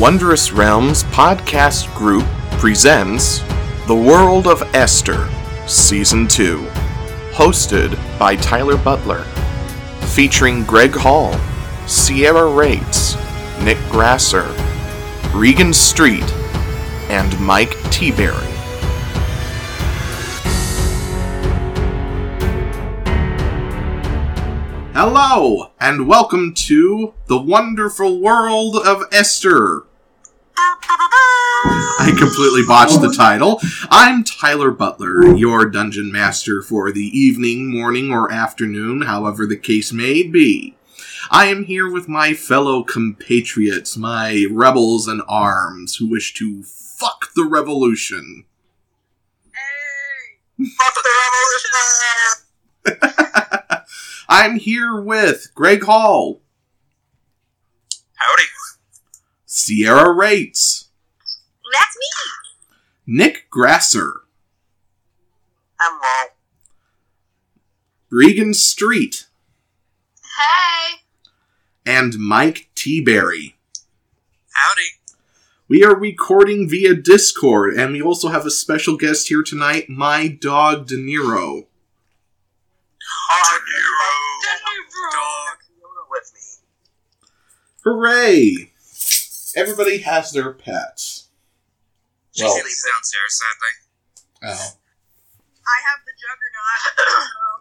Wondrous Realms podcast group presents The World of Esther, Season 2, hosted by Tyler Butler, featuring Greg Hall, Sierra Rates, Nick Grasser, Regan Street, and Mike T-Berry. Hello, and welcome to The Wonderful World of Esther. I completely botched the title. I'm Tyler Butler, your dungeon master for the evening, morning, or afternoon, however the case may be. I am here with my fellow compatriots, my rebels in arms, who wish to fuck the revolution. Fuck the revolution! I'm here with Greg Hall, Howdy. Sierra Rates, That's me. Nick Grasser, I'm Walt. Regan Street, Hey. and Mike T. Berry. Howdy. We are recording via Discord, and we also have a special guest here tonight, my dog De Niro. Hard dog. With me. Hooray! Everybody has their pets. She's Well- well, downstairs, sadly. Oh. I have the juggernaut.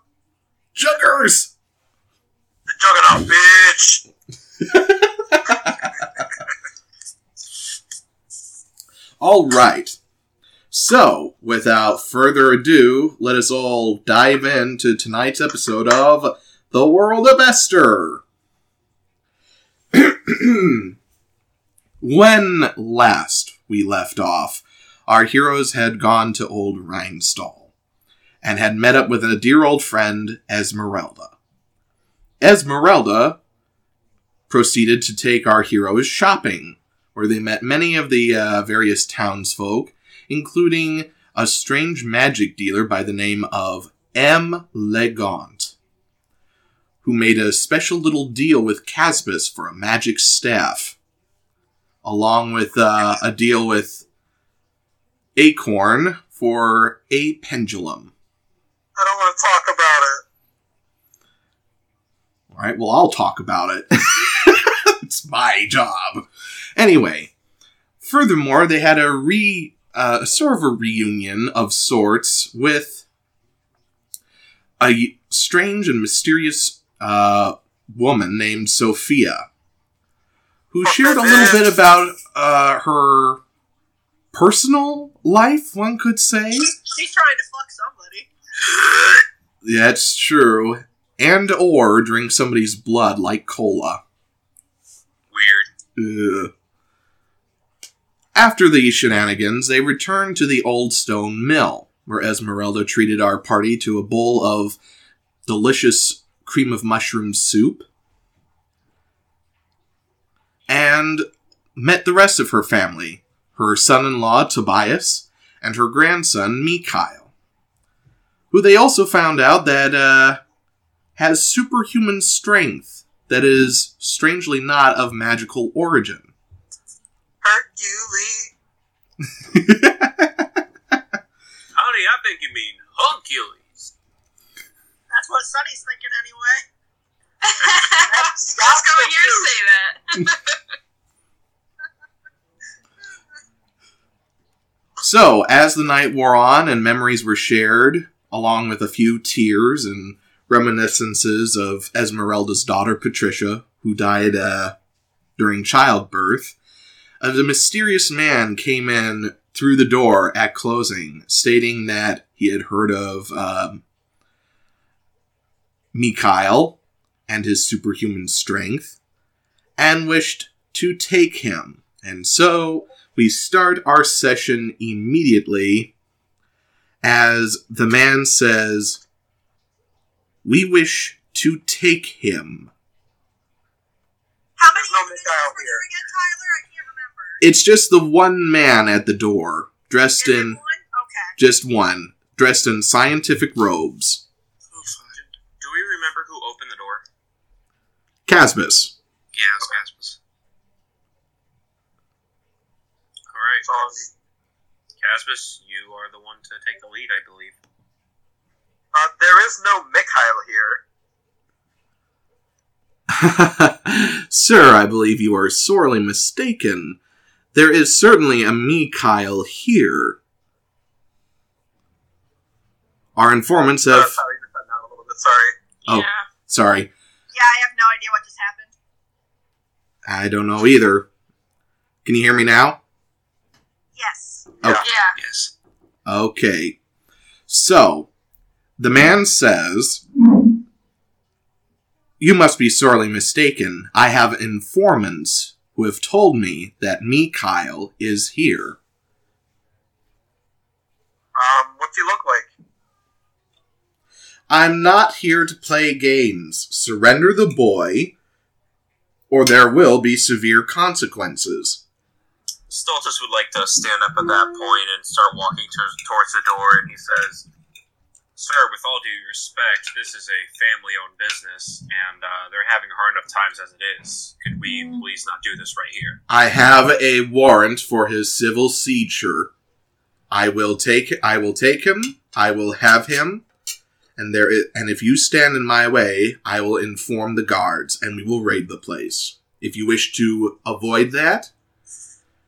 Juggers! The juggernaut, bitch! All right. So, without further ado, let us all dive into tonight's episode of The World of Esther. when last we left off, our heroes had gone to Old Rhinestall and had met up with a dear old friend, Esmeralda. Esmeralda proceeded to take our heroes shopping where they met many of the uh, various townsfolk, including a strange magic dealer by the name of M. Legant, who made a special little deal with Casbus for a magic staff, along with uh, a deal with Acorn for a pendulum. I don't want to talk about it. All right, well, I'll talk about it. it's my job. Anyway, furthermore, they had a re uh, sort of a reunion of sorts with a strange and mysterious uh, woman named Sophia, who shared a little bit about uh, her personal life. One could say. She's trying to fuck somebody. That's true. And or drink somebody's blood like cola. Weird. Ugh. After these shenanigans, they returned to the old stone mill, where Esmeralda treated our party to a bowl of delicious cream of mushroom soup, and met the rest of her family her son in law, Tobias, and her grandson, Mikhail, who they also found out that uh, has superhuman strength that is strangely not of magical origin. Hercules. Honey, I think you mean Hercules. That's what Sonny's thinking anyway. That's Let's go to say that. So, as the night wore on and memories were shared, along with a few tears and reminiscences of Esmeralda's daughter Patricia, who died uh, during childbirth, uh, the mysterious man came in through the door at closing, stating that he had heard of um, Mikhail and his superhuman strength, and wished to take him. And so we start our session immediately as the man says, We wish to take him. How many no here. again, Tyler? I can't remember. It's just the one man at the door, dressed Is in one? Okay. just one, dressed in scientific robes. Oh, Do we remember who opened the door? Casbus. Yeah, it was Casbus. All right, So, Casbus, you are the one to take the lead, I believe. uh, there is no Mikhail here. Sir, I believe you are sorely mistaken. There is certainly a Mikhail here. Our informants Uh, have. sorry, you're cutting out a little bit. Sorry. Oh. Yeah. Sorry, Yeah, I have no idea what just happened. I don't know either. Can you hear me now? Yes. Oh. Yeah. Yes. Okay. So, the man says, You must be sorely mistaken. I have informants who have told me that Mikhail is here. Um, what's he look like? I'm not here to play games. Surrender the boy, or there will be severe consequences. Stultus would like to stand up at that point and start walking to- towards the door, and he says, Sir, with all due respect, this is a family owned business, and uh, they're having hard enough times as it is. Could we please not do this right here? I have a warrant for his civil seizure. I will take I will take him. I will have him. And there and if you stand in my way, I will inform the guards and we will raid the place. If you wish to avoid that,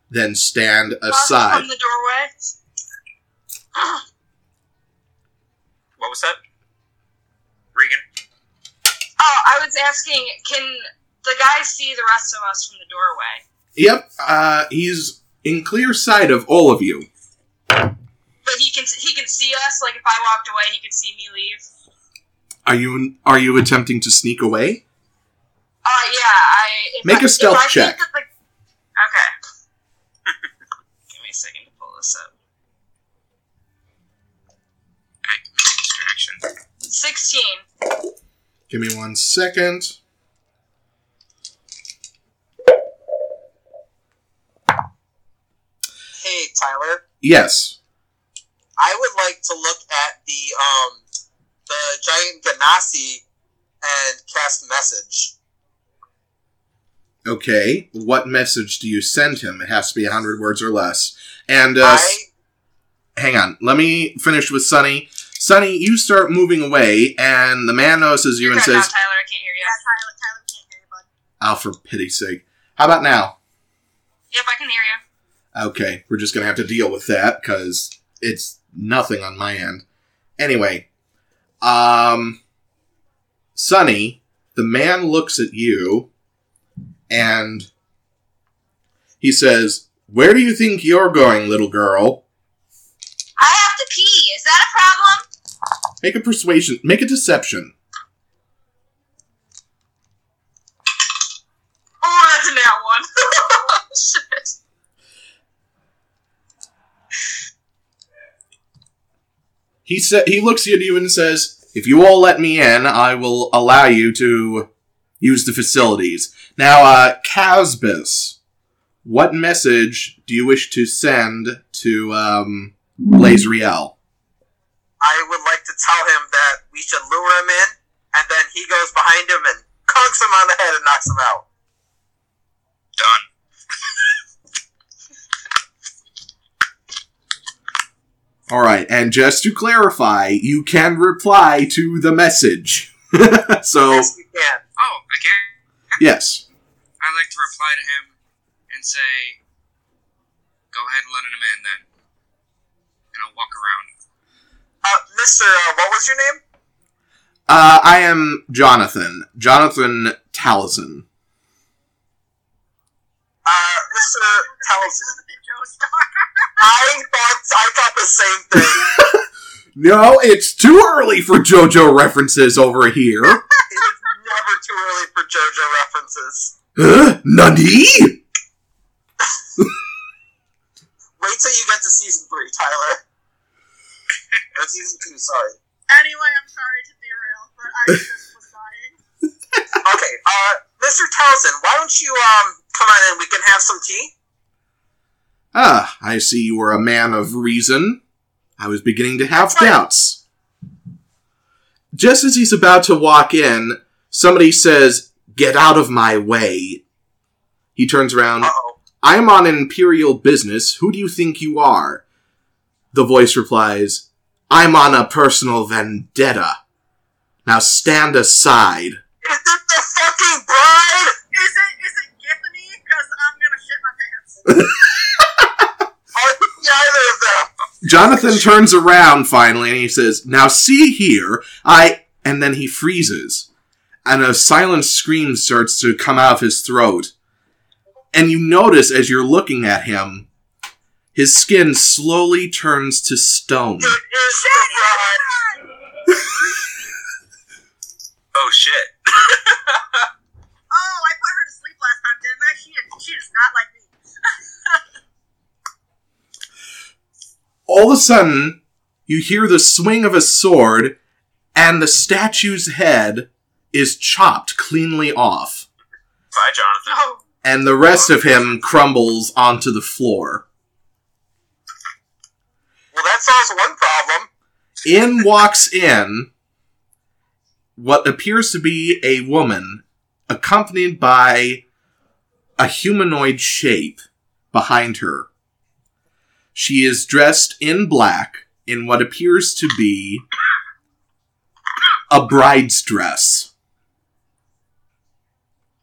then stand aside. From the doorway. What was that? Regan? Oh, I was asking, can the guy see the rest of us from the doorway? Yep, uh, he's in clear sight of all of you. But he can he can see us. Like if I walked away, he could see me leave. Are you are you attempting to sneak away? Uh, yeah. I if Make I, a stealth if I check. Think that the, okay. Give me a second to pull this up. Okay, make distraction. Sixteen. Give me one second. "Hey, Tyler, Yes. I would like to look at the um the giant Ganassi and cast message." Okay. What message do you send him? It has to be 100 words or less. And uh, I hang on. Let me finish with Sunny. Sunny, you start moving away, and the man notices you You're and cut out, says, Tyler. I can't hear you. Yeah, Tyler. Tyler can't hear you, bud. Oh, for pity's sake. How about now? Yep, I can hear you. Okay, we're just going to have to deal with that because it's nothing on my end. Anyway, um, Sonny, the man looks at you and he says, Where do you think you're going, little girl? I have to pee. Is that a problem? Make a persuasion, make a deception. Oh, that's a nat one. Shit. He sa- he looks at you and says, "If you all let me in, I will allow you to use the facilities." Now, uh, Casbus, what message do you wish to send to um, Blaze Riel? I would like to tell him that we should lure him in, and then he goes behind him and conks him on the head and knocks him out. Done. All right, and just to clarify, you can reply to the message. so, Yes, we can. Oh, again? yes. I'd like to reply to him and say, go ahead and let him in then. And I'll walk around. Uh, Mister, uh, what was your name? Uh, I am Jonathan. Jonathan Taliesin. Uh, Mister Townsend. Joe Star. I thought I thought the same thing. No, it's too early for JoJo references over here. it is never too early for JoJo references. Huh? Nani? Wait till you get to season three, Tyler. or season two, sorry. Anyway, I'm sorry to derail, but I just was dying. Okay, uh, Mr. Townsend, why don't you um come on in? We can have some tea. Ah, I see you are a man of reason. I was beginning to have right. doubts. Just as he's about to walk in, somebody says, Get out of my way. He turns around. Uh oh. I'm on imperial business. Who do you think you are? The voice replies, I'm on a personal vendetta. Now stand aside. Is it the fucking bride? Is it is it Githany? Because I'm gonna shit my pants. Or neither of them? Jonathan turns around finally and he says, Now see here, I. And then he freezes. And a silent scream starts to come out of his throat. And you notice as you're looking at him, his skin slowly turns to stone. It is the bride. Oh shit. Oh, I put her to sleep last time, didn't I? She she does not like me. All of a sudden, you hear the swing of a sword, and the statue's head is chopped cleanly off. Bye, Jonathan. Oh, And the rest of him crumbles onto the floor. Well, that solves one problem. in walks in what appears to be a woman accompanied by a humanoid shape behind her. She is dressed in black in what appears to be a bride's dress.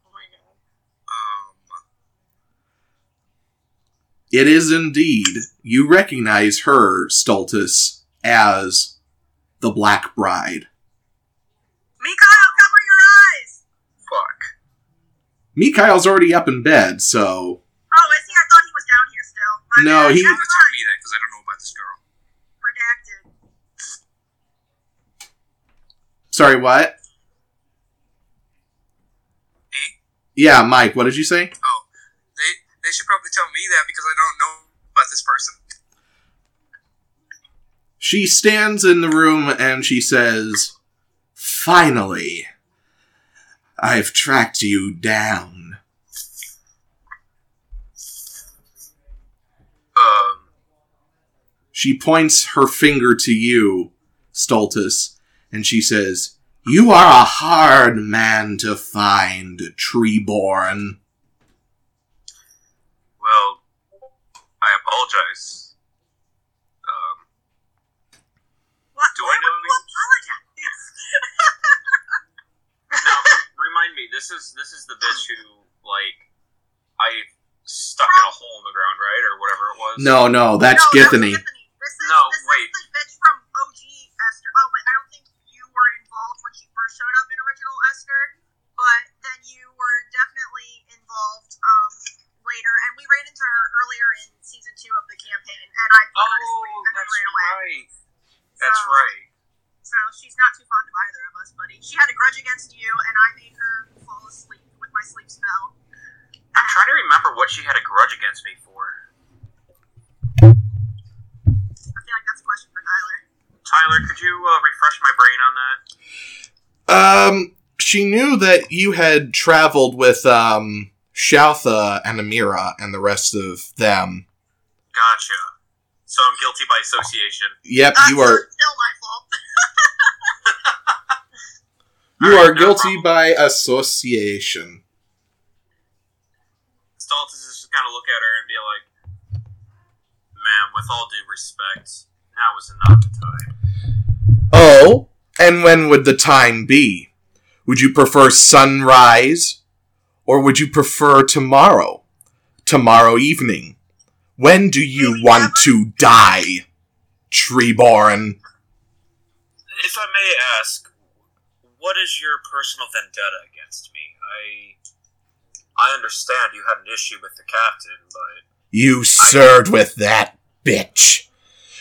oh my god. Um, It is indeed, you recognize her, Stultus, as the Black Bride. Mikhail, cover your eyes. Fuck. Mikhail's already up in bed, so Oh, is he? I thought he was down here still. My No, he- Never don't tell me that because I don't know about this girl. redacted. sorry, what? Eh? Yeah, Mike, what did you say? Oh, they they should probably tell me that because I don't know about this person. She stands in the room and she says, Finally, I've tracked you down. Um, She points her finger to you, Stultus, and she says, You are a hard man to find, Treeborn. well, I apologize. Um, What? Do I know would you? you apologize? now, remind me, this is this is the bitch who, like, I stuck in a hole in the ground, right? Or whatever it was? No, no, that's no, Githany. This is, No, this wait. is the bitch from OG Esther. Oh, but I don't think you were involved when she first showed up in original Esther. But then you were definitely involved um, later, and we ran into her earlier in season two of the campaign, and I put her to sleep Oh, and that's ran away. right. That's So- right. So she's not too fond of either of us, buddy. She had a grudge against you, and I made her fall asleep with my sleep spell. I'm trying to remember what she had a grudge against me for. I feel like that's a question for Tyler. Tyler, could you uh, refresh my brain on that? Um, she knew that you had traveled with, um, Shoutha and Amira and the rest of them. Gotcha. So I'm guilty by association. Yep, That's you are still my fault. you Alright, are no guilty problem. by association. Stultus is just gonna look at her and be like, "Ma'am, with all due respect, now is not the time." Oh, and when would the time be? Would you prefer sunrise? Or would you prefer tomorrow? Tomorrow evening? When do you want never? to die, Treeborn? If I may ask, what is your personal vendetta against me? I I understand you had an issue with the captain, but You served with that bitch.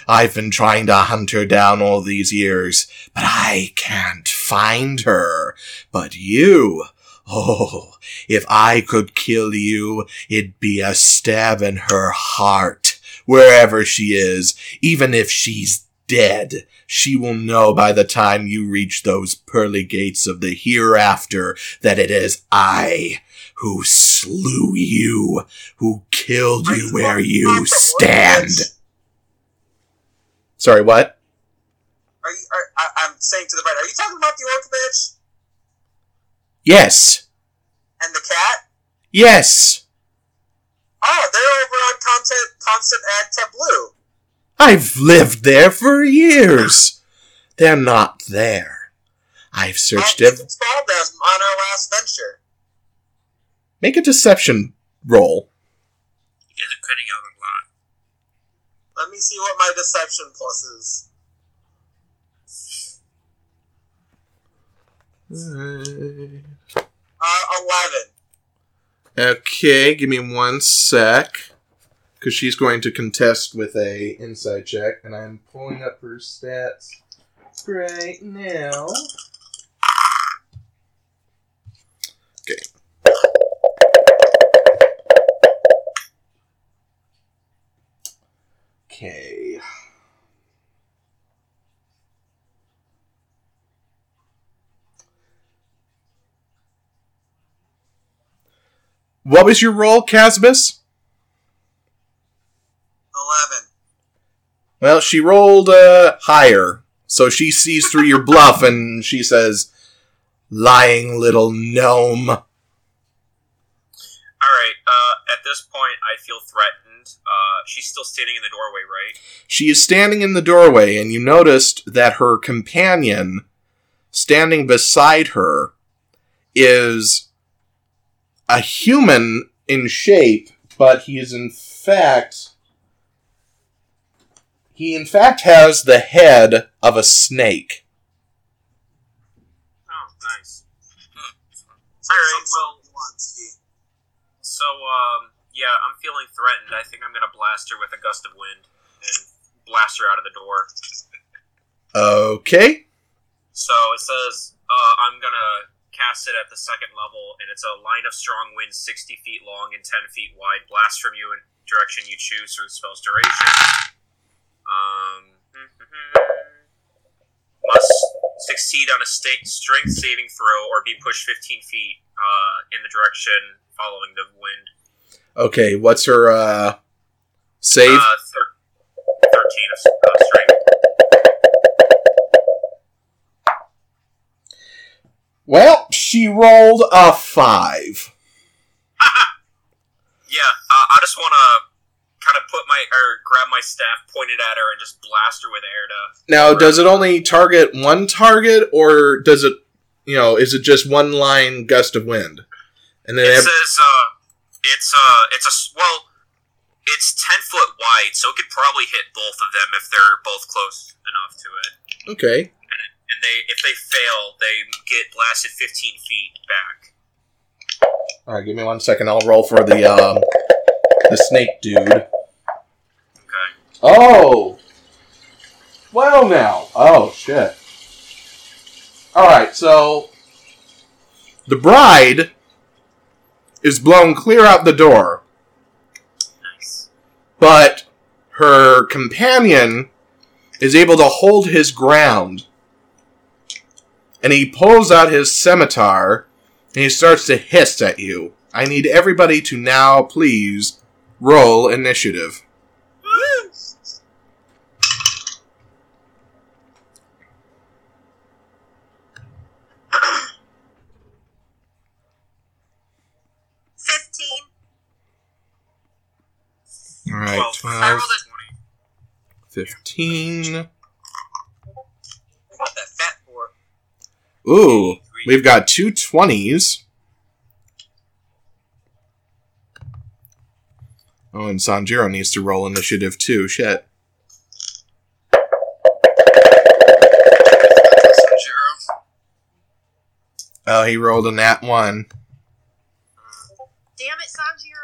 I've been trying to hunt her down all these years, but I can't find her. But you, oh, if I could kill you, it'd be a stab in her heart, wherever she is, even if she's dead. She will know by the time you reach those pearly gates of the hereafter that it is I who slew you, who killed you where you stand. Sorry, what? Are you? Are, I, I'm saying to the right. Are you talking about the orc bitch Yes. and the cat? Yes. Oh, they're over on Constant, constant Ad Tableau. I've lived there for years. They're not there. I've searched I every. installed them on our last venture. Make a deception roll. You guys are cutting out a lot. Let me see what my deception plus is. Uh, 11. Okay, give me one sec. Because she's going to contest with a Insight check, and I'm pulling up her stats right now. Okay. What was your roll, Casbus? 11. Well, she rolled uh, higher, so she sees through your bluff and she says, "Lying little gnome." All right. Uh, at this point, I feel threatened. Uh, she's still standing in the doorway, right? She is standing in the doorway, and you noticed that her companion, standing beside her, is a human in shape, but he is in fact. He in fact has the head of a snake. Oh, nice. So All right, some- well- So, um, yeah, I'm feeling threatened. I think I'm gonna blast her with a gust of wind and blast her out of the door. Okay. So it says uh, I'm gonna cast it at the second level, and it's a line of strong wind, 60 feet long and 10 feet wide. Blast from you in direction you choose for the spell's duration. Um, must succeed on a strength saving throw or be pushed 15 feet uh, in the direction following the wind. Okay, what's her uh save? Uh, thir- 13 of uh, strength. well, she rolled a 5. Yeah, uh, I just want to kind of put my or grab my staff, point it at her, and just blast her with air to. Now, does it only target one target or does it, you know, is it just one line gust of wind? And then It says uh, it's uh, it's a s- well, it's ten foot wide, so it could probably hit both of them if they're both close enough to it. Okay. And they, if they fail, they get blasted fifteen feet back. All right, give me one second. I'll roll for the um the snake dude. Okay. Oh. Well, now. Oh shit. All right, so the bride is blown clear out the door, Nice. but her companion is able to hold his ground. And he pulls out his scimitar and he starts to hiss at you. I need everybody to now please roll initiative. Fifteen. All right, Twelve. 12, I rolled a 15. What that fat for? Ooh, we've got two 20s. Oh, and Sanjiro needs to roll initiative too. Shit. Sanjiro. Oh, he rolled a nat 1. Damn it, Sanjiro.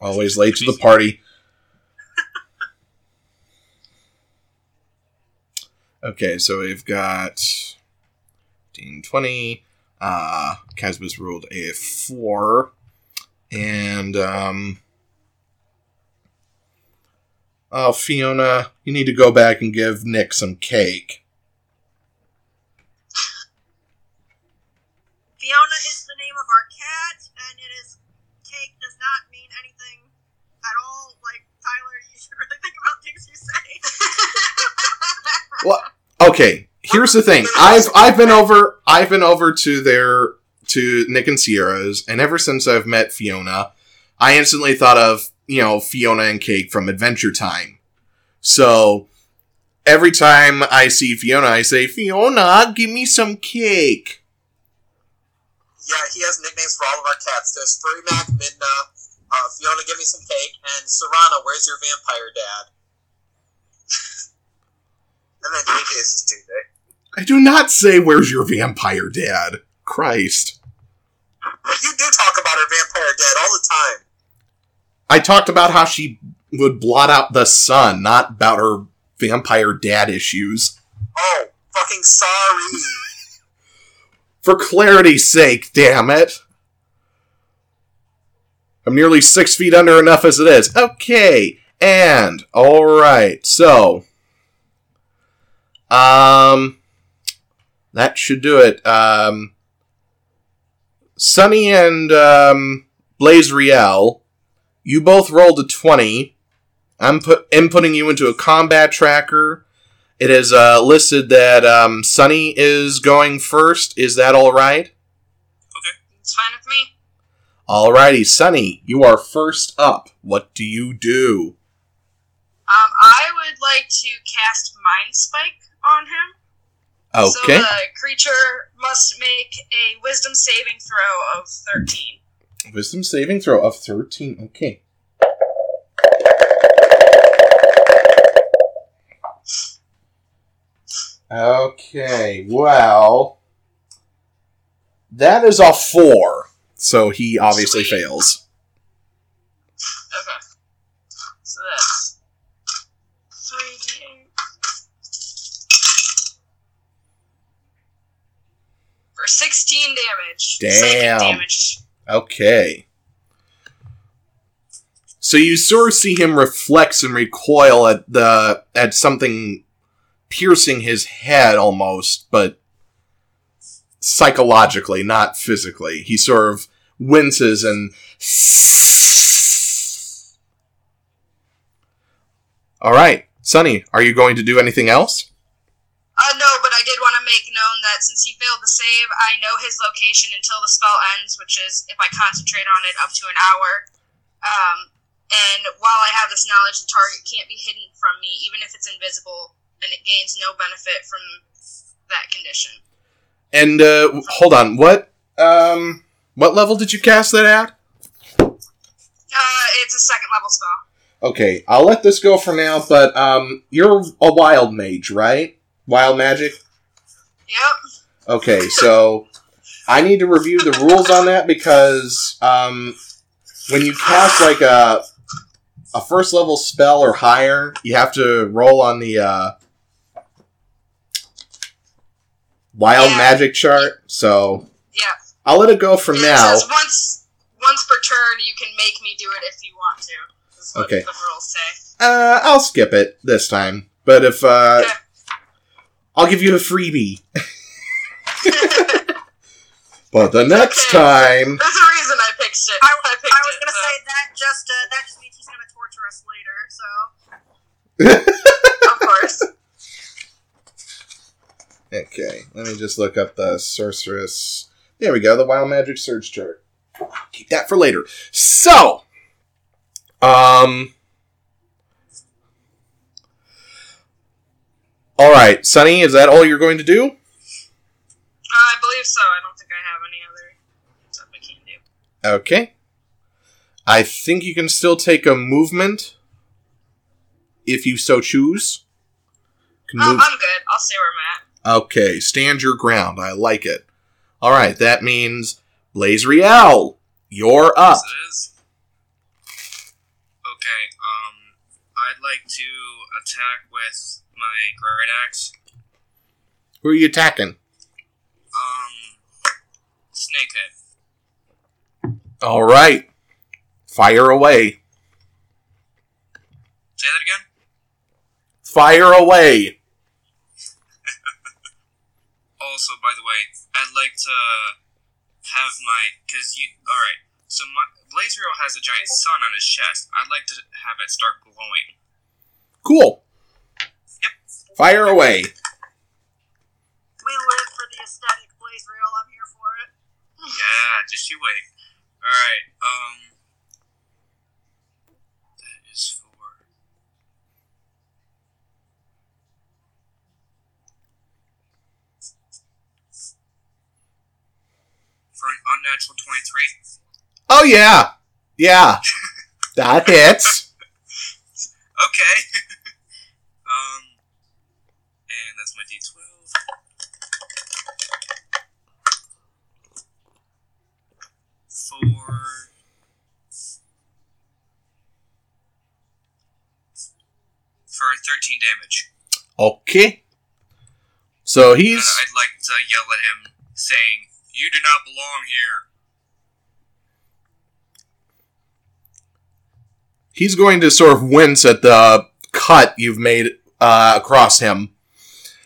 Always late to the party. Okay, so we've got 15, 20. Uh, Casbus rolled a 4. And, um. Oh, Fiona, you need to go back and give Nick some cake. Fiona is the name of our cat, and it is cake does not mean anything at all. Like Tyler, you should really think about things you say. Well, okay. Here's the thing. I've I've been over I've been over to their to Nick and Sierra's, and ever since I've met Fiona, I instantly thought of, you know, Fiona and Cake from Adventure Time. So every time I see Fiona, I say, Fiona, give me some cake. Yeah, he has nicknames for all of our cats. There's Furry Mac, Midna, uh, Fiona, give me some cake, and Serrano, where's your vampire dad? And then JJ's is Tuesday. I do not say, Where's your vampire dad? Christ. You do talk about her vampire dad all the time. I talked about how she would blot out the sun, not about her vampire dad issues. Oh, fucking sorry. For clarity's sake, damn it. I'm nearly six feet under enough as it is. Okay, and alright, so um that should do it. Um Sunny and um Blaze Riel, you both rolled a 20. I'm put inputting you into a combat tracker. It is uh, listed that um, Sunny is going first. Is that all right? Okay, it's fine with me. Alrighty, Sunny, you are first up. What do you do? Um, I would like to cast Mind Spike on him. So the creature must make a Wisdom saving throw of 13. Wisdom saving throw of 13. Okay. Okay, well. That is a 4. So he obviously Sweet. fails. Okay. So that's 3d8. For 16 damage. Psychic Damn. damage. Okay. So you sort of see him reflex and recoil at the at something piercing his head almost, but psychologically, not physically. He sort of winces and All right, Sonny, are you going to do anything else? Uh, no, but I did want to make known that since he failed the save, I know his location until the spell ends, which is if I concentrate on it up to an hour. Um, and while I have this knowledge, the target can't be hidden from me, even if it's invisible, and it gains no benefit from that condition. And uh, hold on, what um what level did you cast that at? Uh, it's a second level spell. Okay, I'll let this go for now, but um you're a wild mage, right? Wild magic? Yep. Okay, so I need to review the rules on that because um when you cast like a a first level spell or higher, you have to roll on the uh wild Yeah. magic chart. So Yeah. I'll let it go for it now. says once once per turn, you can make me do it if you want to. Okay. the rules say. Uh, I'll skip it this time. But if uh, Okay. I'll give you a freebie. But the next Okay. time, There's a reason I picked it. I, I picked I was gonna so- say that just uh, that just means he's gonna torture us later. So Of course. okay, let me just look up the sorceress. There we go, the wild magic surge chart. Keep that for later. So, um, all right, Sunny, is that all you're going to do? Uh, I believe so. I don't think I have any other stuff I can do. Okay. I think you can still take a movement if you so choose. Can Oh, move- I'm good. I'll stay where I'm at. Okay, stand your ground. I like it. All right, that means Blaze Riel, you're up. Yes, it is. Okay, um, like to attack with my great axe. Who are you attacking? Um, snakehead. All right, fire away. Say that again. Fire away. Also, by the way, I'd like to have my because you. All right, so my has a giant sun on his chest. I'd like to have it start glowing. Cool. Yep. Fire away. We live for the aesthetic please. Real, I'm here for it. yeah, just you wait. All right. Um, that is for. For an unnatural 23? Oh, yeah. Yeah. that hits. okay. For 13 damage. Okay. So he's I'd like to yell at him, saying, You do not belong here. he's going to sort of wince at the cut you've made uh, across him,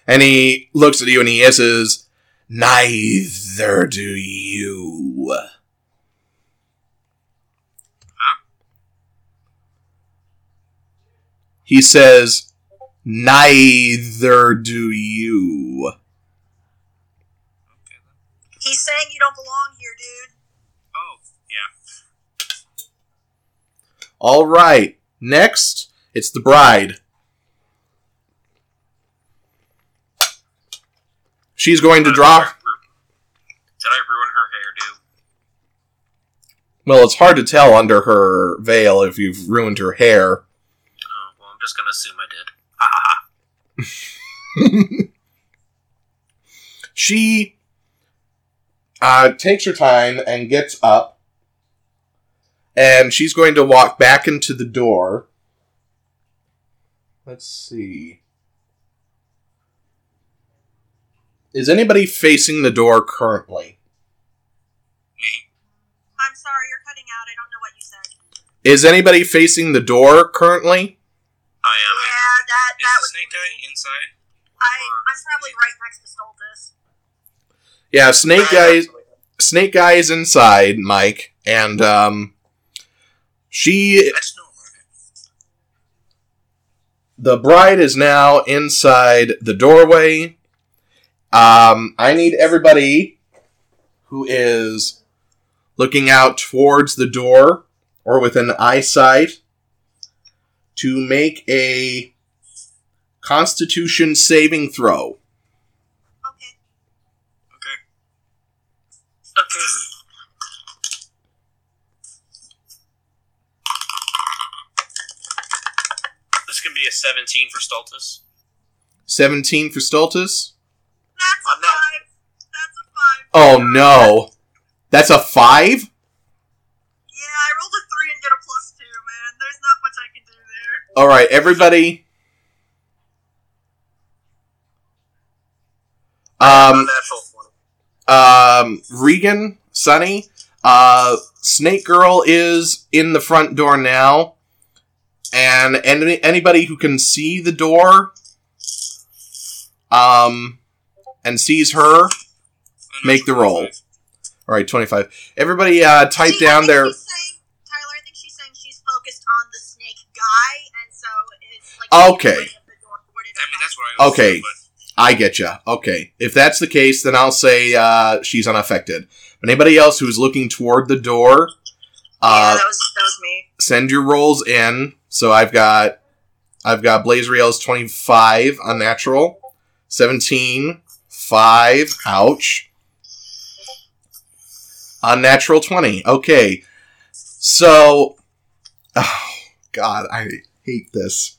and he looks at you and he hisses, "Neither do you." He says, "Neither do you." He's saying you don't belong here, dude. Oh, yeah. All right. Next, it's the bride. She's going to draw. Did I ruin her hairdo? Well, it's hard to tell under her veil if you've ruined her hair. Well, I'm just gonna assume I did. Ha ha ha. She uh, takes her time and gets up, and she's going to walk back into the door. Let's see. Is anybody facing the door currently? Me. I'm sorry, you're cutting out. I don't know what you said. Is anybody facing the door currently? I am. Yeah, that Is that the was snake me. guy inside? I I'm probably right next to Stultus. Yeah, Snake Guy. Snake Guy is inside, Mike, and um, she I just know I'm on it. the bride is now inside the doorway. Um, I need everybody who is looking out towards the door or within eyesight to make a Constitution saving throw. Okay. Okay. Okay. This can be a 17 for Stultus. 17 for Stultus. That's a I'm not- five. That's a five. Oh no. That's a 5? Yeah, I rolled a three and get a plus two, man. There's not much I can do there. All right, everybody. Um, um, Regan, Sunny, uh, Snake Girl is in the front door now, and any, anybody who can see the door, um, and sees her. Make the roll. All right, twenty-five. Everybody, uh, type down their. Okay. way of the door, what did I mean, that's what I was Okay. saying, I get you. Okay, if that's the case, then I'll say uh, she's unaffected. But anybody else who's looking toward the door, yeah, uh, that was that was me. send your rolls in. So I've got I've got Blazeriel's 25 unnatural, 17, 5, ouch. Unnatural 20. Okay. So oh god, I hate this.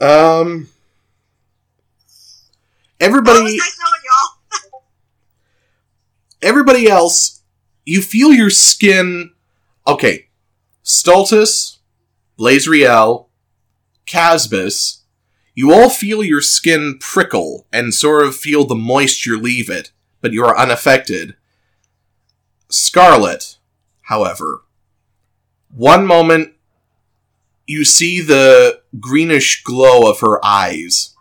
Um Well, it was everybody knowing y'all. everybody else, you feel your skin. Okay, Stultus, Blazriel, Casbus, you all feel your skin prickle and sort of feel the moisture leave it, but you are unaffected. Scarlet, however, one moment you see the greenish glow of her eyes,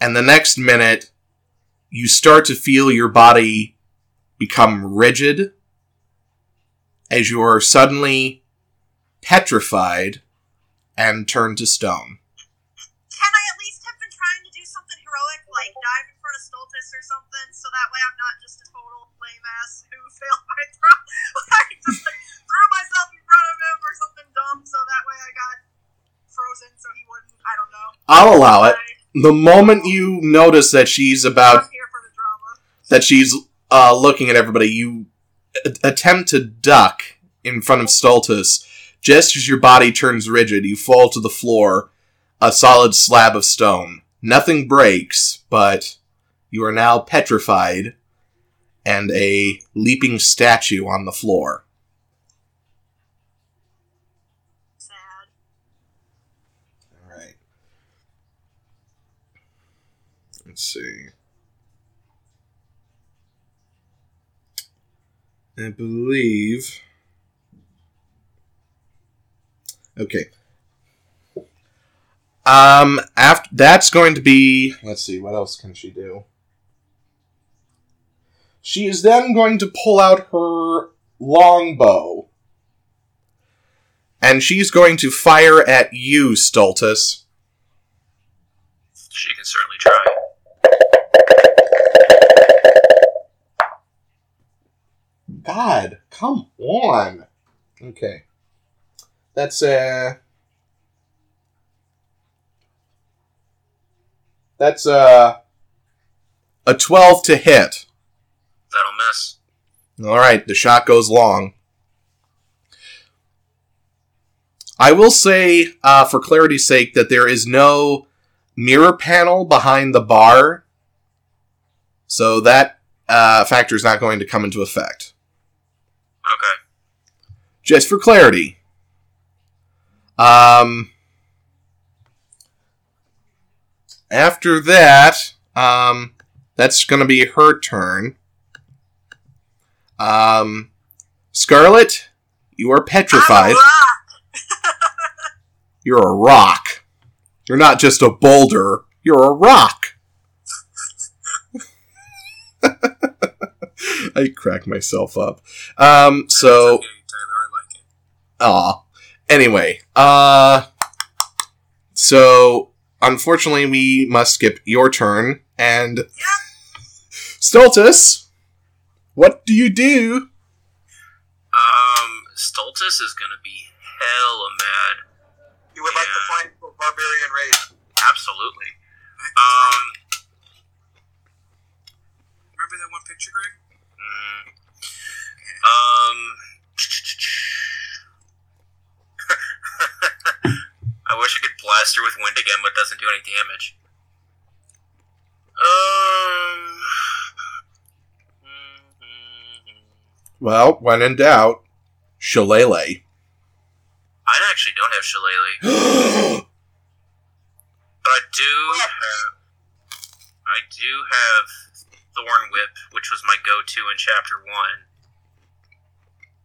and the next minute you start to feel your body become rigid as you are suddenly petrified and turned to stone. Can I at least have been trying to do something heroic, like dive in front of Stultus or something, so that way I'm not just a total lame ass who failed my throw? like, just like threw myself in front of him or something dumb, so that got frozen, so he wouldn't. I don't know. I'll allow it. The moment you notice that she's about I'm here for the drama. that she's uh, looking at everybody, you a- attempt to duck in front of Stultus. Just as your body turns rigid, you fall to the floor, a solid slab of stone. Nothing breaks, but you are now petrified and a leaping statue on the floor. Sad. All right. Let's see. I believe. Okay. Um. After that's going to be. Let's see. What else can she do? She is then going to pull out her longbow. And she's going to fire at you, Stultus. She can certainly try. God, come on. Okay. That's uh That's uh a 12 to hit. That'll miss. All right, the shot goes long. I will say, uh, for clarity's sake, that there is no mirror panel behind the bar, so that uh, factor is not going to come into effect. Okay. Just for clarity. Um, after that, um, that's going to be her turn. Um, Scarlet, you are petrified. I'm a rock. You're a rock. You're not just a boulder. You're a rock. I crack myself up. Um, so, Okay, Tyler, I like it. aw. Anyway, uh, so unfortunately, we must skip your turn. And Stultus, what do you do? Um, Stultus is gonna be hella mad. You would like to Yeah. find a barbarian raid. Absolutely. Um, Remember that one picture, Greg? Um, I wish I could blast her with wind again, but doesn't do any damage. Um. Well, when in doubt, Shillelagh. I actually don't have Shillelagh. but I do have, I do have Thorn Whip, which was my go to in Chapter 1.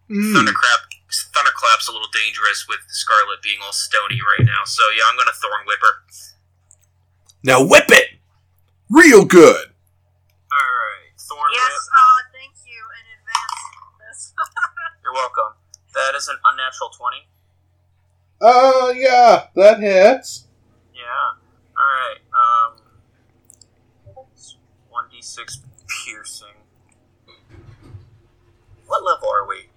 Mm. Thunderclap Thunderclap's a little dangerous with Scarlet being all stony right now. So yeah, I'm gonna Thorn Whip her. Now whip it, real good. All right, Thorn yes, Whip. Yes, uh, thank you in advance. You're welcome. That is an unnatural twenty. Oh uh, yeah, that hits. Yeah. All right. Um, one d six piercing. What level are we?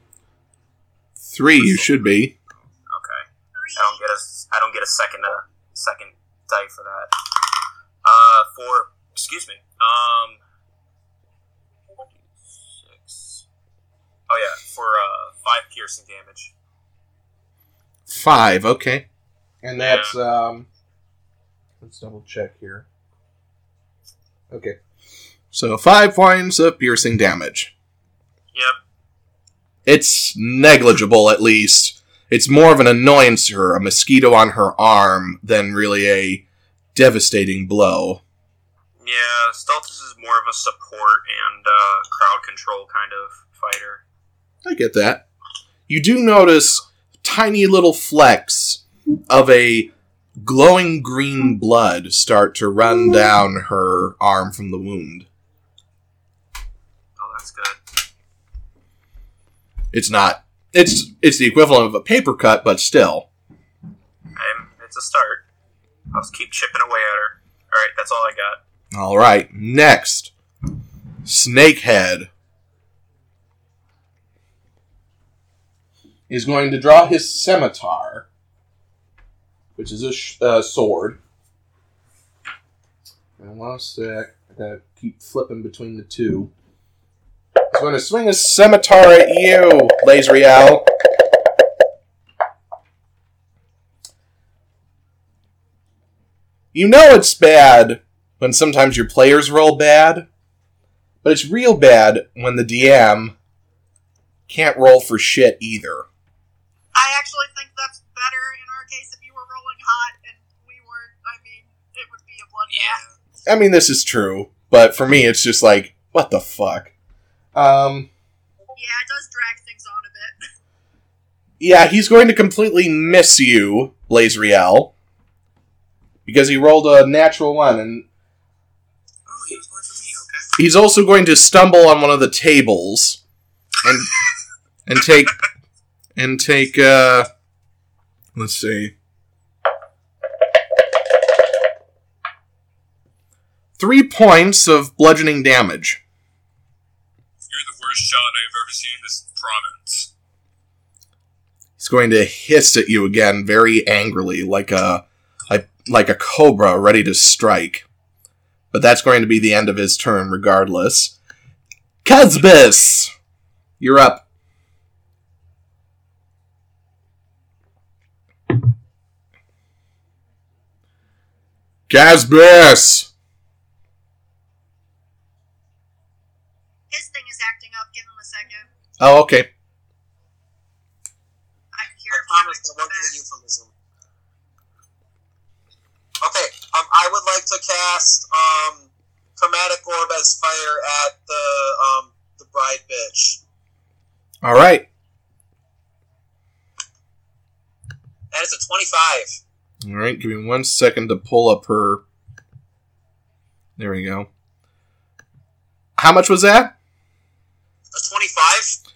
Three, you should be. Okay. I don't get a I don't get a second uh, second die for that. Uh, for excuse me. Um, six. Oh yeah, for uh five piercing damage. Five, okay. And that's, um. Let's double check here. Okay. So, five points of piercing damage. Yep. It's negligible, at least. It's more of an annoyance to her, a mosquito on her arm, than really a devastating blow. Yeah, Stultus is more of a support and uh, crowd control kind of fighter. I get that. You do notice tiny little flecks of a glowing green blood start to run down her arm from the wound. Oh, that's good. It's not. It's it's the equivalent of a paper cut, but still. Um, it's a start. I'll just keep chipping away at her. All right, that's all I got. All right. Next, Snakehead is going to draw his scimitar, which is a sh- uh, sword. And one sec. I gotta keep flipping between the two. Going to swing a scimitar at you, Lazriel. You know it's bad when sometimes your players roll bad, but it's real bad when the DM can't roll for shit either. I actually think that's better in our case if you were rolling hot and we weren't. I mean, it would be a bloodbath. Yeah. I mean, this is true, but for me, it's just like, what the fuck? Um, Yeah, it does drag things on a bit. yeah, he's going to completely miss you, Blaze Blazriel, because he rolled a natural one, and Oh, he was going for me. Okay. he's also going to stumble on one of the tables and and take and take uh let's see three points of bludgeoning damage shot I've ever seen in this province. he's going to hiss at you again very angrily like a like, a cobra ready to strike but that's going to be the end of his turn regardless Casbus you're up Casbus! His thing is acting up. Give him a second. Oh, okay. I can hear I promise coming won't be a euphemism. Okay, um, I would like to cast um, chromatic orb as fire at the um, the bride bitch. All right. That is a twenty-five. All right. Give me one second to pull up her. There we go. How much was that? A twenty-five.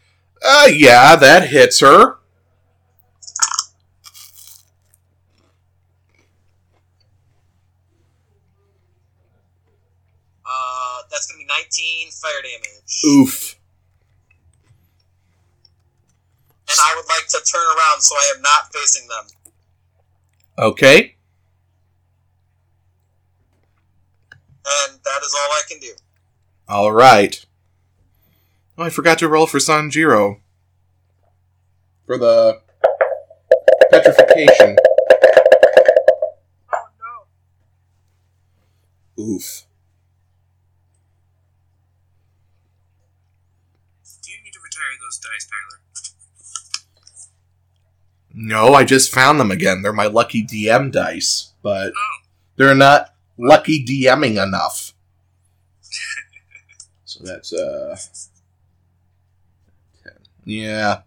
Uh, yeah, that hits her. Uh, that's gonna be nineteen fire damage. Oof. And I would like to turn around so I am not facing them. Okay. And that is all I can do. All right. Oh, I forgot to roll for Sanjiro. For the petrification. Oh no. Oof. Do you need to retire those dice, Tyler? No, I just found them again. They're my lucky DM dice, but Oh. they're not lucky DMing enough. So that's uh 10. Yeah.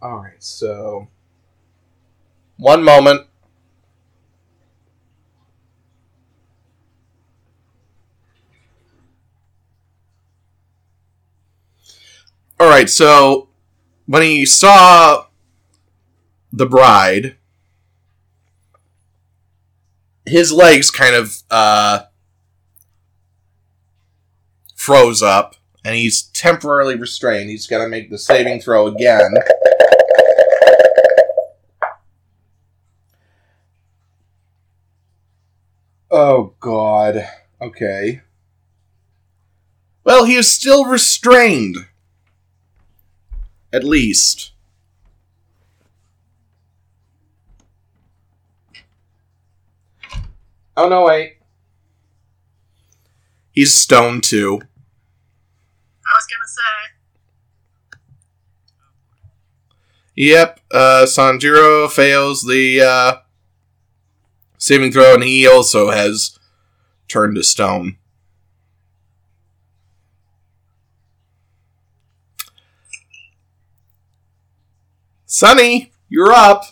All right, so one moment. All right, so when he saw the bride, his legs kind of uh, froze up, and he's temporarily restrained. He's got to make the saving throw again. Oh, God. Okay. Well, he is still restrained. At least. Oh, no, wait. He's stoned too. Was gonna say. Yep, uh, Sanjiro fails the uh, saving throw, and he also has turned to stone. Sunny, you're up.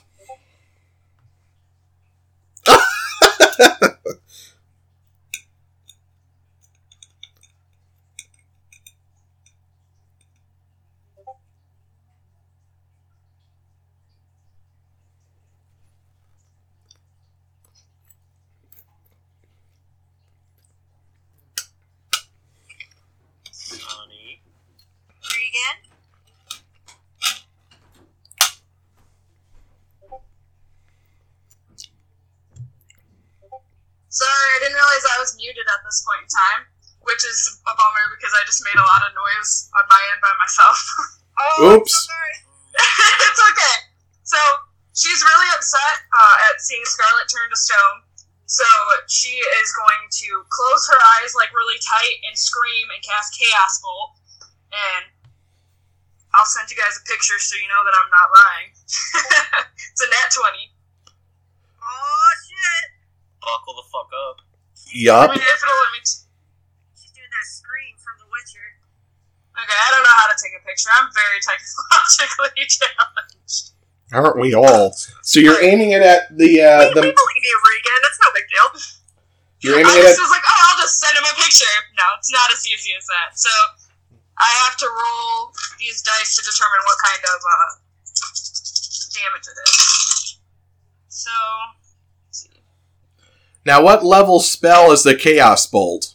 Honey. Regan. Sorry, I didn't realize I was muted at this point in time. which is a bummer because I just made a lot of noise on my end by myself. Oh, Oops. I'm so sorry. it's okay. So she's really upset uh, at seeing Scarlet turn to stone. So she is going to close her eyes like really tight and scream and cast Chaos Bolt. And I'll send you guys a picture so you know that I'm not lying. it's a nat 20. Oh shit! Buckle the fuck up. I Yup. mean, if it'll let me. T- She's doing that scream from The Witcher. okay, I don't know how to take a picture. I'm very technologically challenged. Aren't we all? So you're aiming it at the uh, we, we the believe you, Regan. It's no big deal. you're I aiming it just at was like, oh, I'll just send him a picture. No, it's not as easy as that. So I have to roll these dice to determine what kind of uh, damage it is. So. Now. What level spell is the Chaos Bolt?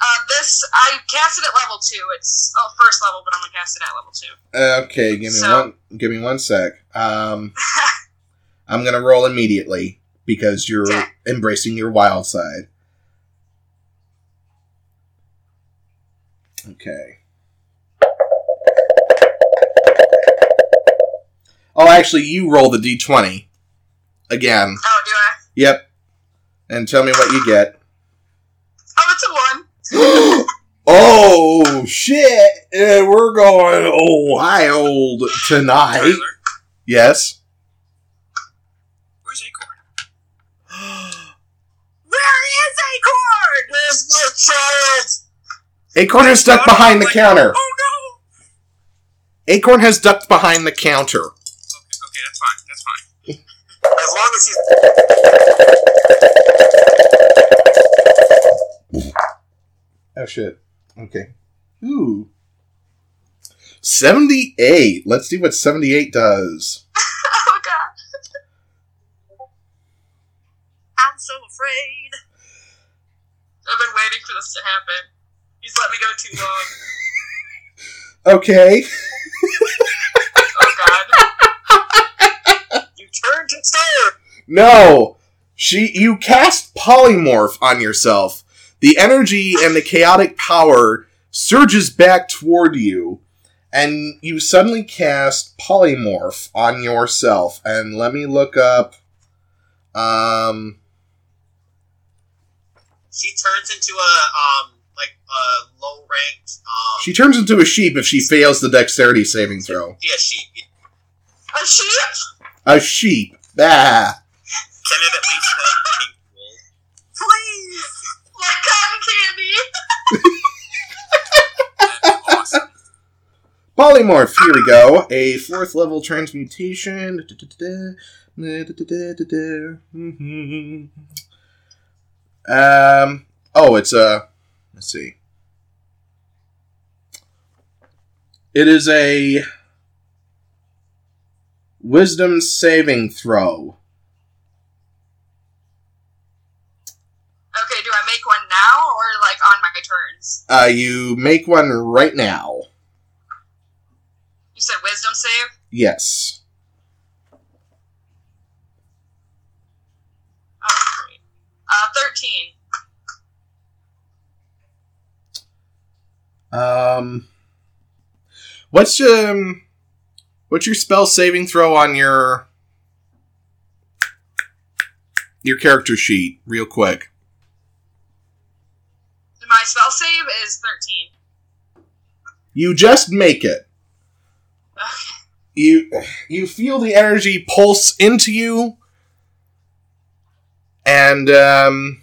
Uh, this I cast it at level two. It's oh first level, but I'm gonna cast it at level two. Okay, give me So- one. Give me one sec. Um, I'm gonna roll immediately because you're Okay. embracing your wild side. Okay. Oh, actually, you roll the d20 again. Oh, do I? Yep, and tell me what you get. Oh, it's a one. oh shit! Uh, we're going wild tonight. Tyler, Yes. where's Acorn? Where is Acorn? Where's my child? Acorn has ducked behind the counter. Oh no! Acorn has ducked behind the counter. As long as he's Oh shit. Okay. Ooh. 78. Let's see what 78 does. Oh god, I'm so afraid. I've been waiting for this to happen. He's let me go too long. Okay. Oh god. Turn to stone. No. She you cast polymorph on yourself. The energy and the chaotic power surges back toward you and you suddenly cast polymorph on yourself and let me look up um She turns into a um like a low ranked um she turns into a sheep if she fails the dexterity saving throw. yeah sheep. A sheep? A sheep. Ah. Can it at least have pink wool? Please. Like cotton candy? That'd awesome. Polymorph, here we go. A fourth level transmutation. Um. Oh, it's a. Let's see. It is a wisdom saving throw. Okay, do I make one now or like on my turns? Uh, you make one right now. You said wisdom save? Yes. Oh, great. Uh, 13. Um, what's um, what's your spell saving throw on your your character sheet, real quick? My spell save is 13. You just make it. You you feel the energy pulse into you, and um,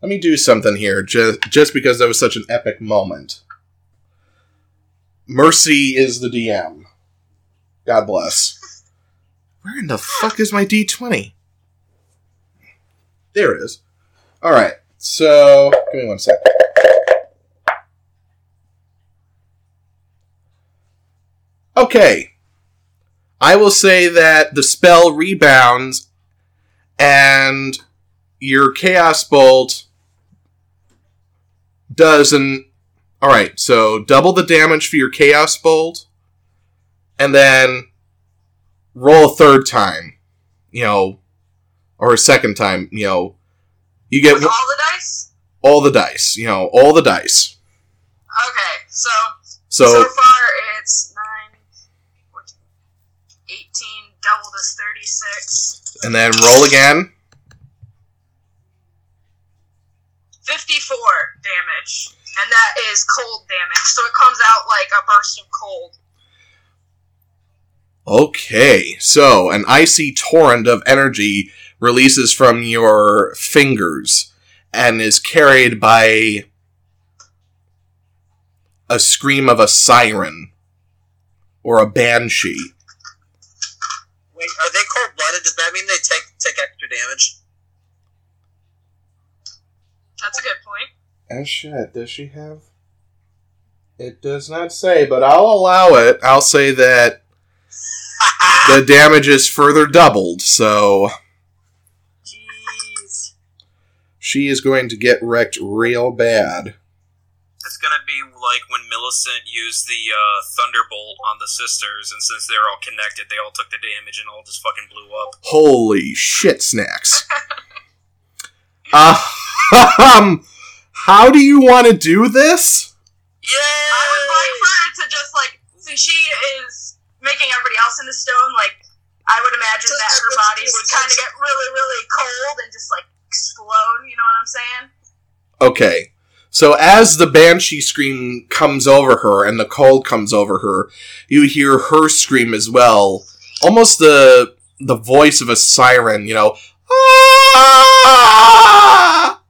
let me do something here, just just because that was such an epic moment. Mercy is the DM. God bless. Where in the fuck is my D twenty? There it is. All right. So give me one sec. Okay. I will say that the spell rebounds and your Chaos Bolt does an. Alright, so double the damage for your Chaos Bolt and then roll a third time. You know, or a second time, you know. You get With all the dice? all the dice. You know, all the dice. Okay, so So, so far it's 9, 14, 18, doubled is 36, and then roll again. 54 damage. And that is cold damage. So it comes out like a burst of cold. Okay, so an icy torrent of energy releases from your fingers and is carried by a scream of a siren or a banshee. Wait, are they cold blooded? Does that mean they take take extra damage? That's a good point. Oh shit, does she have? It does not say, but I'll allow it. I'll say that the damage is further doubled, so Jeez. she is going to get wrecked real bad. It's gonna be like when Millicent used the uh, Thunderbolt on the sisters, and since they're all connected, they all took the damage and all just fucking blew up. Holy shit snacks. uh, um, how do you want to do this? Yeah. I would like for it to just like, since she is making everybody else into stone, like, I would imagine Just that her body would kind of get really, really cold and just like explode. You know what I'm saying? Okay. So as the banshee scream comes over her and the cold comes over her, you hear her scream as well. Almost the the voice of a siren, you know. "Ah!"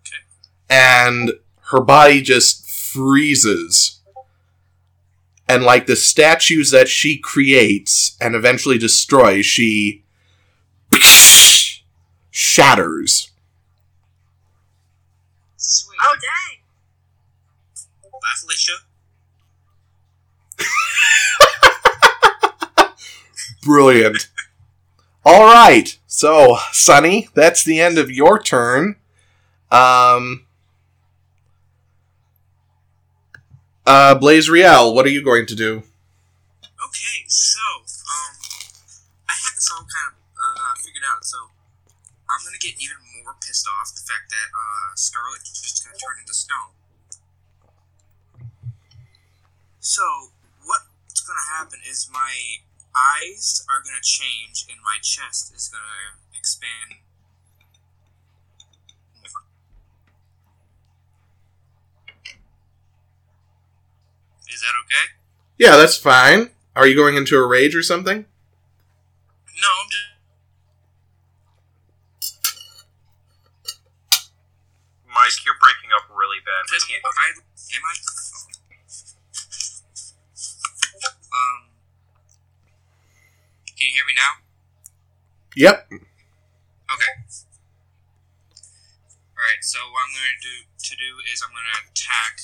Okay. And her body just freezes. And like the statues that she creates and eventually destroys, she shatters. Sweet. Oh dang. Bye, Felicia. Brilliant. All right. So, Sunny, that's the end of your turn. Um uh Blazriel, what are you going to do? Okay, so um, I had this all kind of uh, figured out. So I'm gonna get even more pissed off the fact that uh, Scarlet just got turned into stone. So what's gonna happen is my eyes are gonna change and my chest is gonna expand. Is that okay? Yeah, that's fine. Are you going into a rage or something? No, I'm just. Mike, you're breaking up really bad. We can't- I, am I? Um, can you hear me now? Yep. Okay. All right. So what I'm going to do to do is I'm going to attack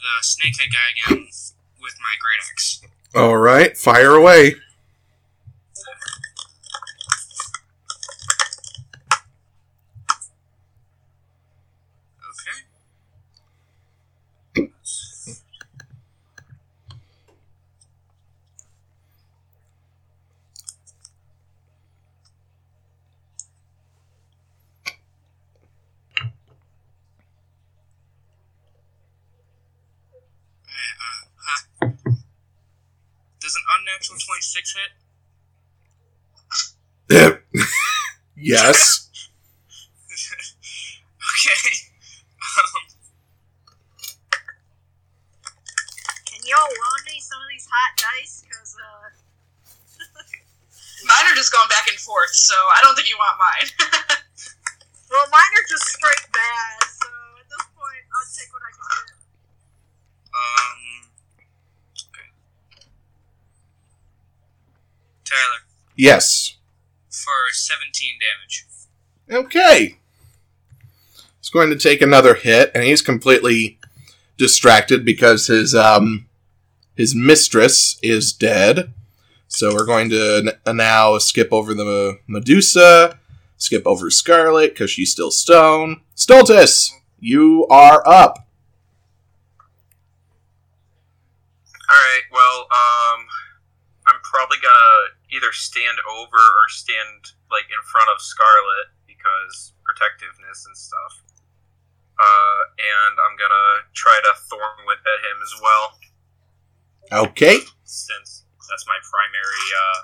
the snakehead guy again with my great axe. All right, fire away. Okay. Alright, uh, huh. Does 26 hit? yes. okay. Um, Can y'all loan me some of these hot dice? Cause uh, Mine are just going back and forth, so I don't think you want mine. well, mine are just straight bad. So at this point, I'll take what I can get. um, okay. Tyler, Yes. for 17 damage. Okay. He's going to take another hit, and he's completely distracted because his um his mistress is dead. So we're going to n- now skip over the Medusa, skip over Scarlet because she's still stone. Stultus, you are up. Alright, well, um, I'm probably gonna either stand over or stand, like, in front of Scarlet because protectiveness and stuff. Uh, and I'm gonna try to thorn whip at him as well, Okay. since that's my primary uh,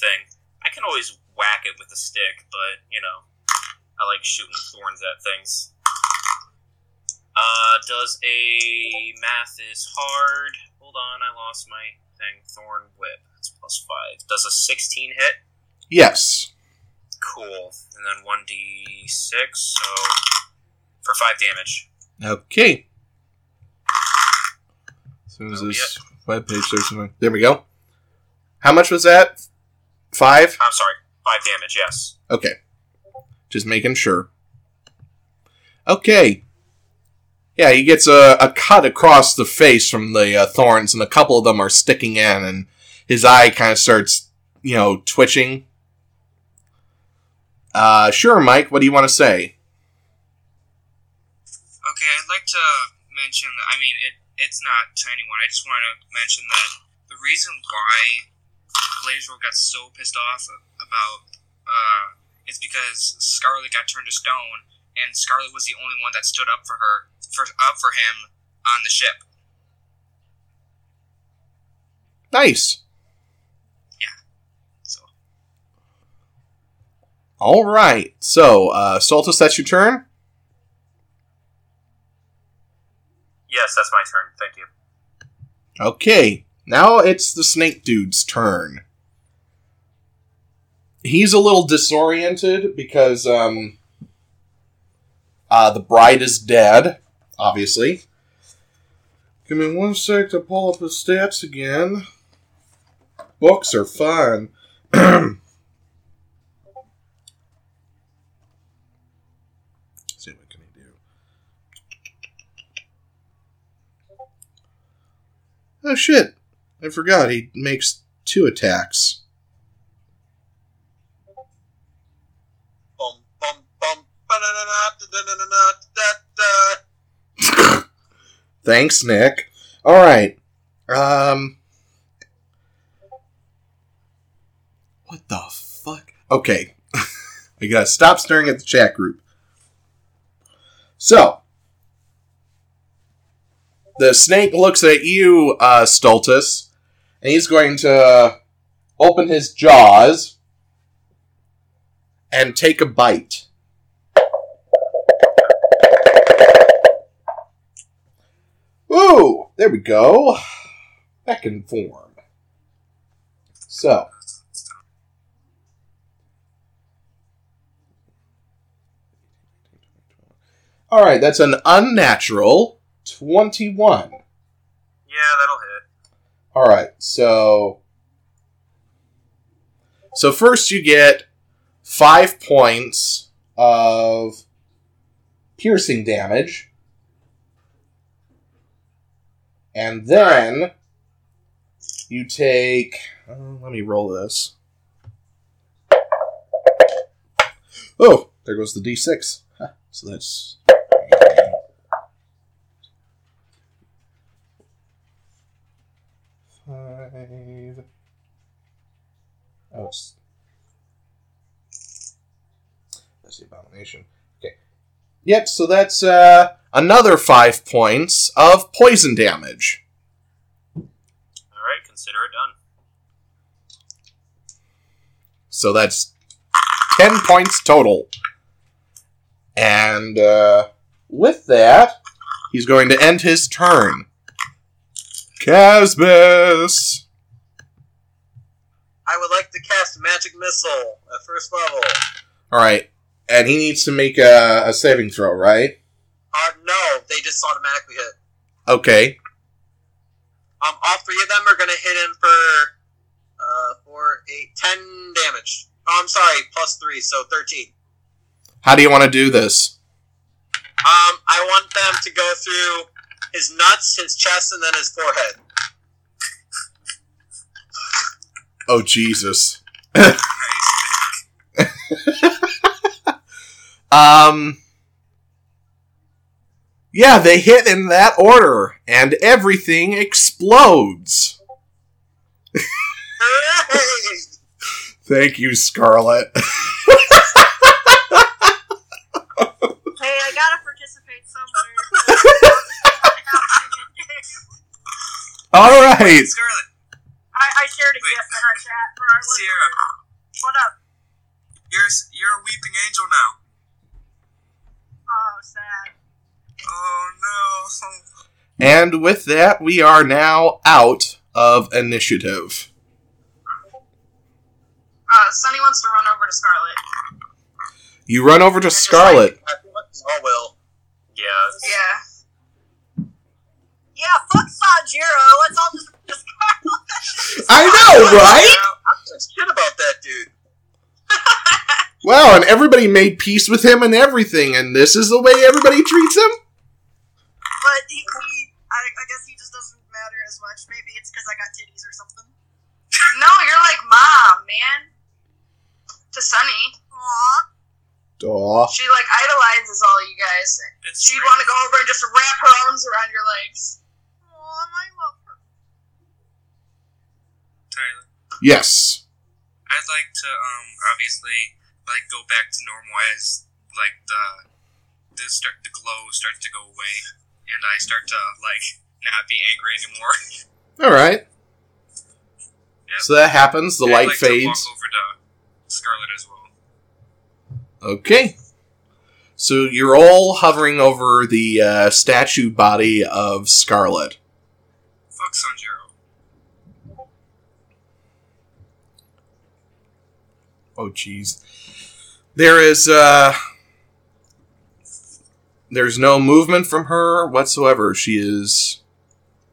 thing. I can always whack it with a stick, but you know, I like shooting thorns at things. Uh, does a math is hard? Hold on, I lost my thing. Thorn whip. That's plus five. Does a sixteen hit? Yes. Cool. And then one d six. So for five damage. Okay. As soon as That'll this webpage starts, going- there we go. How much was that? Five. I'm sorry, five damage. Yes. Okay. Just making sure. Okay. Yeah, he gets a, a cut across the face from the uh, thorns, and a couple of them are sticking in, and his eye kind of starts, you know, twitching. Uh, sure, Mike, what do you want to say? Okay, I'd like to mention that. I mean, it it's not to anyone. I just want to mention that the reason why Blazer got so pissed off about uh, is because Scarlet got turned to stone, and Scarlet was the only one that stood up for her, for up for him on the ship. Nice. All right. So, uh, Stultus, that's your turn. Yes, that's my turn. Thank you. Okay, now it's the snake dude's turn. He's a little disoriented because um uh the bride is dead, obviously. Give me one sec to pull up the stats again. Books are fun. see what can he do. Oh shit! I forgot he makes two attacks. Thanks, Nick. All right. Um. What the fuck? Okay. we gotta stop staring at the chat group. So. The snake looks at you, uh, Stultus, and he's going to open his jaws and take a bite. Ooh, there we go. Back in form. So. Alright, that's an unnatural 21. Yeah, that'll hit. Alright, so. So first you get five points of piercing damage. And then you take. uh, let me roll this. Oh, there goes the d6. Huh, So that's. Five. Oh. That's the abomination. Okay. Yep, so that's uh, another five points of poison damage. All right, consider it done. So that's 10 points total. And uh, with that, he's going to end his turn. Casbus! I would like to cast magic missile at first level. Alright, and he needs to make a, a saving throw, right? Uh, no, they just automatically hit. Okay. Um, all three of them are gonna hit him for, uh, four, eight, ten damage. Oh, I'm sorry, plus three, so thirteen. How do you want to do this? Um, I want them to go through his nuts, his chest, and then his forehead. Oh Jesus. um. Yeah, they hit in that order, and everything explodes. Thank you, Scarlet. hey, I gotta participate somewhere. All right. Scarlet. I, I shared a Wait. gift in our chat for our Sierra, listeners. What up? you're you're a weeping angel now. Oh, sad. Oh no. And with that, we are now out of initiative. Uh, Sunny wants to run over to Scarlet. You run over to just Scarlet. I feel like we all will. Yeah. Yeah. Yeah, fuck Sanjiro. Let's all just discard I know, right? I'm shit about that dude. Wow, and everybody made peace with him and everything, and this is the way everybody treats him? But he, he I, I guess he just doesn't matter as much. Maybe it's because I got titties or something. No, you're like mom, man. To Sunny. Aw. Aw. She like idolizes all you guys. It's She'd want to go over and just wrap her arms around your legs. Aw, I love her. Tyler. Yes. I'd like to um obviously like go back to normal as like the the start the glow starts to go away and I start to like not be angry anymore. Alright. Yep. So that happens, the I'd light like fades. over to Scarlet as well. Okay. So you're all hovering over the uh, statue body of Scarlet. Fuck Sanjiro. Oh, jeez. There is, uh. There's no movement from her whatsoever. She is.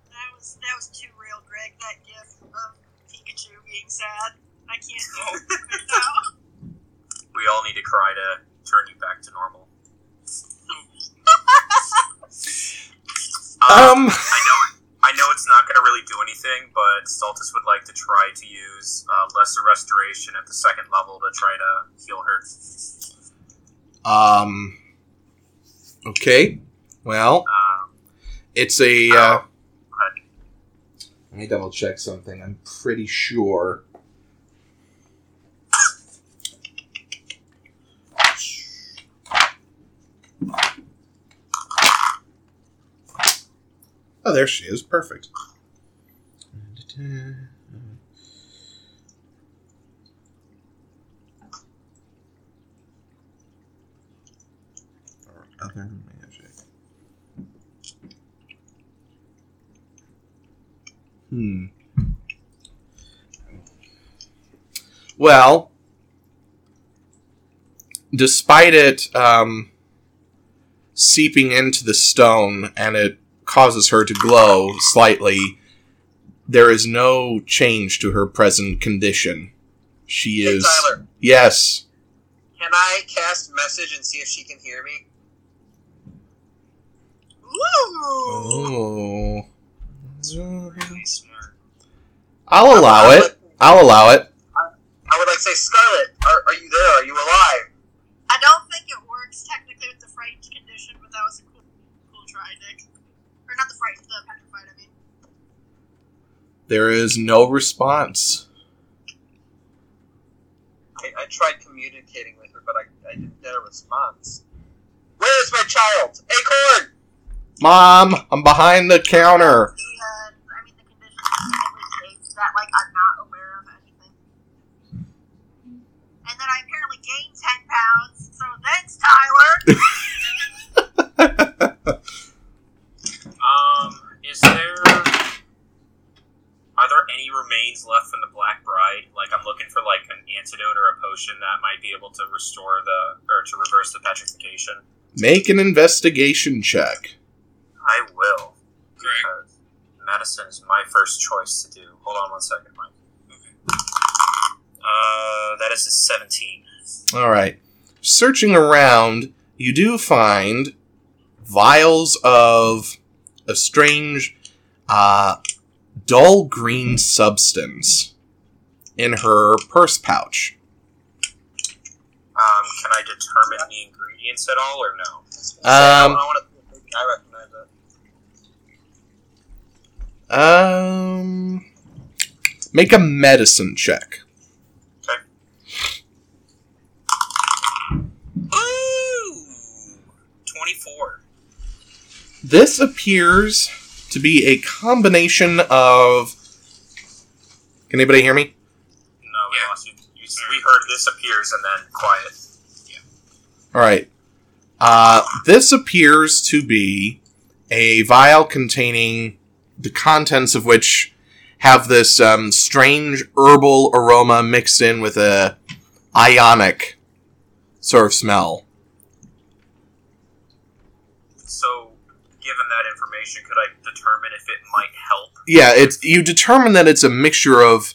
That was that was too real, Greg. That gift of Pikachu being sad. I can't deal it now. We all need to cry to turn you back to normal. Um. I know. I know it's not going to really do anything, but Stultus would like to try to use uh, lesser restoration at the second level to try to heal her. Um. Okay. Well, Um, it's a. Uh, but let me double check something. I'm pretty sure. Oh, there she is. Perfect. Other magic. Hmm. Well, despite it um, seeping into the stone and it causes her to glow slightly, there is no change to her present condition. She Hey, is. Tyler, Yes. can I cast message and see if she can hear me? Ooh. Oh. really smart. I'll allow I it. would- I'll allow it. I would like to say, Scarlet, are, are you there? Are you alive? I don't think it works technically with the frightened condition, but that was a cool, cool try, Nick. Or not the frightened, the petrified. I mean. There is no response. I, I tried communicating with her, but I, I didn't get a response. Where is my child? Acorn! Mom, I'm behind the counter. The, uh, I mean, the condition specifically that like I'm not aware of anything. And then I apparently gained ten pounds. So thanks, Tyler. Um, is there? Are there any remains left from the Black Bride? Like, I'm looking for like an antidote or a potion that might be able to restore the or to reverse the petrification. Make an investigation check. I will, Greg. because medicine is my first choice to do. Hold on one second, Mike. Okay. Uh, that is a 17. All right. Searching around, you do find vials of a strange, uh, dull green substance in her purse pouch. Um, can I determine the ingredients at all, or no? I Um, want to. I recognize it. um, make a medicine check. Ooh, 24. This appears to be a combination of. Can anybody hear me? No, we Yeah. lost you. you. We heard this appears and then quiet. Yeah. All right. Uh, this appears to be a vial containing the contents of which have this um, strange herbal aroma mixed in with a ionic sort of smell. So, given that information, could I determine if it might help? Yeah, it's you determine that it's a mixture of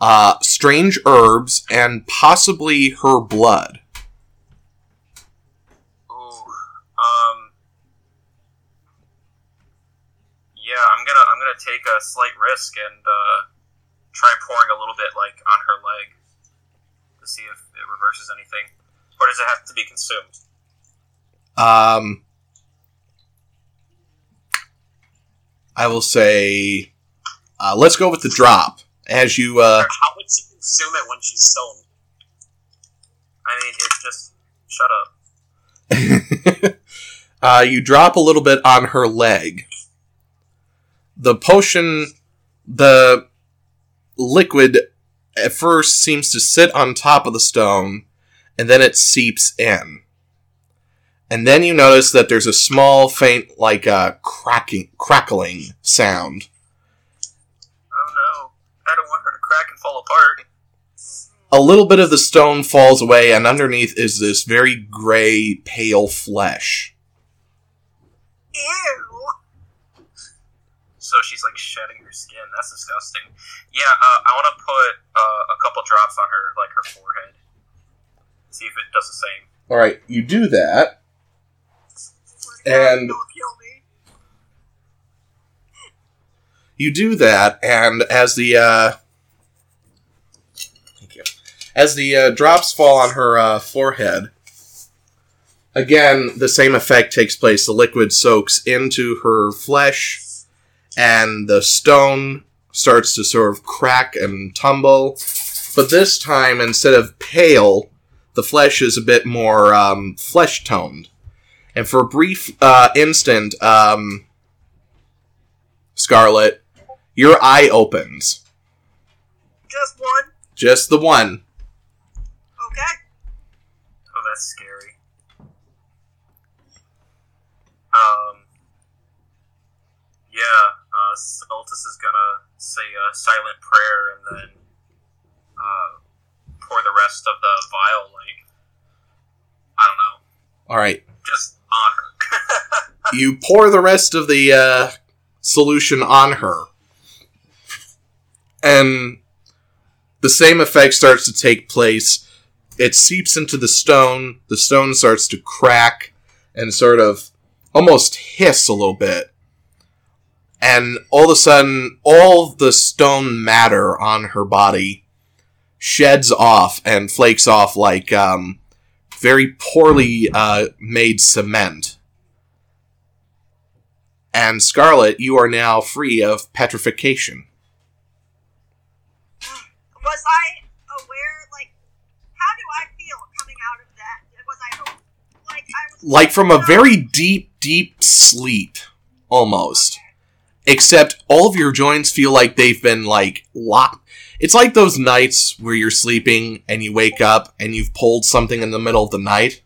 uh, strange herbs and possibly her blood. Ooh. Um. Yeah, I'm gonna I'm gonna take a slight risk and uh, try pouring a little bit like on her leg to see if it reverses anything, or does it have to be consumed? Um, I will say, uh, let's go with the drop as you. Uh, How would she consume it when she's sewn? I mean, it just shut up. uh, you drop a little bit on her leg. The potion, the liquid, at first seems to sit on top of the stone, and then it seeps in. And then you notice that there's a small, faint, like uh, cracking, crackling sound. Oh no, I don't want her to crack and fall apart. A little bit of the stone falls away, and underneath is this very gray, pale flesh. Ew. So she's like shedding her skin. That's disgusting. Yeah, uh, I want to put uh, a couple drops on her, like her forehead. See if it does the same. All right, you do that. And-. You do that, and as the uh, thank you, as the uh, drops fall on her uh, forehead, again the same effect takes place. The liquid soaks into her flesh, and the stone starts to sort of crack and tumble. But this time, instead of pale, the flesh is a bit more um, flesh toned. And for a brief uh, instant, um, Scarlet, your eye opens. Just one. Just the one. Okay. Oh, that's scary. Um. Yeah, uh, Stultus is gonna say a silent prayer and then uh, pour the rest of the vial, like I don't know, All right. just on her. You pour the rest of the uh, solution on her. And the same effect starts to take place. It seeps into the stone. The stone starts to crack and sort of almost hiss a little bit. And all of a sudden, all the stone matter on her body sheds off and flakes off like um, very poorly uh, made cement. And Scarlet, you are now free of petrification. Was I aware? Like, how do I feel coming out of that? Was I like I was Like from a very deep, deep sleep, almost. Except all of your joints feel like they've been like locked. It's like those nights where you're sleeping and you wake up and you've pulled something in the middle of the night.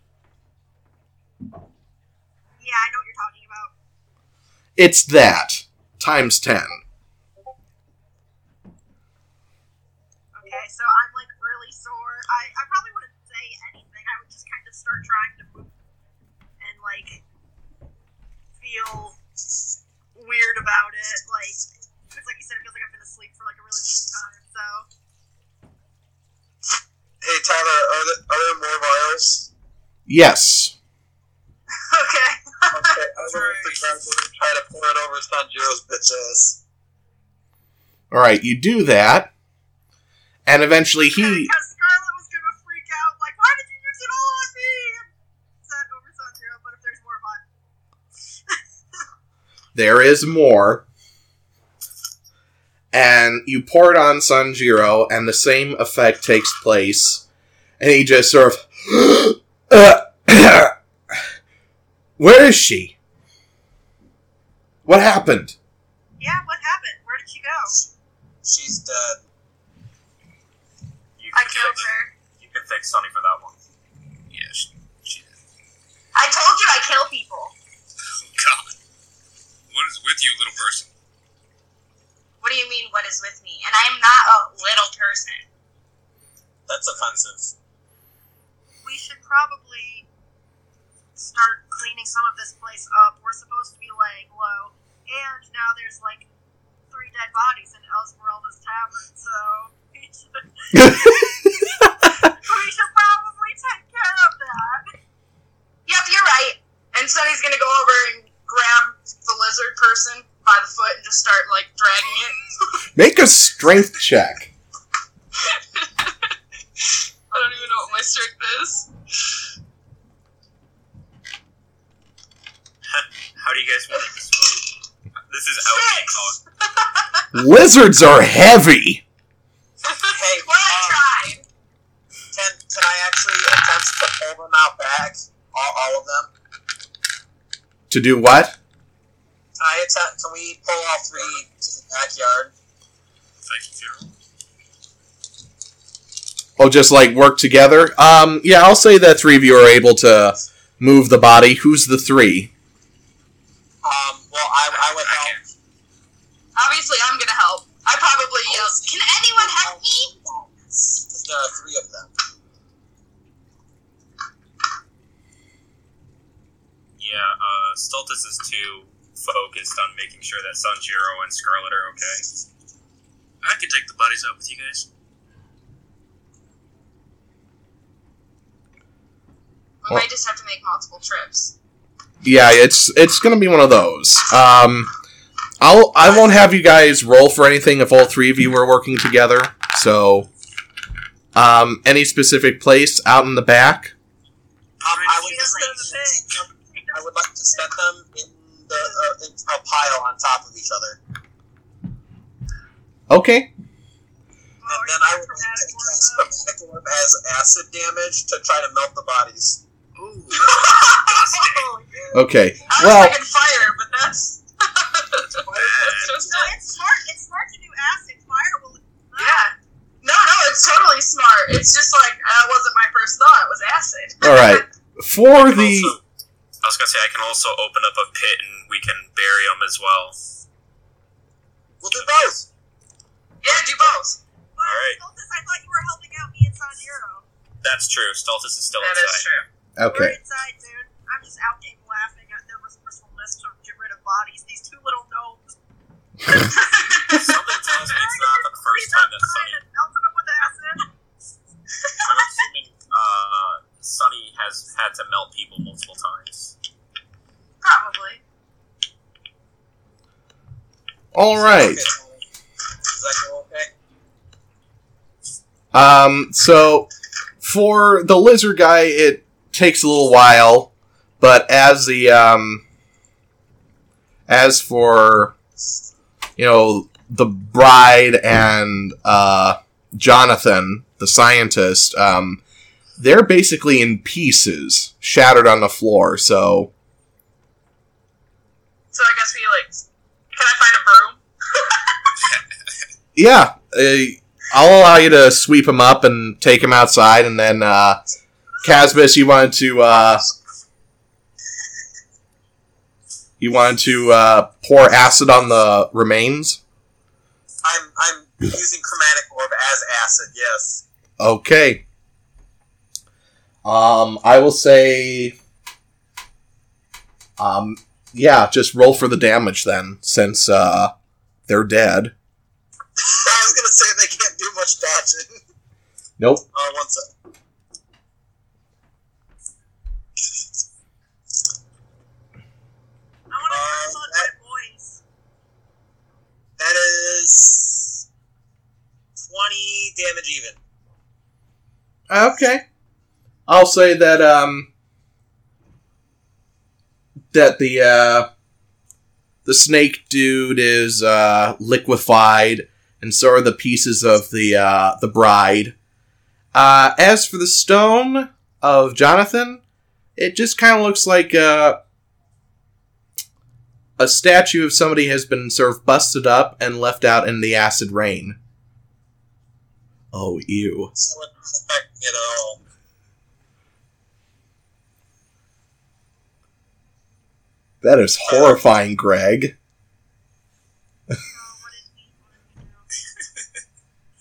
Yeah, I know what you're talking about. It's that times 10. Okay, so I'm like really sore. I, I probably wouldn't say anything. I would just kind of start trying to move and like feel weird about it. Like, because like you said, it feels like I've been asleep for like a really long time. So Hey Tyler, are there, are there more vials? Yes. okay. Okay, I'm going to try, try to pour it over Sanjiro's bitch ass. Alright, you do that. And eventually he. Because Scarlet was gonna freak out, like, why did you use it all on me? And set over Sanjiro, but if there's more fun. There is more. And you pour it on Sanjiro, and the same effect takes place. And he just sort of. Uh, where is she? What happened? Yeah, what happened? Where did she go? She's dead. You I can killed fix- her. You can thank Sunny for that one. Yeah, she, she did. I told you I kill people. Oh, God. What is with you, little person? What do you mean, what is with me? And I am not a little person. That's offensive. We should probably start cleaning some of this place up. We're supposed to be laying low. And now there's like three dead bodies in Esmeralda's tavern, so we should, we should probably take care of that. Yep, you're right. And Sunny's gonna go over and grab the lizard person by the foot and just start like dragging it. Make a strength check. I don't even know what my strength is. How do you guys want to dispose? This is outgame talk. Lizards are heavy. Hey, Well, I um, tried. can, can I actually attempt to pull them out back? All, all of them? To do what? Can I attempt, can we pull all three to the backyard? Thank you, funeral. Oh, just like work together? Um, yeah, I'll say that three of you are able to move the body. Who's the three? Um, well, I, I would I help. can. Obviously, I'm gonna help. I probably yelled, "Can anyone help me?" Because there are three of them. Yeah, uh, Stultus is too focused on making sure that Sanjiro and Scarlet are okay. I can take the bodies out with you guys. We might just have to make multiple trips. Yeah, it's it's gonna be one of those. Um, I'll I won't have you guys roll for anything if all three of you are working together. So, um, any specific place out in the back? Um, I would She just doesn't them, I would like to set them in the uh, in a pile on top of each other, Okay. And then I would like to cast so? chromatic orb as acid damage to try to melt the bodies. Ooh. Okay. I Well, thinking fire, but that's. That's bad. Just No, it's smart. It's smart to do acid. Fire will. yeah. No, no, it's totally smart. It's just like uh, that wasn't my first thought. It was acid. all right. For I can the also- I was gonna say I can also open up a pit and we can bury them as well. We'll do both. Yeah, do both. But Alright. Stultus, I thought you were helping out me and Sanjiro. That's true. Stultus is still That inside. is true. We're okay. inside, dude. I'm just out game laughing at their resourcefulness to get rid of bodies. These two little gnomes. Something tells me it's not the first time that Sunny. And melted them with acid. I'm assuming uh, Sunny has had to melt people multiple times. Probably. All right. Is that okay? Um, so for the lizard guy, it takes a little while, but as the um, as for you know the bride and uh, Jonathan, the scientist, um, they're basically in pieces, shattered on the floor. So So I guess we like. Can I find a broom? yeah, uh, I'll allow you to sweep him up and take him outside, and then uh, Casbus, you wanted to uh, you wanted to uh, pour acid on the remains. I'm I'm using chromatic orb as acid. Yes. Okay. Um, I will say. Um, yeah, just roll for the damage then, since uh, they're dead. I was gonna say they can't do much dodging. Nope. Uh, one sec. About that-. That is twenty damage even. Okay. I'll say that um that the uh the snake dude is uh liquefied and so are the pieces of the uh the bride. Uh as for the stone of Jonathan, it just kind of looks like uh a statue of somebody has been sort of busted up and left out in the acid rain. Oh, ew. So it doesn't affect me at all. That is horrifying, Greg. So what did we want to do?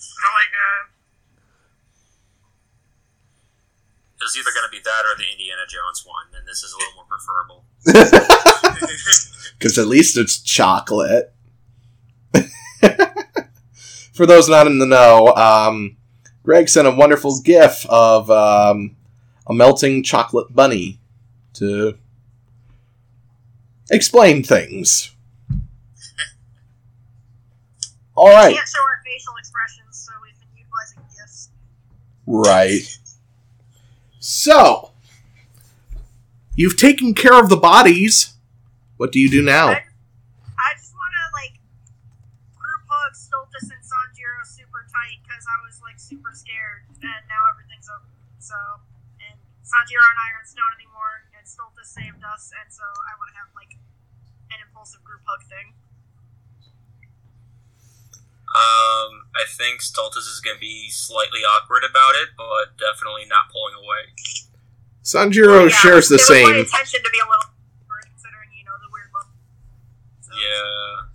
Oh my god. It's either going to be that or the Indiana Jones one, and this is a little more preferable. Because at least it's chocolate. For those not in the know, um, Greg sent a wonderful gif of um, a melting chocolate bunny to explain things. All We can't show our facial expressions, so we've been utilizing gifs. Right. So, you've taken care of the bodies. What do you do now? I, I just want to like group hug Stultus and Sanjiro super tight because I was like super scared, and now everything's over. So, and Sanjiro and I aren't stoned anymore, and Stultus saved us, and so I want to have like an impulsive group hug thing. Um, I think Stultus is going to be slightly awkward about it, but definitely not pulling away. Sanjiro Yeah, shares the it was my same. intention to be a little awkward, considering you know the weird look. So, Yeah.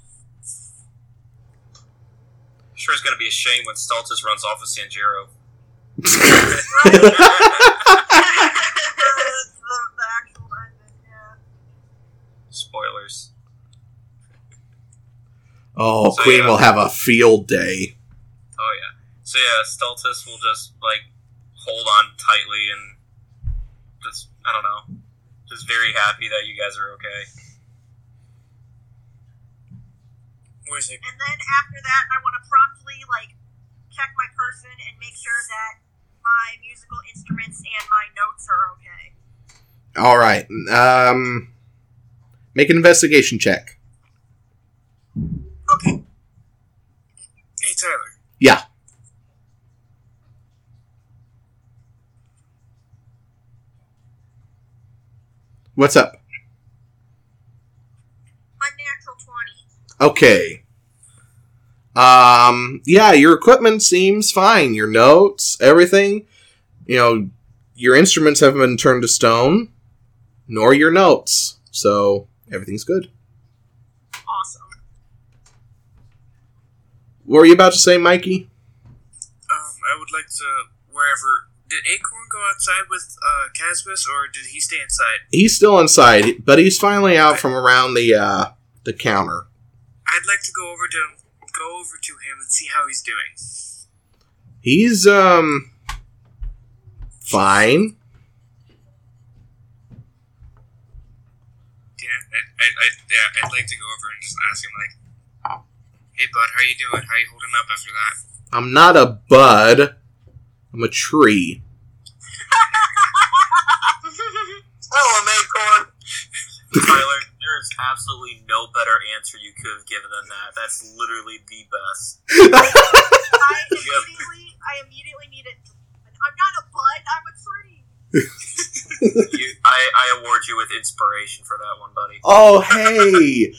Sure, it's going to be a shame when Stultus runs off with Sanjiro. Spoilers. Oh, So, Queen yeah. will have a field day. Oh yeah. So yeah, Stultus will just like hold on tightly and just I don't know, just very happy that you guys are okay. Where's it? And then after that, I want to promptly like check my person and make sure that my musical instruments and my notes are okay. All right. Um, make an investigation check. Okay. Hey Tyler. Yeah. What's up? Unnatural twenty. Okay. Um, yeah, your equipment seems fine. Your notes, everything. You know, your instruments haven't been turned to stone, nor your notes. So, everything's good. Awesome. What were you about to say, Mikey? Um, I would like to wherever. Did Acorn go outside with uh, Casbus, or did he stay inside? He's still inside, but he's finally out from around the uh, the counter. I'd like to go over to go over to him and see how he's doing. He's um fine. Yeah, I, I, I, yeah, I'd like to go over and just ask him like, "Hey, bud, how you doing? How you holding up after that?" I'm not a bud. I'm a tree. Oh, I'm Acorn. Tyler, there is absolutely no better answer you could have given than that. That's literally the best. I immediately, I immediately needed. I'm not a bud. I'm a tree. You, I, I award you with inspiration for that one, buddy. Oh hey,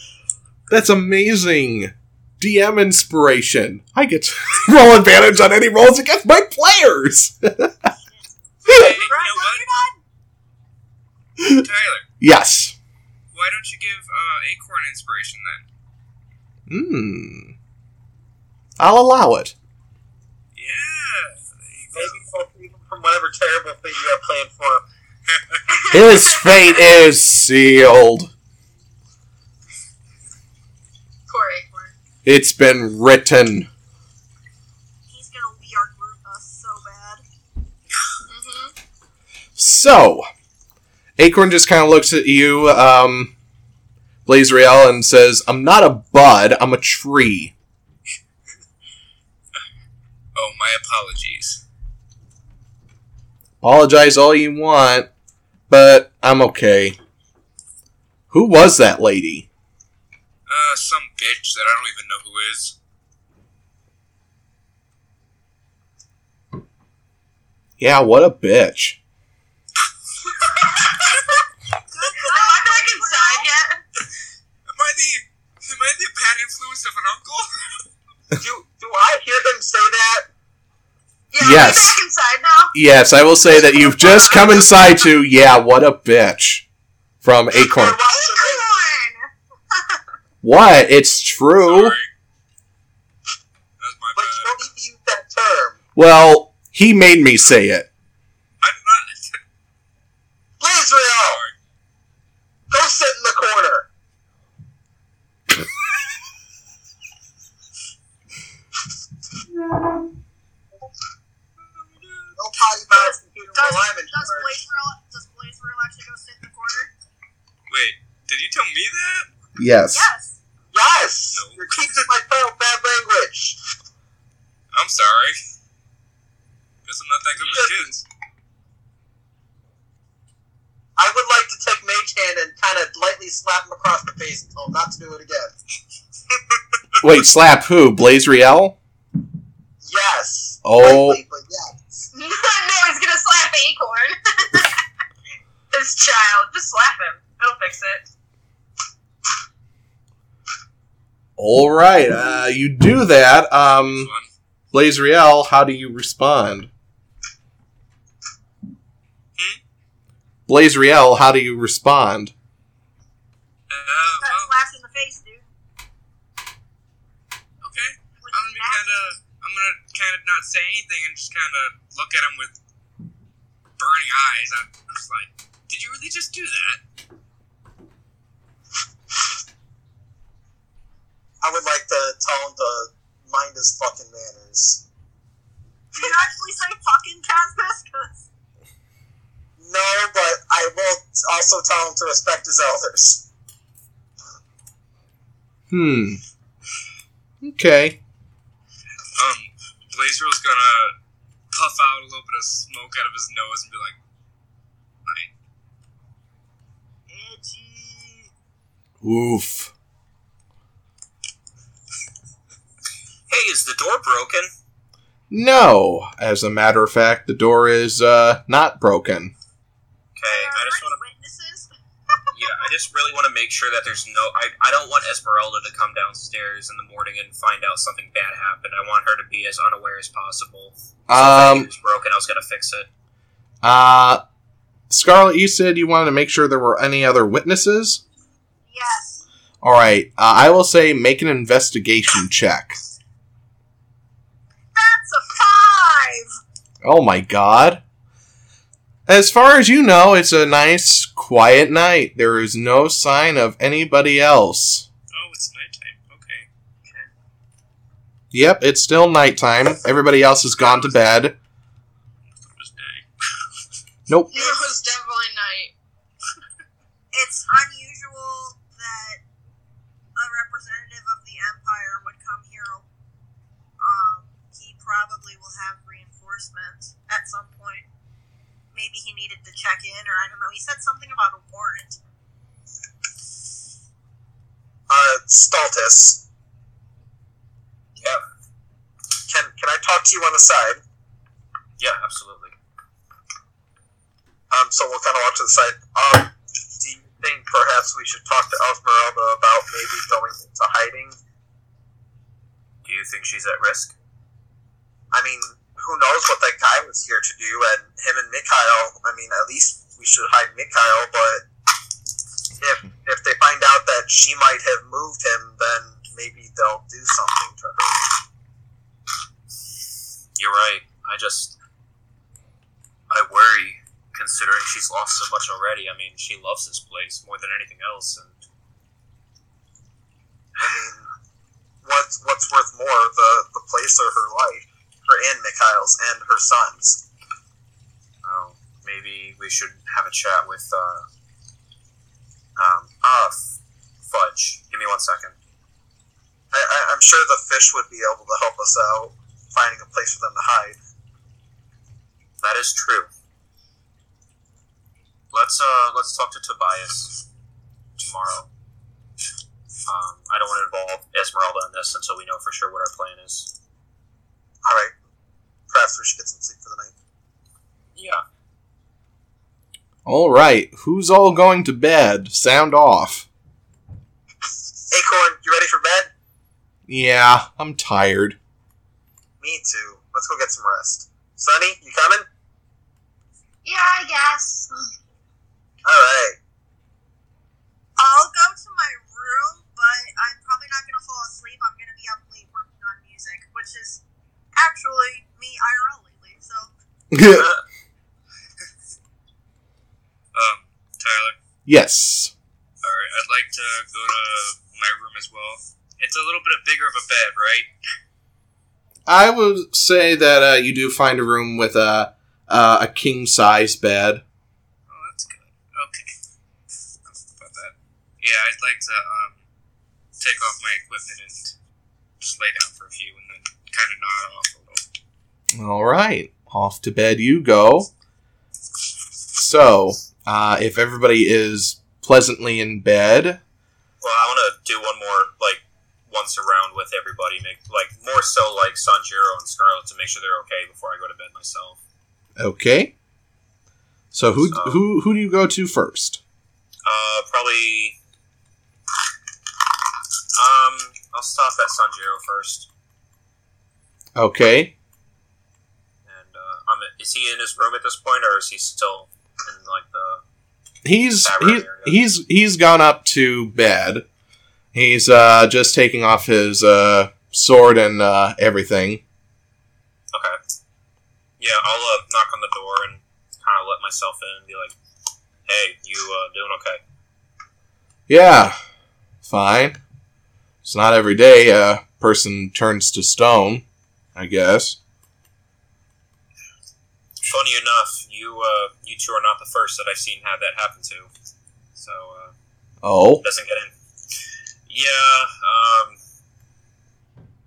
that's amazing. DM inspiration. I get to roll advantage on any rolls against my players. Hey, you know what. Tyler? yes. Why don't you give uh, Acorn inspiration then? Hmm. I'll allow it. Yeah. there you go. Maybe he'll from whatever terrible thing you have planned for him. His fate is sealed. Poor Acorn. It's been written. He's gonna we are group us so bad. Mm-hmm. So, Acorn just kind of looks at you, um, Blazriel, and says, I'm not a bud, I'm a tree. Oh, my apologies. Apologize all you want, but I'm okay. Who was that lady? Uh, some bitch that I don't even know who is. Yeah, what a bitch. be am I the bad influence of an uncle? do do I hear him say that? Yeah, yes. Yes, I will say that you've just come inside to yeah, what a bitch from Acorn. what? It's true. But you don't even use that term. Well, he made me say it. I'm not. Please, Real! Go sit in the corner. No potty mouths and Peter Does, Lyman does charge. Blazriel does Blazriel actually go sit in the corner? Wait, did you tell me that? Yes. Yes. Yes! No. You're teaching my child bad language. I'm sorry. Guess I'm not that good with kids. I would like to take Mage Hand and kind of lightly slap him across the face and tell him not to do it again. Wait, slap who? Blazriel? Yes. Oh. Lightly, but yes. no, he's gonna slap Acorn. His child. Just slap him. It'll fix it. All right. Uh, you do that. Um, Fun. Blazriel, how do you respond? Hmm? Blazriel, how do you respond? Uh, That well, slaps in the face, dude. okay. I'm gonna magic. kind of, I'm gonna kind of not say anything and just kind of look at him with burning eyes. I'm just like, did you really just do that? I would like to tell him to mind his fucking manners. Did you actually say fucking Casbus? 'Cause No, but I will also tell him to respect his elders. Hmm. Okay. Um, Blazer's gonna puff out a little bit of smoke out of his nose and be like, "Alright, edgy. Oof. Hey, is the door broken? No. As a matter of fact, the door is uh, not broken. Okay, I just want to. Yeah, I just really want to make sure that there's no. I, I don't want Esmeralda to come downstairs in the morning and find out something bad happened. I want her to be as unaware as possible. So Um, it was broken. I was gonna fix it. uh, Scarlet, you said you wanted to make sure there were any other witnesses? Yes. All right. Uh, I will say make an investigation check. That's a five. Oh my god. As far as you know, it's a nice, quiet night. There is no sign of anybody else. oh, it's nighttime. Okay." Yep, it's still nighttime. Everybody else has gone to bed. I it was day. Nope. It was definitely night. It's unusual that a representative of the Empire would come here. Um, he probably will have reinforcements at some point. Maybe he needed to check in, or I don't know. He said something about a warrant. Uh, Stultus, Yeah, can can I talk to you on the side? yeah, absolutely. Um, so we'll kind of walk to the side. Um, do you think perhaps we should talk to Esmeralda about maybe going into hiding? Do you think she's at risk? I mean, who knows what that guy was here to do, and him and Mikhail, I mean, at least we should hide Mikhail, but if if they find out that she might have moved him, then maybe they'll do something to her. You're right. I just. I worry, considering she's lost so much already. I mean, she loves this place more than anything else, and I mean, what's what's worth more, the the place or her life, her and Mikhail's and her son's? oh, maybe we should have a chat with. Uh, um, ah, Fudge. Give me one second. I, I, I'm sure the fish would be able to help us out finding a place for them to hide. That is true. Let's uh, let's talk to Tobias tomorrow. Um, I don't want to involve Esmeralda in this until we know for sure what our plan is. All right, perhaps we should get some sleep for the night. Yeah. All right. Who's all going to bed? Sound off. Acorn, you ready for bed? Yeah, I'm tired. Me too. Let's go get some rest. Sunny, you coming? Yeah, I guess. All right. I'll go to my room, but I'm probably not gonna fall asleep. I'm gonna be up late working on music, which is actually me IRL lately. So Um, Tyler. yes. All right, I'd like to go to my room as well. It's a little bit bigger of a bed, right? I would say that uh, you do find a room with a uh, a king size bed. Oh, that's good. Okay. About that. Yeah, I'd like to um take off my equipment and just lay down for a few, and then kind of nod off a little. All right, off to bed you go. So, uh, if everybody is pleasantly in bed, Well, I want to do one more like once around with everybody, make like more so like Sanjiro and Scarlet to make sure they're okay before I go to bed myself. okay. So who So- who who do you go to first? Uh, probably. Um, I'll stop at Sanjiro first, Okay. Uh, Is he in his room at this point, or is he still in like the? He's he, he's he's gone up to bed. He's uh, just taking off his uh, sword and uh, everything. Okay. Yeah, I'll uh, knock on the door and kind of let myself in and be like, "Hey, you uh, doing okay?" Yeah, fine. It's not every day a person turns to stone, I guess. Funny enough, you uh, you two are not the first that I've seen have that happen to. So uh, Oh, doesn't get in. Yeah, um,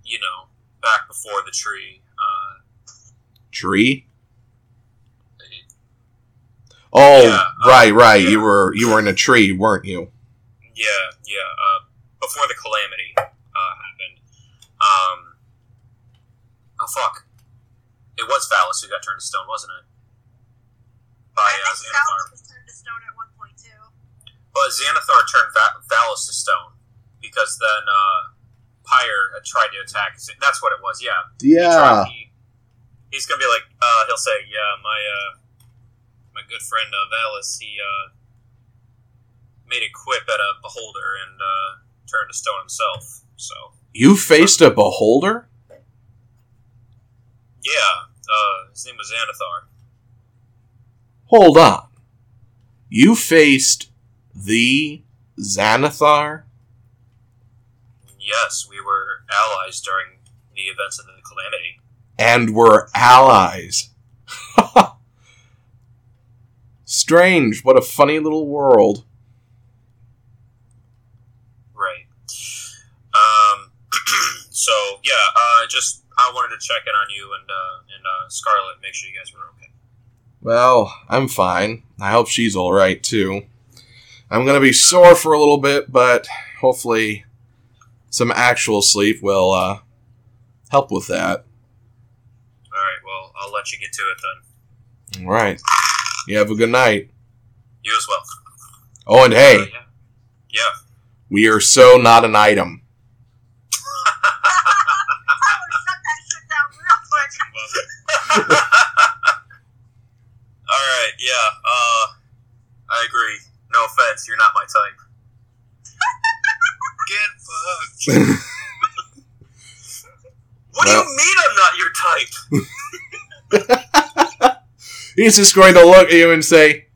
you know, back before the tree. Uh, tree. Oh, Yeah, uh, right, right. yeah. You were you were in a tree, weren't you? yeah, yeah. Uh, before the calamity uh, happened. Um, oh fuck! It was Phallus who got turned to stone, wasn't it? By I uh, think Xanathar. Salvus was turned to stone at one point too. But Xanathar turned Va- Valis to stone because then uh, Pyre had tried to attack. That's what it was. Yeah. He tried- he- he's gonna be like, uh, he'll say, "Yeah, my uh, my good friend uh, Valis, he uh, made a quip at a beholder and uh, turned to stone himself." So You faced a beholder? yeah, uh, his name was Xanathar. Hold on. You faced the Xanathar? Yes, we were allies during the events of the calamity. and were allies. Strange. What a funny little world. Right. Um. so yeah, uh, just I wanted to check in on you and uh, and uh, Scarlet, make sure you guys were okay. Well, I'm fine. I hope she's alright too. I'm gonna be sore for a little bit, but hopefully some actual sleep will uh, help with that. All right. Well, I'll let you get to it then. Alright. You have a good night. You as well. Oh, and Uh, hey, yeah. Yeah. we are so not an item. Tyler, shut that shit down real quick. All right. Yeah. Uh, I agree. No offense, you're not my type. Get fucked. What Well- do you mean I'm not your type? He's just going to look at you and say,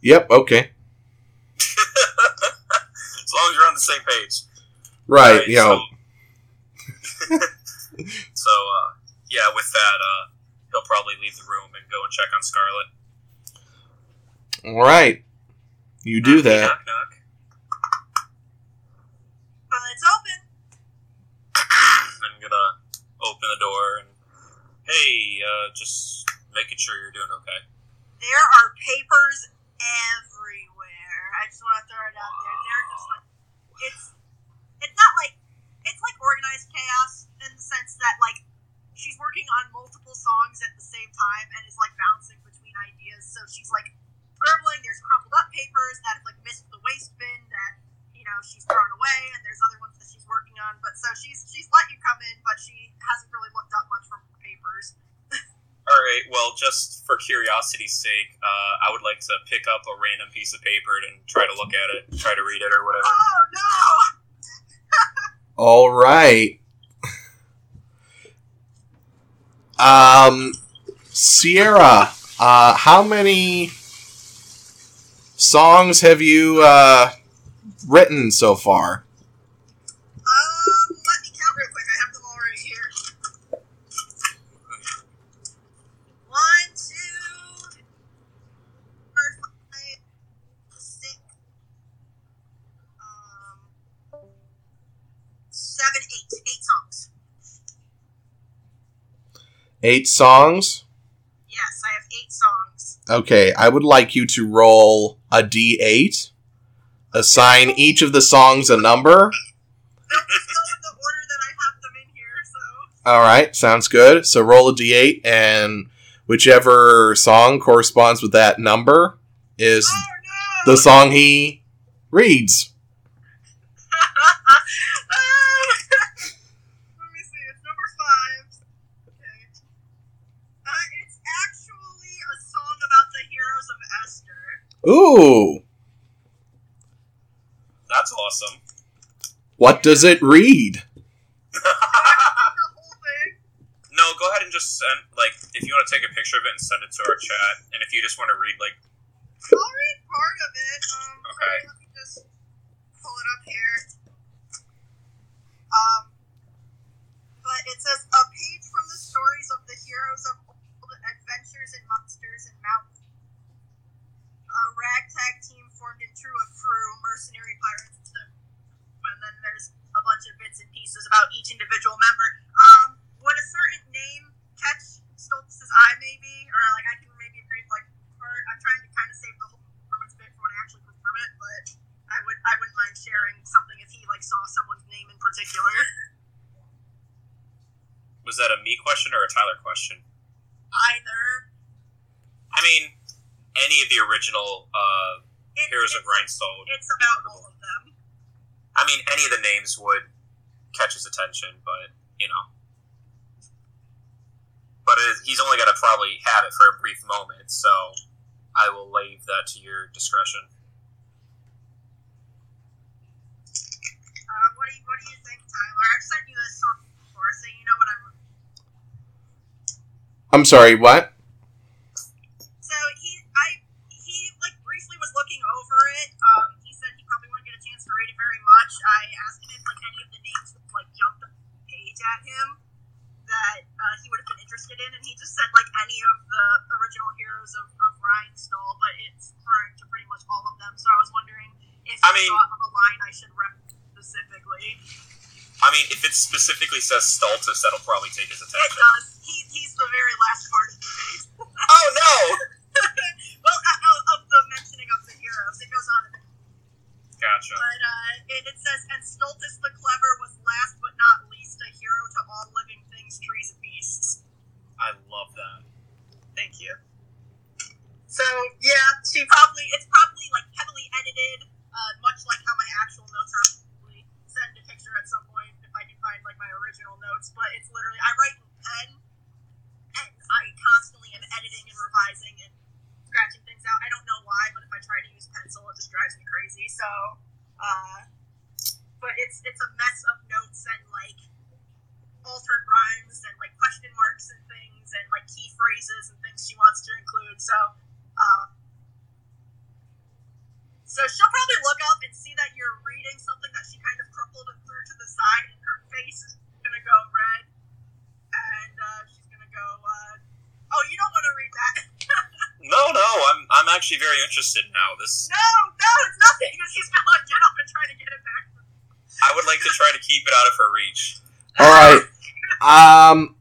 Yep, okay. as long as you're on the same page. Right, you know. So, so uh, yeah, with that, uh, he'll probably leave the room and go and check on Scarlet. Alright. You do Knock, that. Knock, knock. Well, it's open. I'm gonna open the door and hey, uh, just making sure you're doing okay. There are papers everywhere. I just want to throw it out there. They're just like it's it's not like it's like organized chaos in the sense that like she's working on multiple songs at the same time and is like bouncing between ideas. So she's like scribbling. There's crumpled up papers that have like missed the waste bin that you know she's thrown away, and there's other ones that she's working on. But so she's she's let you come in, but she hasn't really looked up much from the papers. All right. Well, just for curiosity's sake, uh, I would like to pick up a random piece of paper and try to look at it, try to read it, or whatever. Oh no! All right. Um, Sierra, uh, how many songs have you uh, written so far? Um, let me count real quick. I have them all right here. One, two, four, five, six, um, seven, eight. Eight songs. Eight songs. Yes, I have eight songs. Okay, I would like you to roll a d8. Assign each of the songs a number. They'll just the order that I have them in here, so. All right, sounds good. So roll a d8, and whichever song corresponds with that number is Oh no! the song he reads. Let me see. It's number five. Okay. Uh, it's actually a song about the heroes of Esther. Ooh, That's awesome. what does it read? the whole thing. No, go ahead and just send like if you want to take a picture of it and send it to our chat, and if you just want to read like I'll read part of it. Um, Okay. sorry, let me just pull it up here. Um, but it says a page from the stories of the heroes of old, adventures and monsters and mountains. A ragtag team formed into a crew, mercenary pirates. And then there's a bunch of bits and pieces about each individual member. Um, would a certain name catch Stultus's eye, maybe, or like I can maybe read like part. I'm trying to kind of save the whole performance bit for when I actually perform it, but I would I wouldn't mind sharing something if he like saw someone's name in particular. was that a me question or a Tyler question? Either I mean, any of the original uh, it's, Heroes of it's, Rhinestone. it's about all of them. I mean, any of the names would catch his attention, but you know. But it, he's only going to probably have it for a brief moment, so I will leave that to your discretion. Uh, what do you what do you think, Tyler? I've sent you this song before, so you know what I'm. I'm sorry, what? So he I he like briefly was looking over it. Um, he said he probably wouldn't get a chance to read it very much. I asked him if like any of the names would like jump the page at him that uh, he would have been interested in, and he just said like any of the original heroes of, of Rhinestall, but it's referring to pretty much all of them. So I was wondering if I mean- thought of a line I should rep specifically. I mean, if it specifically says Stultus, that'll probably take his attention. It does. He, he's the very last part of the page. Oh no! well, uh, uh, of the mentioning of the heroes, it goes on. Gotcha. But uh, it, it says, and Stultus the Clever was last but not least a hero to all living things, trees, and beasts. I love that. Thank you. So yeah, she probably it's probably like heavily edited, uh, much like how my actual notes are. Probably send a picture at some point if I can find like my original notes. But it's literally I write in pen, and I constantly am editing and revising and scratching things out. I don't know why, but if I try to use pencil, it just drives me crazy. So, uh, but it's it's a mess of notes and like altered rhymes and like question marks and things and like key phrases and things she wants to include. So, um, so she'll probably look up and see that you're reading something that she kind of crumpled and threw to the side, and her face is gonna go red, and uh, she's gonna go, uh, "Oh, you don't want to read that." No, no, I'm I'm actually very interested now. This no, no, it's nothing. Because she's gonna like get up and try to get it back. I would like to try to keep it out of her reach. All right. Um,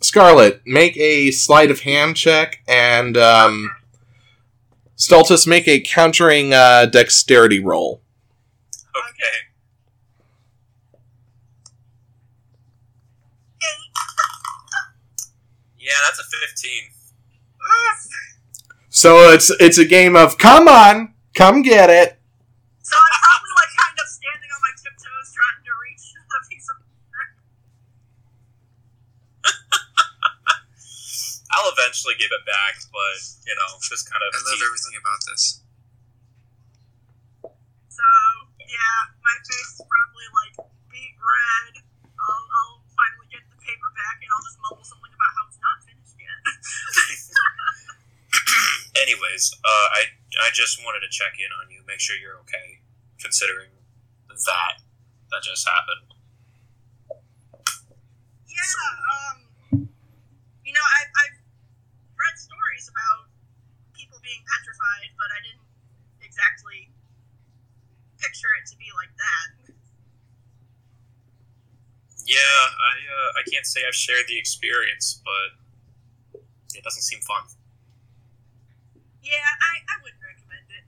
Scarlet, make a sleight of hand check, and um, Stultus, make a countering uh, dexterity roll. Okay. Yeah, that's a 15. So it's it's a game of come on, come get it. So I'm probably like kind of standing on my tiptoes trying to reach a piece of. I I'll eventually give it back, but you know, just kind of. I love tease- everything about this. So yeah, my face is probably like beet red. I'll, I'll finally get the paper back, and I'll just mumble something about how it's not finished yet. Anyways, uh, I I just wanted to check in on you, make sure you're okay, considering that that just happened. yeah, um, you know, I, I've read stories about people being petrified, but I didn't exactly picture it to be like that. Yeah, I uh, I can't say I've shared the experience, but it doesn't seem fun. Yeah, I, I wouldn't recommend it.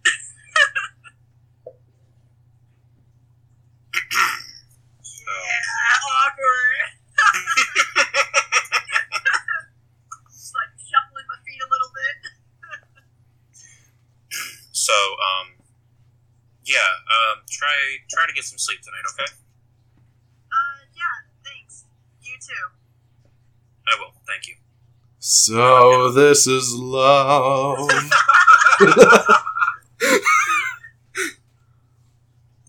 So, yeah, awkward. Just like shuffling my feet a little bit. so um, yeah, um, try try to get some sleep tonight, okay? Uh, yeah, thanks. You too. I will. Thank you. So this is love. All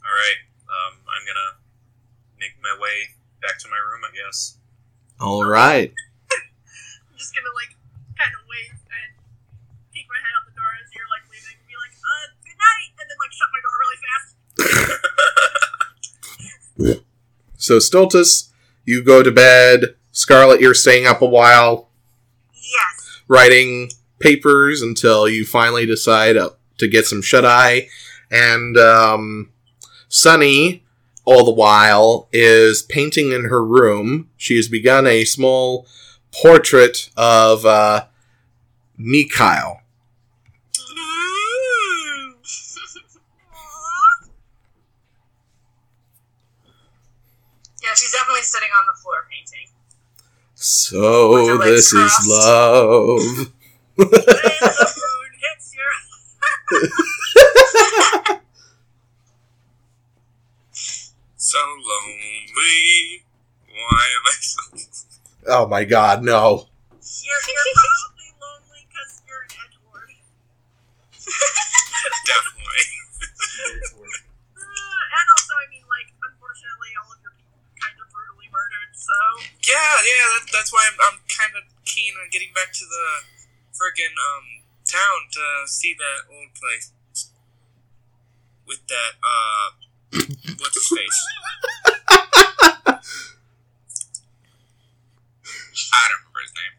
right. Um, I'm gonna make my way back to my room, I guess. All right. I'm just gonna like kind of wave and peek my head out the door as you're like leaving and be like, uh, good night, and then like shut my door really fast. So Stultus, you go to bed. Scarlet, you're staying up a while Yes. Writing papers until you finally decide to get some shut eye. And um, Sunny, all the while, is painting in her room. She has begun a small portrait of uh, Mikhail. Yeah, she's definitely sitting on. So this is love. When the moon hits So lonely. Why am I so? Oh my god, no. You're, you're probably lonely because you're an edgelord. Definitely. Uh, and also, I mean, like, unfortunately, all of your people kind of brutally murdered, so. Yeah, yeah. That, that's why I'm, I'm kind of keen on getting back to the friggin' um town to see that old place with that uh what's his face? I don't remember his name.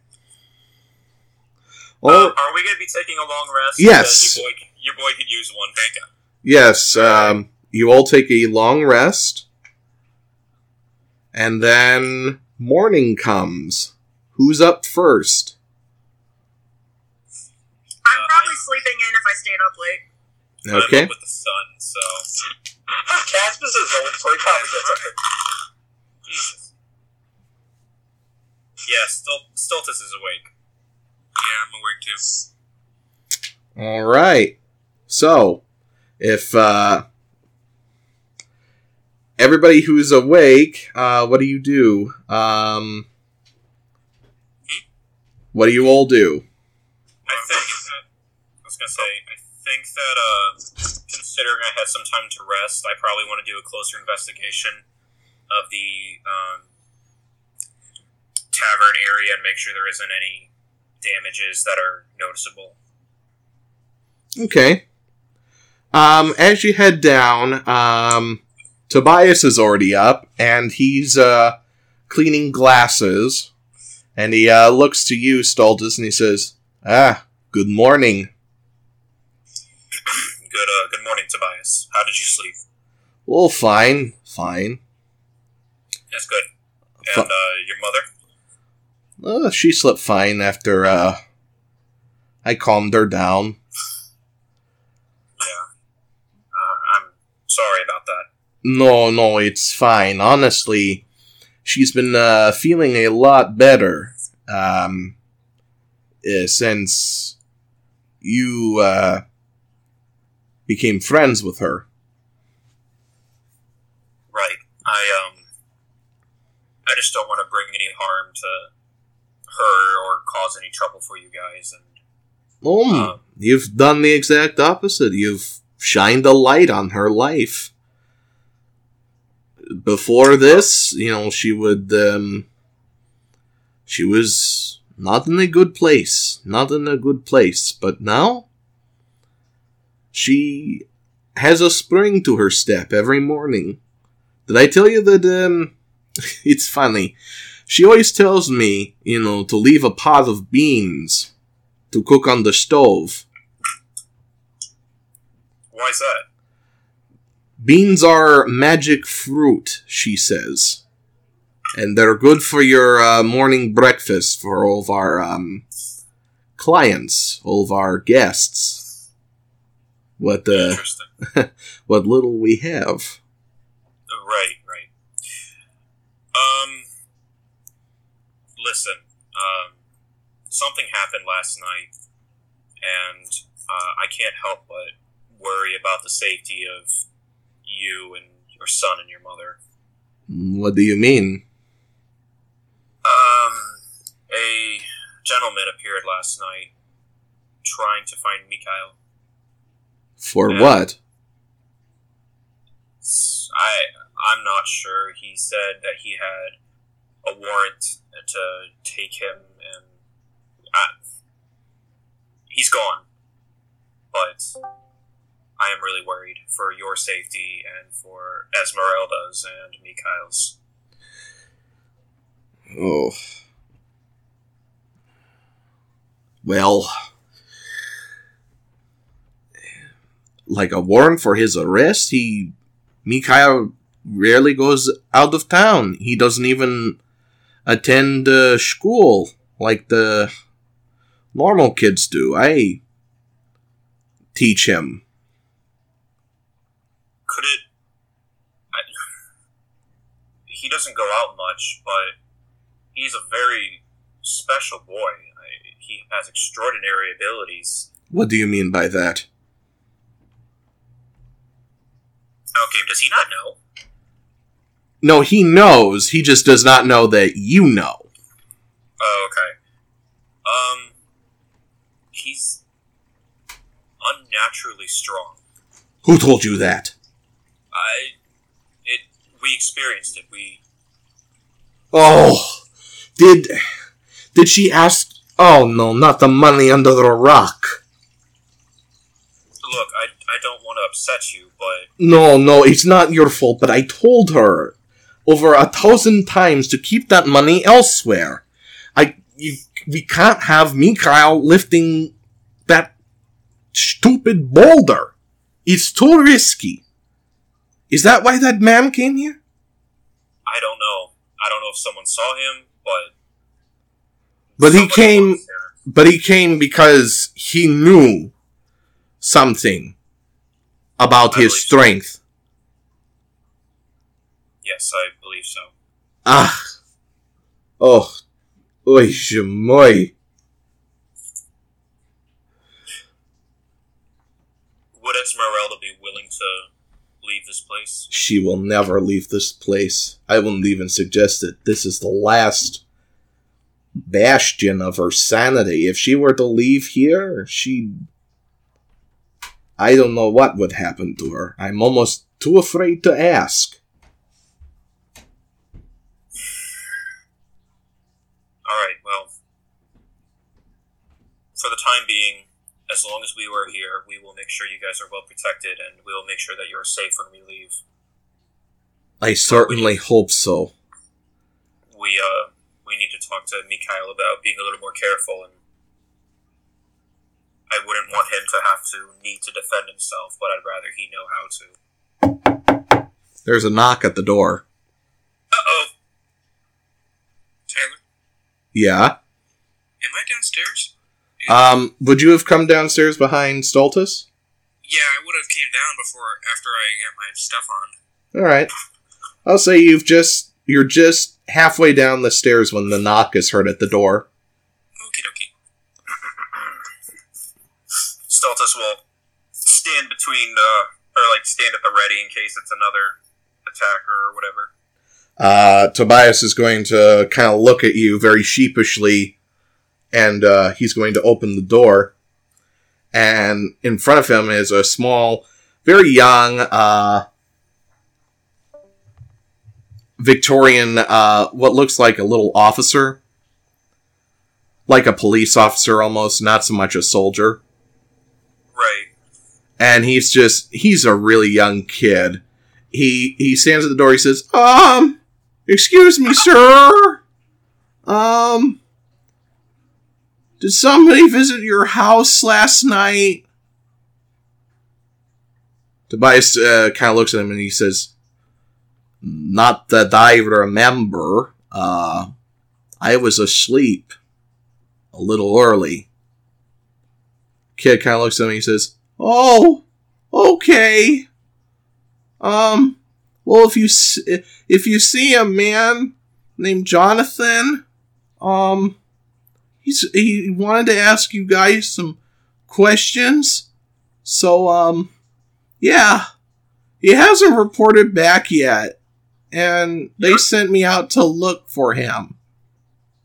Well, Uh, are we gonna be taking a long rest? Yes. Your boy, your boy could use one. Thank you. yes, um, you all take a long rest. And then morning comes. Who's up first? I'm probably sleeping in if I stayed up late. I'm Okay. up with the sun, so Casbus is old, so he probably gets up Jesus. Yeah, Stul- Stultus is awake. Yeah, I'm awake too. All right. So, if uh, everybody who's awake, uh, what do you do? Um, what do you all do? I think. That, I was gonna say. I think that uh, considering I had some time to rest, I probably want to do a closer investigation of the um, tavern area and make sure there isn't any damages that are noticeable. Okay. Um, as you head down, um, Tobias is already up, and he's uh, cleaning glasses. And he uh, looks to you, Stultus, and he says, "Ah, good morning." Good. Uh, good morning, Tobias. How did you sleep? Well, fine, fine. That's good. And uh, your mother? Uh, she slept fine after uh, I calmed her down. Yeah. Uh, I'm sorry. No, no, it's fine. Honestly, she's been uh, feeling a lot better um, uh, since you uh, became friends with her. Right. I um. I just don't want to bring any harm to her or cause any trouble for you guys. And Oh, Um, you've done the exact opposite. You've shined a light on her life. Before this, you know, she would, um, she was not in a good place. Not in a good place. But now, she has a spring to her step every morning. Did I tell you that, um, it's funny. She always tells me, you know, to leave a pot of beans to cook on the stove. why's that? Beans are magic fruit, she says. And they're good for your uh, morning breakfast for all of our um, clients, all of our guests. What uh, what little we have. Right, right. Um, listen, um, something happened last night, and uh, I can't help but worry about the safety of you and your son and your mother. What do you mean? Um, a gentleman appeared last night trying to find Mikhail. For Yeah. what? I I'm not sure. He said that he had a warrant to take him, and I, he's gone. But I am really worried for your safety and for Esmeralda's and Mikhail's. Oh. Well, like a warrant for his arrest, he Mikhail rarely goes out of town. He doesn't even attend uh, school like the normal kids do. I teach him. Could it? I, he doesn't go out much, but he's a very special boy. I, he has extraordinary abilities. What do you mean by that? Okay, does he not know? No, he knows. He just does not know that you know. Oh, okay. Um, he's unnaturally strong. Who told you that? I, it, we experienced it. We, Oh, did did she ask? Oh no, not the money under the rock. look, I, I don't want to upset you, but No, no, it's not your fault. But I told her over a thousand times to keep that money elsewhere. I you we can't have Mikhail lifting that stupid boulder. It's too risky. Is that why that man came here? I don't know. I don't know if someone saw him, but But he came but he came because he knew something about I his believe so. strength. Yes, I believe so. Ah. Oh. Oy, moi. Would Esmeralda be willing to leave this place? She will never leave this place. I wouldn't even suggest it. This is the last bastion of her sanity. If she were to leave here, she'd. I don't know what would happen to her. I'm almost too afraid to ask. All right. Well, for the time being, as long as we were here, we will make sure you guys are well protected, and we will make sure that you're safe when we leave. I certainly hope so. We uh, we need to talk to Mikhail about being a little more careful, and I wouldn't want him to have to need to defend himself, but I'd rather he know how to. There's a knock at the door. Uh oh. Tyler, Yeah. am I downstairs? Um, would you have come downstairs behind Stultus? Yeah, I would have came down before after I got my stuff on. All right. I'll say you've just you're just halfway down the stairs when the knock is heard at the door. Okie dokie. Stultus will stand between, uh, or like stand at the ready in case it's another attacker or whatever. Uh, Tobias is going to kind of look at you very sheepishly and uh, he's going to open the door. And in front of him is a small, very young, uh, Victorian, uh, what looks like a little officer, like a police officer almost, not so much a soldier. Right. And he's just, he's a really young kid. He, he stands at the door. He says, um, excuse me, sir. Um, did somebody visit your house last night? Tobias uh, kind of looks at him and he says, Not that I remember. Uh, I was asleep a little early. Kid kind of looks at him and he says, Oh, okay. Um, well, if you if you see a man named Jonathan, um, he's he wanted to ask you guys some questions. So, um, yeah, he hasn't reported back yet, and they sent me out to look for him.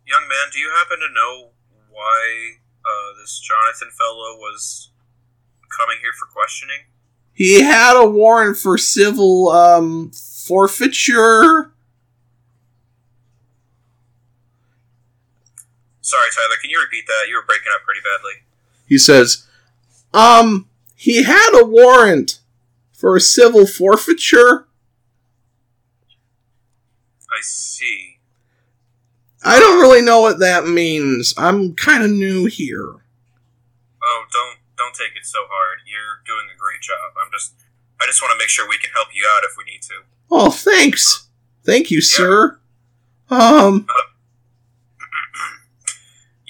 Young man, do you happen to know why uh, this Jonathan fellow was coming here for questioning? He had a warrant for civil um forfeiture. Sorry, Tyler, can you repeat that? You were breaking up pretty badly. He says, um, he had a warrant for a civil forfeiture. I see. I don't really know what that means. I'm kind of new here. Oh, don't don't take it so hard. You're doing a great job. I'm just I just want to make sure we can help you out if we need to. Oh, thanks. Thank you, sir. Um,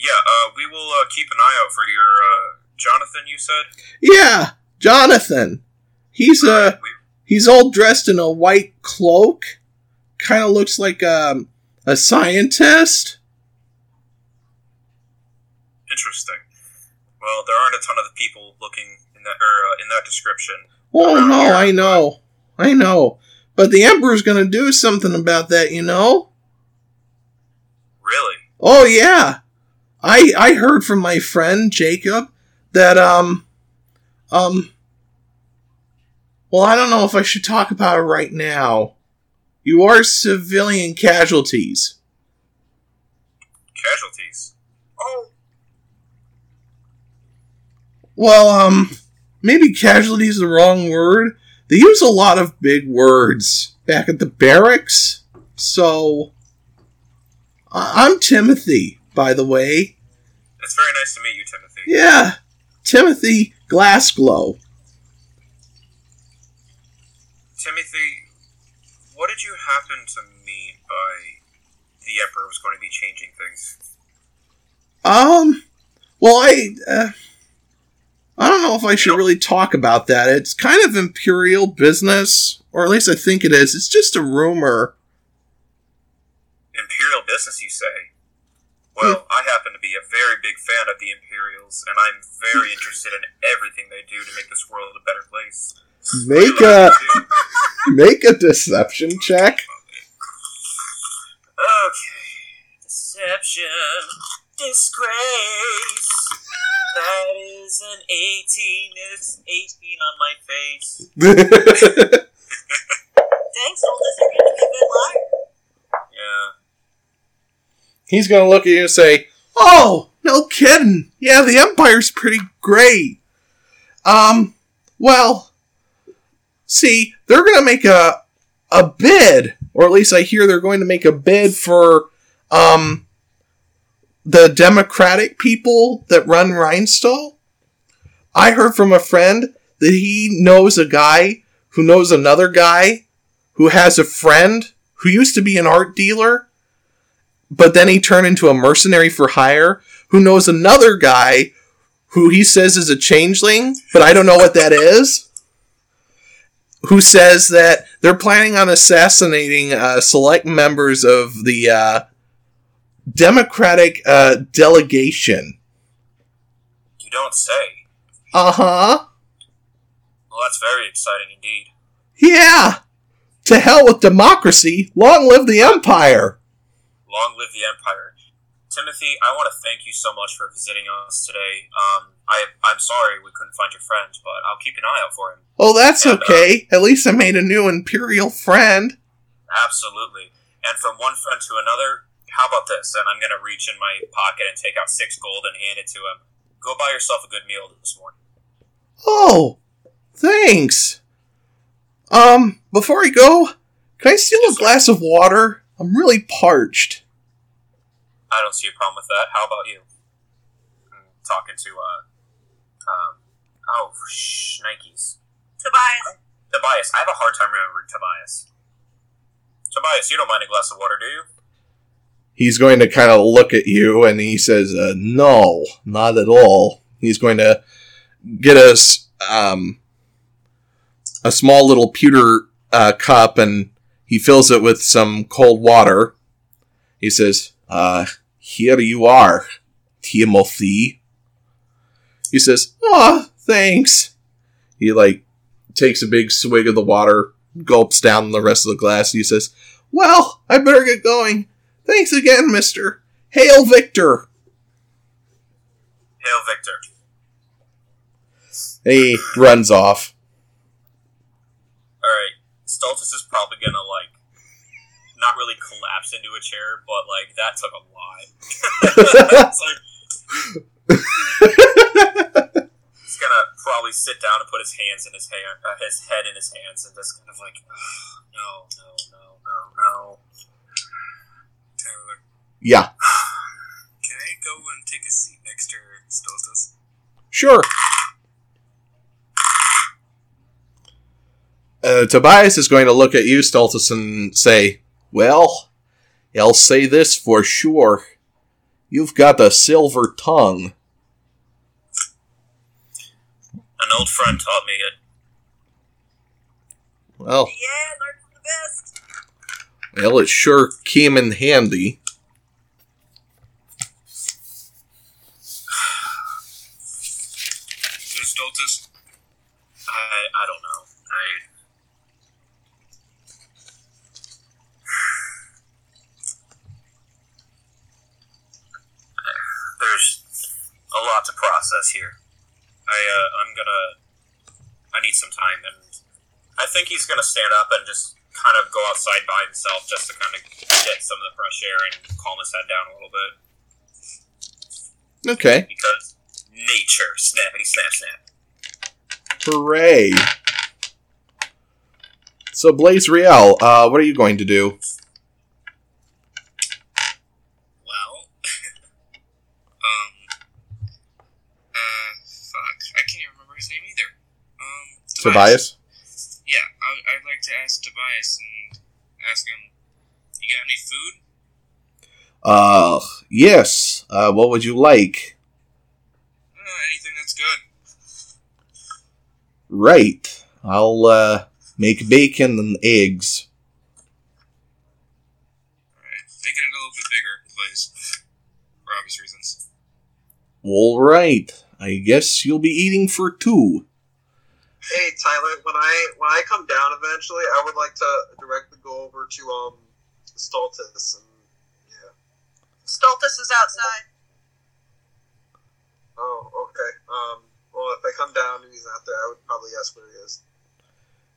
Yeah, uh, we will uh, keep an eye out for your uh, Jonathan. You said. yeah, Jonathan. He's uh Alright, we, he's all dressed in a white cloak. Kind of looks like um, a scientist. interesting. Well, there aren't a ton of people looking in that or uh, in that description. Oh no, here. I know. I know. But the Emperor's gonna do something about that, you know? Really? Oh yeah. I I heard from my friend Jacob that um um well I don't know if I should talk about it right now. You are civilian casualties. Casualties. Oh, Well, um maybe casualty is the wrong word. They use a lot of big words back at the barracks. So I- I'm Timothy, by the way. It's very nice to meet you, Timothy. Yeah, Timothy Glassglow. Timothy, what did you happen to mean by the Emperor was going to be changing things? Um, well, I, uh, I don't know if I should really talk about that. It's kind of imperial business, or at least I think it is. It's just a rumor. Imperial business, you say? Well, I happen to be a very big fan of the Imperials, and I'm very interested in everything they do to make this world a better place. Make a make a deception check. Okay. Deception. Disgrace. That is an 18. It's 18 on my face. Thanks, oldest. You're gonna be a good liar. Yeah. He's gonna look at you and say, "Oh, no kidding. Yeah, the Empire's pretty great." Um, well, see, they're gonna make a a bid, or at least I hear they're going to make a bid for um the Democratic people that run Rhinestall. I heard from a friend that he knows a guy who knows another guy who has a friend who used to be an art dealer but then he turned into a mercenary for hire who knows another guy who he says is a changeling, but I don't know what that is. Who says that they're planning on assassinating uh, select members of the uh, Democratic uh, delegation. You don't say. Uh huh. Well, that's very exciting indeed. Yeah. To hell with democracy. Long live the Empire. Long live the Empire. Timothy, I want to thank you so much for visiting us today. Um, I, I'm sorry we couldn't find your friend, but I'll keep an eye out for him. Oh, that's And, uh, okay. At least I made a new Imperial friend. Absolutely. And from one friend to another, how about this? And I'm going to reach in my pocket and take out six gold and hand it to him. Go buy yourself a good meal this morning. Oh, thanks. Um, before I go, can I steal a glass of water? I'm really parched. I don't see a problem with that. How about you? I'm talking to, uh, um, oh, shnikes. Tobias. Tobias. I have a hard time remembering Tobias. Tobias, you don't mind a glass of water, do you? He's going to kind of look at you and he says, uh, No, not at all. He's going to get us um, a small little pewter uh, cup and he fills it with some cold water. He says, uh, Here you are, Timothy. He says, Ah, thanks. He like takes a big swig of the water, gulps down the rest of the glass. He says, Well, I better get going. Thanks again, mister. Hail Victor! Hail, Victor. And he runs off. Alright, Stultus is probably gonna, like, not really collapse into a chair, but, like, that took a lot. it's like, he's gonna probably sit down and put his hands in his hand, uh, his head in his hands, and just kind of like, no, no, no, no, no. Tyler, Yeah, can I go and take a seat next to Stultus? sure. Uh, Tobias is going to look at you, Stultus, and say, Well, I'll say this for sure. You've got a silver tongue. An old friend taught me it. Well, Yeah, learn from the best. well, it sure came in handy. So Stultus, I, I don't know. I. There's a lot to process here. I, uh, I'm gonna. I need some time, and I think he's gonna stand up and just kind of go outside by himself just to kind of get some of the fresh air and calm his head down a little bit. Okay. Because nature, snappity snap snap. Hooray. So, Blazriel, uh, what are you going to do? well, um, uh, fuck, I can't even remember his name either. Um, Tobias? Yeah, I, I'd like to ask Tobias and ask him, you got any food? Uh, yes. Uh, what would you like? Uh, anything that's good. Right. I'll, uh, make bacon and eggs. Alright, make it a little bit bigger, please. For obvious reasons. All right. I guess you'll be eating for two. Hey Tyler, when I when I come down eventually, I would like to directly go over to um Stultus and yeah. Stultus is outside. Oh, okay. Um, well, if I come down and he's not there, I would probably ask where he is.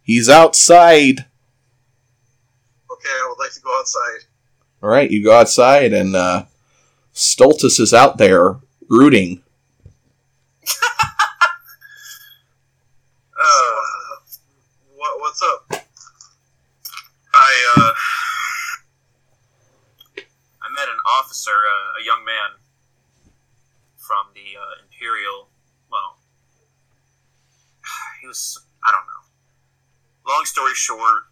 He's outside. Okay, I would like to go outside. All right, you go outside, and uh, Stultus is out there rooting. So, uh, what what's up? I uh, I met an officer, uh, a young man from the uh, Imperial. Well, he was I don't know. Long story short,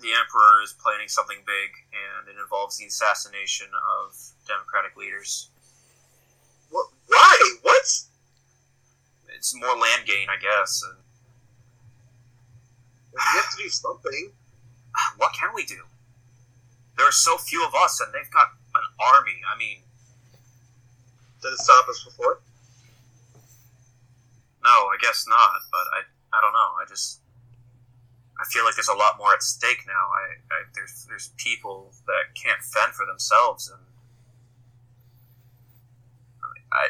the Emperor is planning something big, and it involves the assassination of democratic leaders. What? Why? What? It's more land gain, I guess. And We have to do something. what can we do? There are so few of us, and they've got an army. I mean, did it stop us before? No, I guess not. But I, I don't know. I just, I feel like there's a lot more at stake now. I, I there's there's people that can't fend for themselves, and I,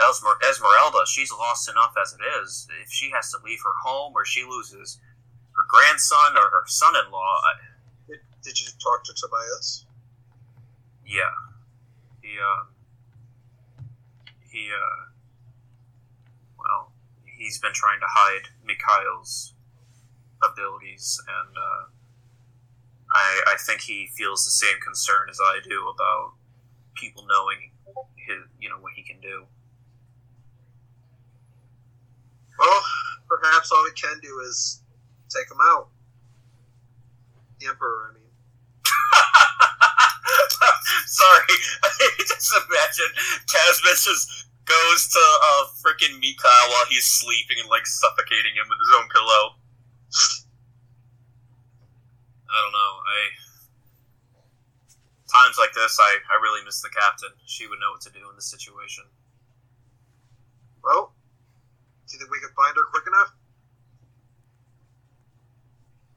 Esmer, Esmeralda, she's lost enough as it is. If she has to leave her home or she loses grandson or her son-in-law, Did, did you talk to Tobias? yeah, he uh, he uh, well, he's been trying to hide Mikhail's abilities, and uh, I I think he feels the same concern as I do about people knowing his, you know, what he can do. Well, perhaps all we can do is take him out. The Emperor, I mean. Sorry, just imagine Casbus just goes to uh, freaking Mikhail while he's sleeping and like suffocating him with his own pillow. I don't know. I times like this, I I really miss the captain. She would know what to do in this situation. Well, do you think we can find her quick enough?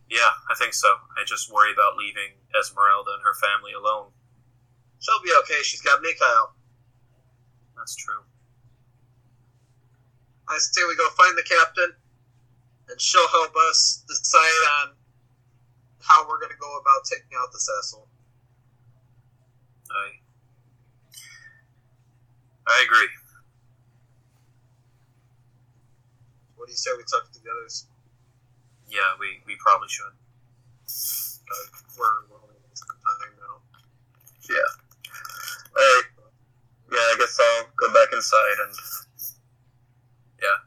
Yeah, I think so. I just worry about leaving Esmeralda and her family alone. She'll be okay. She's got Mikhail. That's true. I say we go find the captain, and she'll help us decide on how we're going to go about taking out this asshole. I I agree. What do you say we talk to the others? Yeah, we, we probably should. Uh, we're, only time now. Yeah. Alright. Yeah, I guess I'll go back inside and Yeah.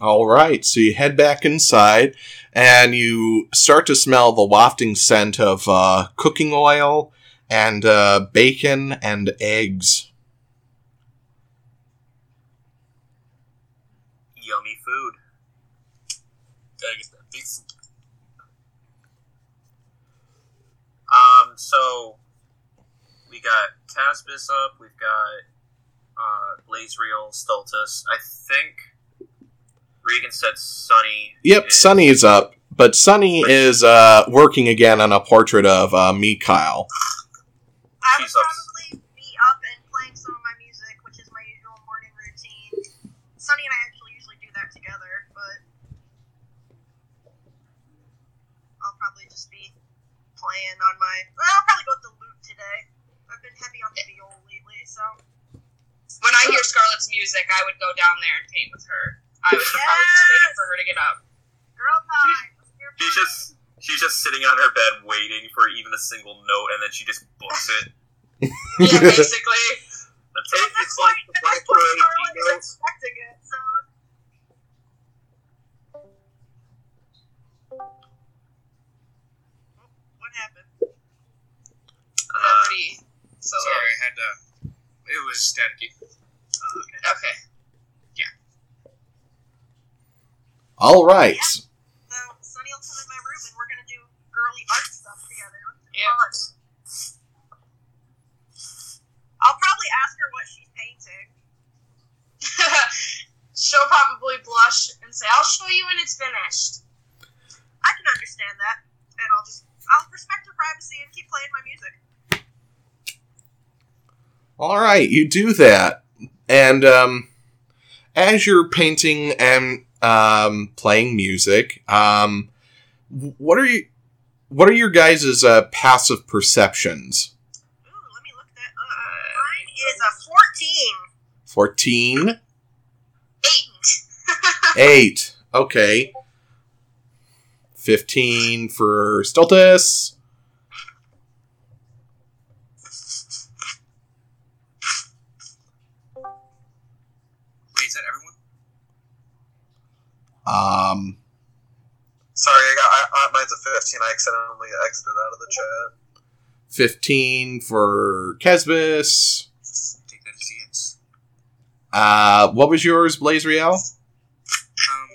All right, so you head back inside and you start to smell the wafting scent of uh, cooking oil and uh, bacon and eggs. yummy food. Gotta get that big food. Um, so we got Casbus up, we've got uh Blazriel, Stultus. I think Regan said Sunny. Yep, is- Sunny is up, but Sunny is uh, working again on a portrait of uh, Mikhail. I would She's up. probably be up and playing some of my music, which is my usual morning routine. Sunny and I actually usually do that together, but I'll probably just be playing on my. Well, I'll probably go with the lute today. I've been heavy on the viol lately, so. When I hear Scarlett's music, I would go down there and paint with her. I was probably just waiting for her to get up. Girl time! Let's She's just she's just sitting on her bed waiting for even a single note, and then she just books it. Yeah, basically. That's It- it. At it's like point, the at this Black point, Uh, pretty. So, Sorry, I had to. It was staticky. Oh, okay. Okay. All right. So Sunny will come in my room and we're gonna do girly art stuff together. Yeah. I'll probably ask her what she's painting. She'll probably blush and say, I'll show you when it's finished. I can understand that, and I'll just I'll respect her privacy and keep playing my music. All right, you do that, and um, as you're painting and um, playing music, um, what are you? What are your guys' uh, passive perceptions? Ooh, let me look that up. Mine is a fourteen. Fourteen, Eight. eight. Okay. Fifteen for Stultus. Wait, is that everyone? Um, Sorry, I got I, I, mine's a 15. I accidentally exited out of the chat. fifteen for Casbus. Take that as a. Uh, what was yours, Blazriel? Um,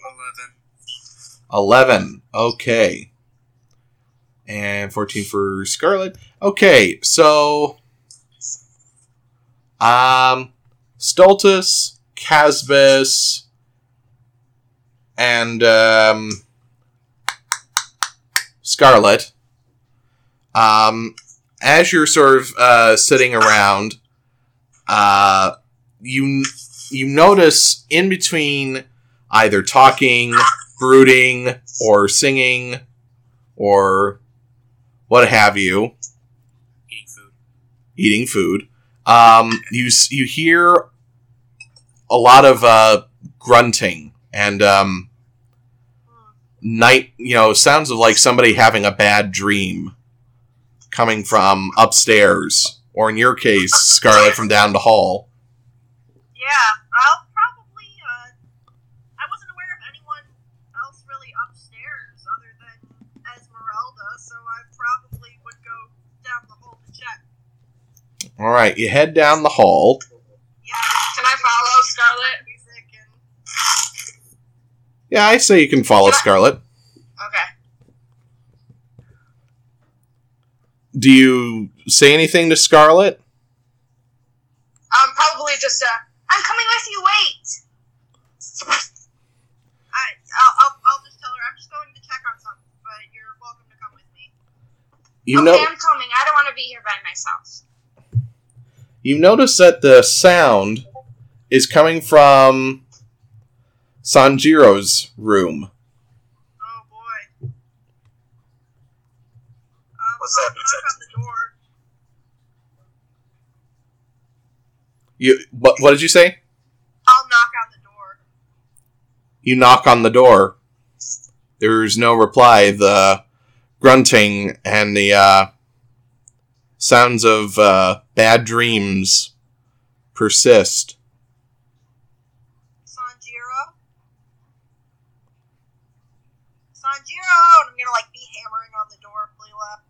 11. 11. Okay. And 14 for Scarlet. Okay, so um Stultus, Casbus, and um Scarlet. Um as you're sort of uh sitting around, uh, you you notice in between either talking, brooding, or singing, or what have you, Eating food. eating food. Um, you you hear a lot of uh, grunting and um, night. You know, sounds of like somebody having a bad dream coming from upstairs, or in your case, Scarlet from down the hall. Yeah, I'll probably. Uh, I wasn't aware of anyone else really upstairs other than Esmeralda, so I probably would go down the hall to check. All right, you head down the hall. Yeah. Can I follow Scarlet? Yeah, I say you can follow Scarlet. Okay. Do you say anything to Scarlet? Um, probably just uh, I'm coming with you. Wait. I, I'll, I'll, I'll just tell her I'm just going to check on something, but you're welcome to come with me. You okay, know, I'm coming. I don't want to be here by myself. you notice that the sound is coming from Sanjiro's room. Oh boy. Um, What's I'll knock on the door. You what? What did you say? I'll knock on the door. You knock on the door. There's no reply. The grunting and the uh, sounds of uh, bad dreams persist. Sanjiro? Sanjiro! And I'm gonna like be hammering on the door, Leela.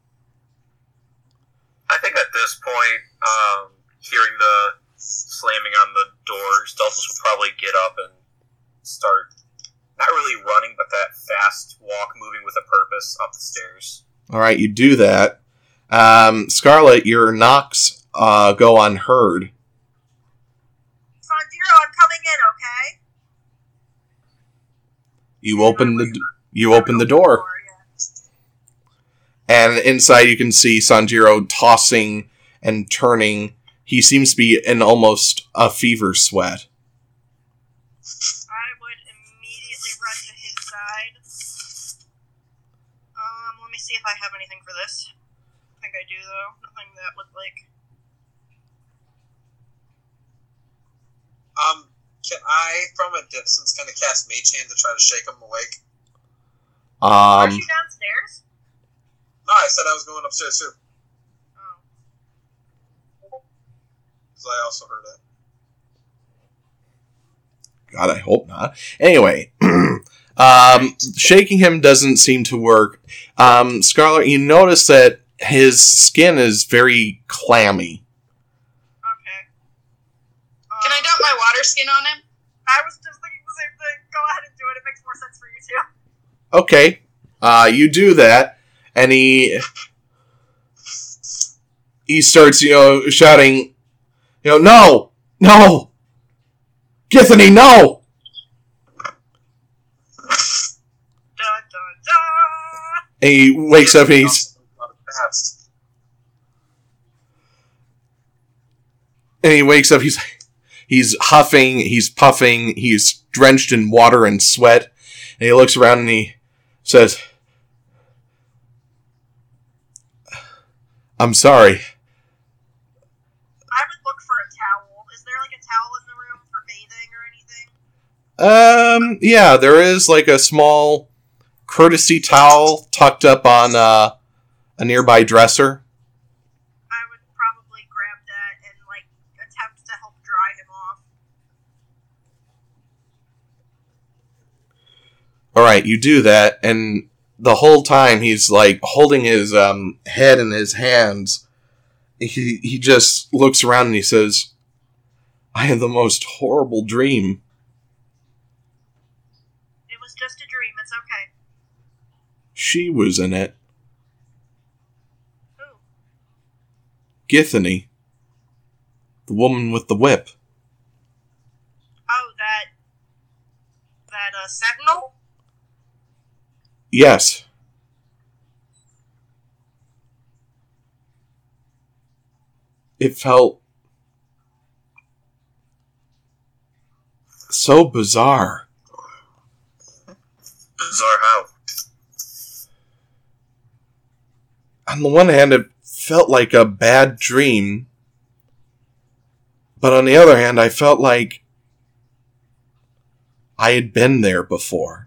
I think at this point, um, hearing the slamming on the door, Stultus will probably get up and start not really running, but that fast walk, moving with a purpose up the stairs. All right, you do that. Um, Scarlet, your knocks uh, go unheard. Sanjiro, I'm coming in, okay? You open the d- you open the door, and inside you can see Sanjiro tossing and turning. He seems to be in almost a fever sweat. I would immediately run to his side. Um, let me see if I have anything for this. I think I do though. Nothing that would like. Um, can I, from a distance, kind of cast Mage Hand to try to shake him awake? Um, you downstairs? No, I said I was going upstairs too, Oh. because I also heard it. God, I hope not. Anyway, um, shaking him doesn't seem to work. Um, Scarlet, you notice that his skin is very clammy. Okay. Um, Can I dump my water skin on him? I was just thinking the same thing. Go ahead and do it. It makes more sense for. Okay, uh, you do that, and he he starts, you know, shouting, you know, no, no, Githany, no. And he wakes up and he's and he wakes up. He's he's huffing, he's puffing, he's drenched in water and sweat, and he looks around and he says, "I'm sorry." I would look for a towel. Is there like a towel in the room for bathing or anything? Um, yeah, there is like a small courtesy towel tucked up on uh, a nearby dresser. I would probably grab that and like attempt to help dry him off. All right, you do that, and the whole time he's like holding his um, head in his hands. He he just looks around and he says, "I had the most horrible dream." It was just a dream. It's okay. She was in it, Who? Githany, the woman with the whip. Oh, that. That uh, sentinel. Yes, it felt so bizarre. Bizarre how? On the one hand, it felt like a bad dream. But on the other hand, I felt like I had been there before.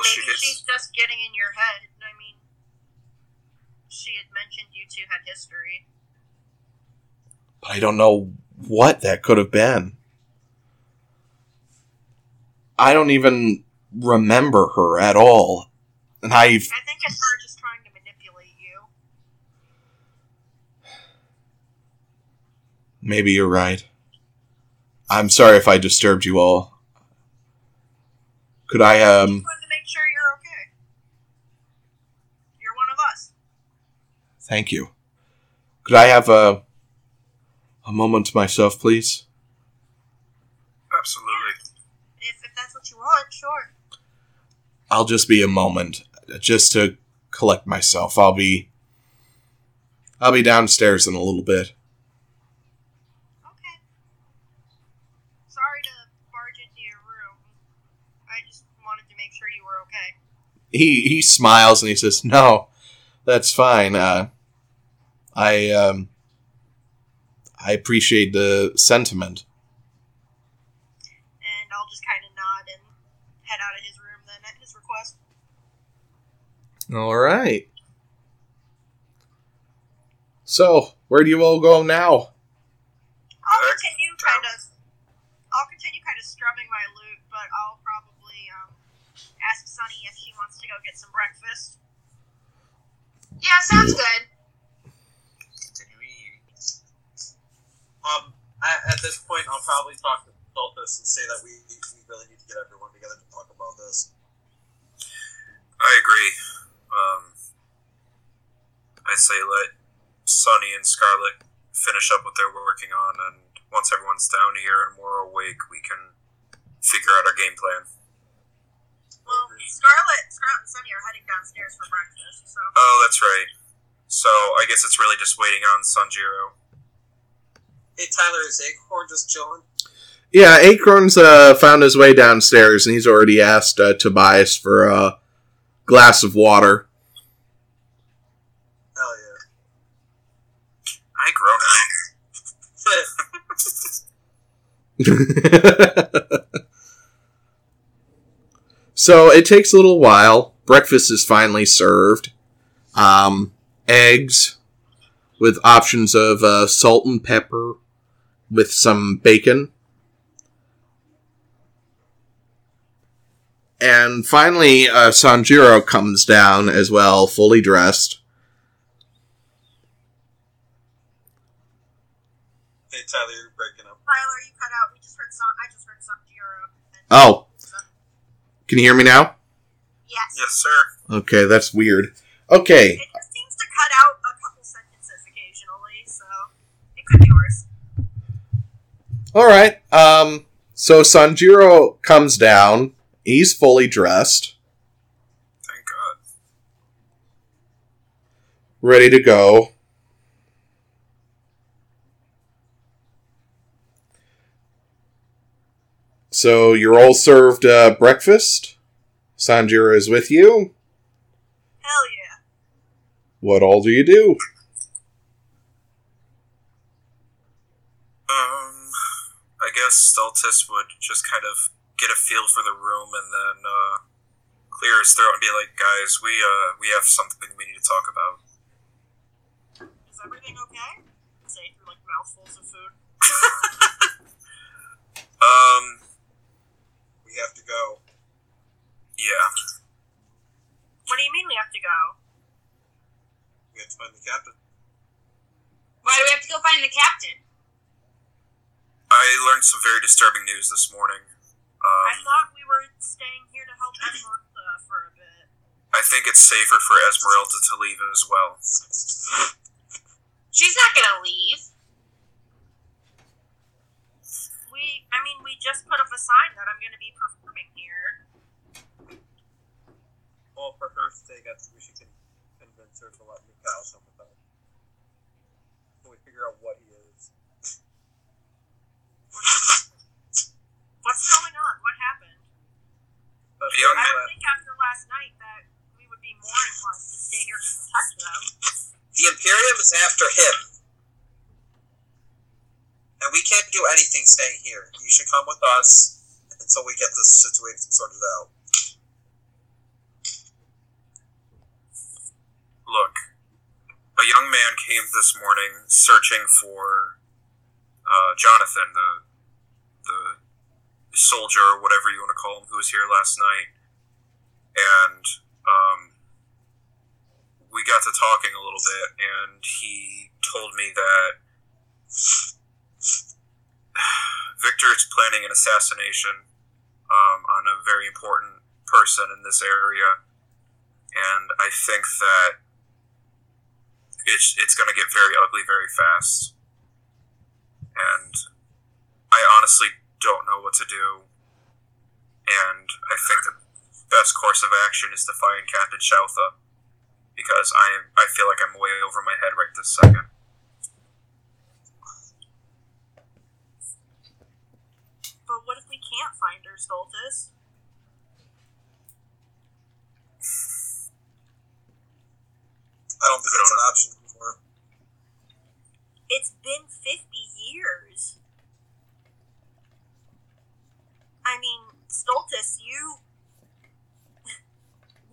Well, she Maybe did. she's just getting in your head. I mean, she had mentioned you two had history. But I don't know what that could have been. I don't even remember her at all. And I've I think it's her just trying to manipulate you. Maybe you're right. I'm sorry if I disturbed you all. Could I, um, Just wanted to make sure you're okay. You're one of us. Thank you. Could I have a, a moment to myself, please? Absolutely. If, if that's what you want, sure. I'll just be a moment, just to collect myself. I'll be, I'll be downstairs in a little bit. Okay. Sorry to barge into your room. I just wanted to make sure you were okay. He, he smiles and he says, no, that's fine. Uh, I, um, I appreciate the sentiment. And I'll just kind of nod and head out of his room then at his request. All right. So, where do you all go now? I'll continue kind of. I'll continue kind of strumming my lute, but I'll probably um, ask Sunny if she wants to go get some breakfast. Yeah, sounds good. Um, at, at this point, I'll probably talk to Stultus and say that we, we really need to get everyone together to talk about this. I agree. Um, I say let Sunny and Scarlet finish up what they're working on, and once everyone's down here and we're awake, we can figure out our game plan. Well, Scarlet, Scarlet and Sunny are heading downstairs for breakfast, so Oh, that's right. So I guess it's really just waiting on Sanjiro. Hey, Tyler, is Acorn just chilling? Yeah, Acorn's uh, found his way downstairs, and he's already asked uh, Tobias for a glass of water. Hell yeah. I grow now. so it takes a little while. Breakfast is finally served. Um, eggs with options of uh, salt and pepper with some bacon. And finally, uh, Sanjiro comes down as well, fully dressed. hey, Tyler, you're breaking up. Tyler, you cut out. We just heard Sun. I just heard Sunjiro. and- Oh, can you hear me now? Yes. Yes, sir. Okay, that's weird. Okay, It just seems to cut out a couple sentences occasionally, so it could be worse. All right. Um. So Sanjiro comes down. He's fully dressed, Thank God. ready to go. So you're all served uh, breakfast. Sanjiro is with you. Hell yeah. What all do you do? Um, I guess Stultus would just kind of get a feel for the room and then uh, clear his throat and be like, "Guys, we uh we have something we need to talk about." Is everything okay? Say through like mouthfuls of food. Um, We have to go. yeah. What do you mean we have to go? We have to find the captain. Why do we have to go find the captain? I learned some very disturbing news this morning. I Um, thought we were staying here to help Esmeralda for a bit. I think it's safer for Esmeralda to leave as well. She's not gonna leave. We, I mean, we just put up a sign that I'm going to be performing here. Well, for her sake, I think we should con- convince her to let Mikhail come with us. So we figure out what What's going on? What happened? But I would think after last night that we would be more inclined to stay here to protect them. The Imperium is after him. And we can't do anything staying here. You should come with us until we get this situation sorted out. Look, a young man came this morning searching for uh, Jonathan, the the soldier or whatever you want to call him, who was here last night, and um, we got to talking a little bit, and he told me that Victor is planning an assassination um, on a very important person in this area, and I think that it's it's going to get very ugly very fast. And I honestly don't know what to do. And I think the best course of action is to find Captain Shoutha because I am I feel like I'm way over my head right this second. But what if we can't find her, Stultus? I don't think that's an option anymore. It's been 50 years. I mean, Stultus, you.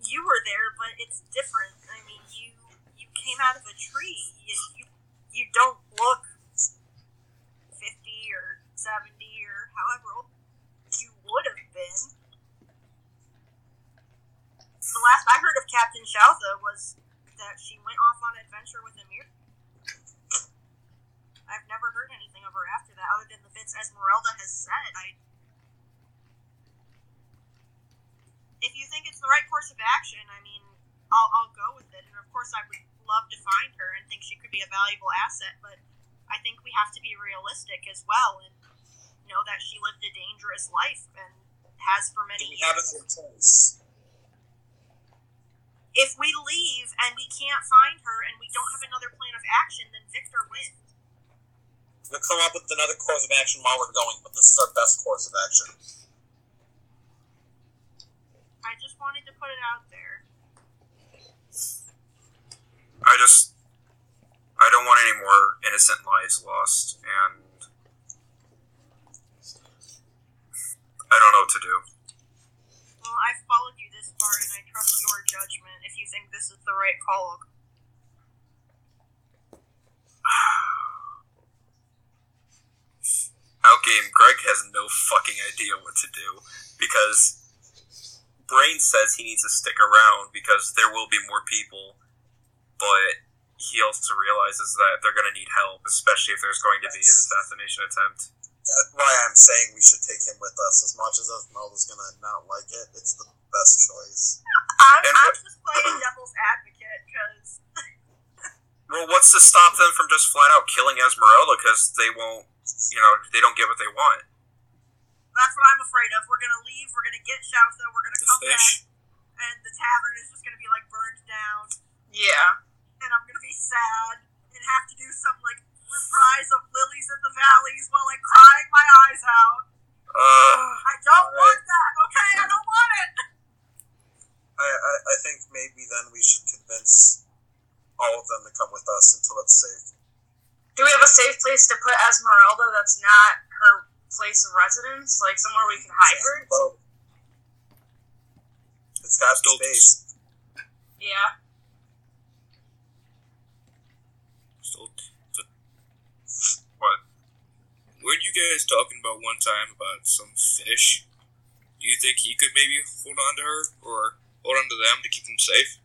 You were there, but it's different. I mean, you you came out of a tree. You you, you don't look 50 or 70 or however old you would have been. The last I heard of Captain Shoutha was that she went off on an adventure with Emir. I've never heard anything of her after that, other than the bits Esmeralda has said. I. If you think it's the right course of action, I mean, I'll, I'll go with it. And of course, I would love to find her and think she could be a valuable asset, but I think we have to be realistic as well and know that she lived a dangerous life and has for many we years have choice? if we leave and we can't find her and we don't have another plan of action, then Victor wins. We'll come up with another course of action while we're going, but this is our best course of action. I just wanted to put it out there. I just I don't want any more innocent lives lost, and I don't know what to do. Well, I've followed you this far and I trust your judgment. If you think this is the right call, Outgame, Greg has no fucking idea what to do because Brain says he needs to stick around because there will be more people, but he also realizes that they're going to need help, especially if there's going to be an assassination attempt. That's why I'm saying we should take him with us. As much as Esmeralda's gonna not like it, it's the best choice. I'm, And I'm what- just playing devil's advocate because Well, what's to stop them from just flat out killing Esmeralda because they won't, you know, they don't get what they want? That's what I'm afraid of. We're gonna leave. We're gonna get Shoutha. We're gonna The come fish. back, and the tavern is just gonna be like burned down. Yeah. and I'm gonna be sad and have to do some like reprise of Lilies in the Valleys while like crying my eyes out. Uh, I don't Alright. want that, okay? I don't want it. I, I, I think maybe then we should convince all of them to come with us until it's safe. Do we have a safe place to put Esmeralda that's not her place of residence? Like somewhere we can hide her? It's got Stokes. space. Yeah. So, the, what? weren't you guys talking about one time about some fish? Do you think he could maybe hold on to her or hold on to them to keep them safe?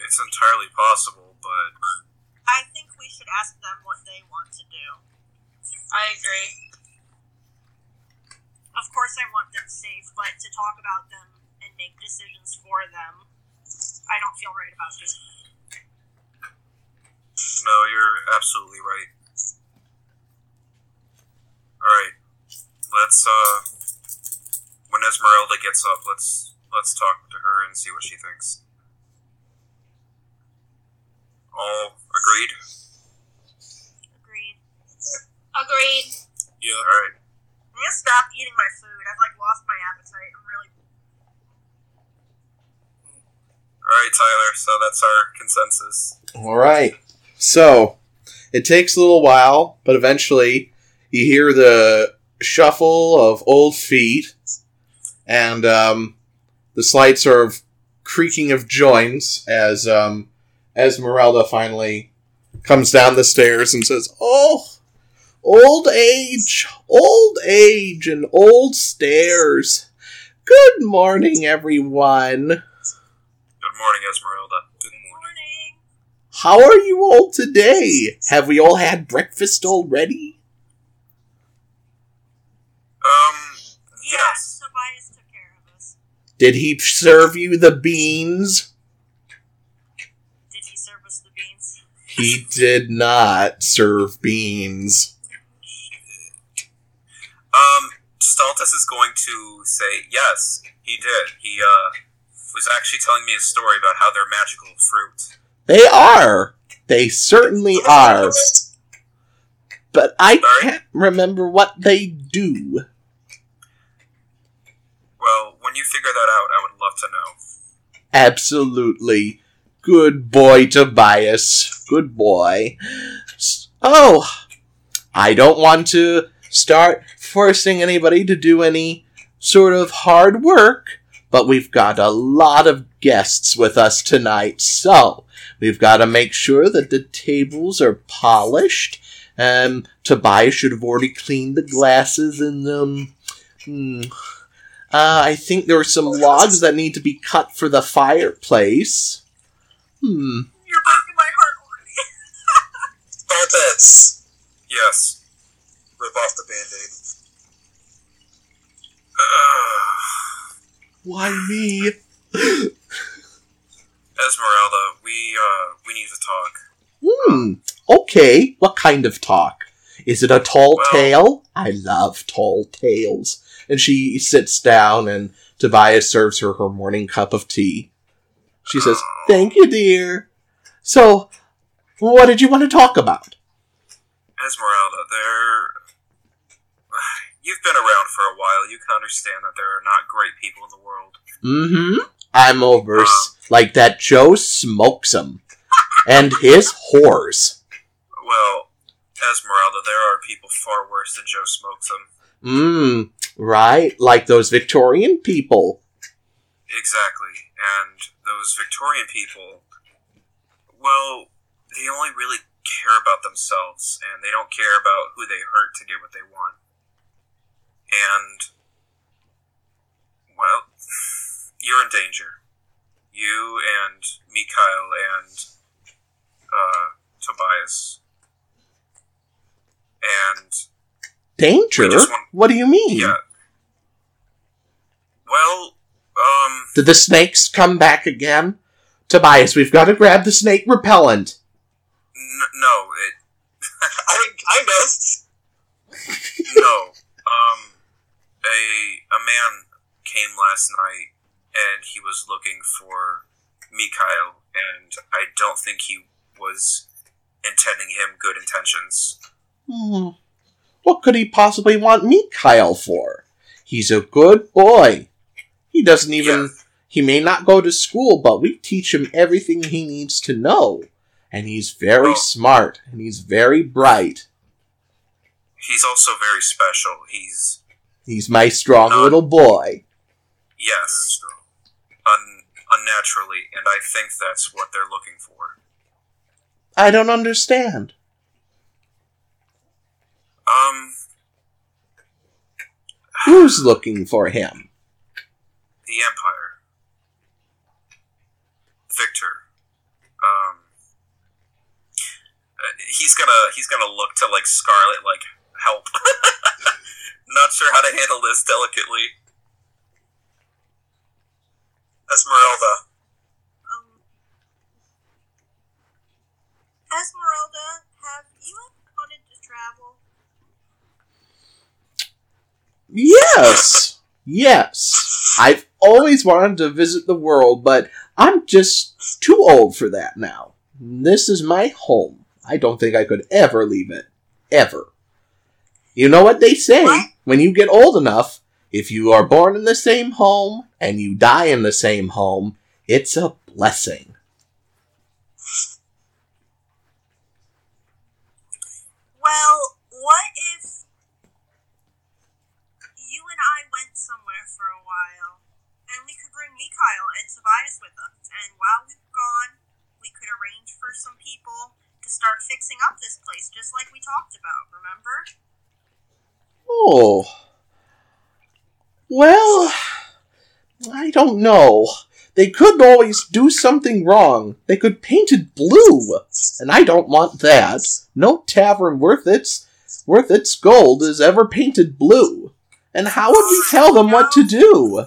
It's entirely possible, but I think we should ask them what they want to do. I agree. Of course, I want them safe, but to talk about them and make decisions for them, I don't feel right about doing that. no, you're absolutely right. All right, let's uh, when Esmeralda gets up, let's let's talk to her and see what she thinks. All agreed? Agreed. Agreed. Yeah. All right. I'm gonna stop eating my food. I've like lost my appetite. I'm really. All right, Tyler. So that's our consensus. All right. So it takes a little while, but eventually you hear the shuffle of old feet and um, the slight sort of creaking of joints as um, Esmeralda finally comes down the stairs and says, "Oh, old age, old age, and old stairs. Good morning, everyone." Good morning, Esmeralda. Good morning. Morning. How are you all today? Have we all had breakfast already? Um, Yes, yes. Tobias took care of us. Did he serve you the beans? Did he serve us the beans? He did not serve beans. Um, Stultus is going to say yes, he did. He uh was actually telling me a story about how they're magical fruit. They are. They certainly are. But I Sorry? can't remember what they do. Well, when you figure that out, I would love to know. Absolutely. Good boy, Tobias. Good boy. Oh, I don't want to start forcing anybody to do any sort of hard work, but we've got a lot of guests with us tonight, so we've got to make sure that the tables are polished. Um, Tobias should have already cleaned the glasses and um. Hmm, uh, I think there are some logs that need to be cut for the fireplace. Hmm. You're breaking my heart already. Stultus, Yes. rip off the band-aid. Uh, Why me? Esmeralda, we uh we need to talk. Hmm. Okay. What kind of talk? Is it a tall Well- tale? I love tall tales. And she sits down, and Tobias serves her her morning cup of tea. She says, "Thank you, dear." So, what did you want to talk about? Esmeralda, there You've been around for a while. You can understand that there are not great people in the world. Mm-hmm. I'm over s- like that Joe Smokesome and his whores. Well, Esmeralda, there are people far worse than Joe Smokesome. Mmm. Right, like those Victorian people. Exactly. And those Victorian people, well, they only really care about themselves, and they don't care about who they hurt to get what they want. And, well, you're in danger. You and Mikhail and uh, Tobias. And, Danger? Want- what do you mean? yeah. Well, um, Did the snakes come back again? Tobias, we've got to grab the snake repellent. n- no, it, I kind of. no. Um, a a man came last night, and he was looking for Mikhail, and I don't think he was intending him good intentions. Hmm. What could he possibly want Mikhail for? He's a good boy. He doesn't even. Yeah. He may not go to school, but we teach him everything he needs to know. And he's very Well- smart, and he's very bright. He's also very special. He's He's my strong No. little boy. yes, un, unnaturally, and I think that's what they're looking for. I don't understand. Um, Who's looking for him? The Empire, Victor. Um, uh, he's gonna he's gonna look to like Scarlet like help. Not sure how to handle this delicately. Esmeralda, Um, Esmeralda, have you ever wanted to travel? Yes. Yes. I've always wanted to visit the world, but I'm just too old for that now. This is my home. I don't think I could ever leave it. Ever. You know what they say? When you get old enough, if you are born in the same home and you die in the same home, It's a blessing. Well, what if you and I went somewhere for a while, and we Mikhail and Tobias with us, and while we were gone, we could arrange for some people to start fixing up this place, just like we talked about. Remember? Oh. Well, I don't know. They could always do something wrong. They could paint it blue, and I don't want that. No tavern worth its worth its gold is ever painted blue. And how would we tell them what to do?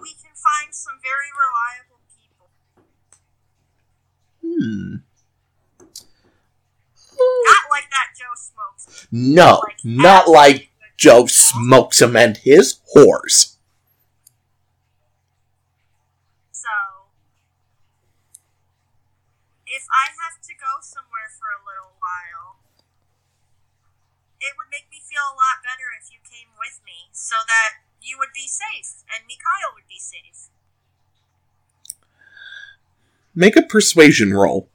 We can find some very reliable people. Hmm. Not like that Joe Smokes. No, Like not like Joe smokes him and his whores. So, if I have to go somewhere for a little while, it would make me feel a lot better if you came with me so that you would be safe and Mikhail would be safe. Make a persuasion roll.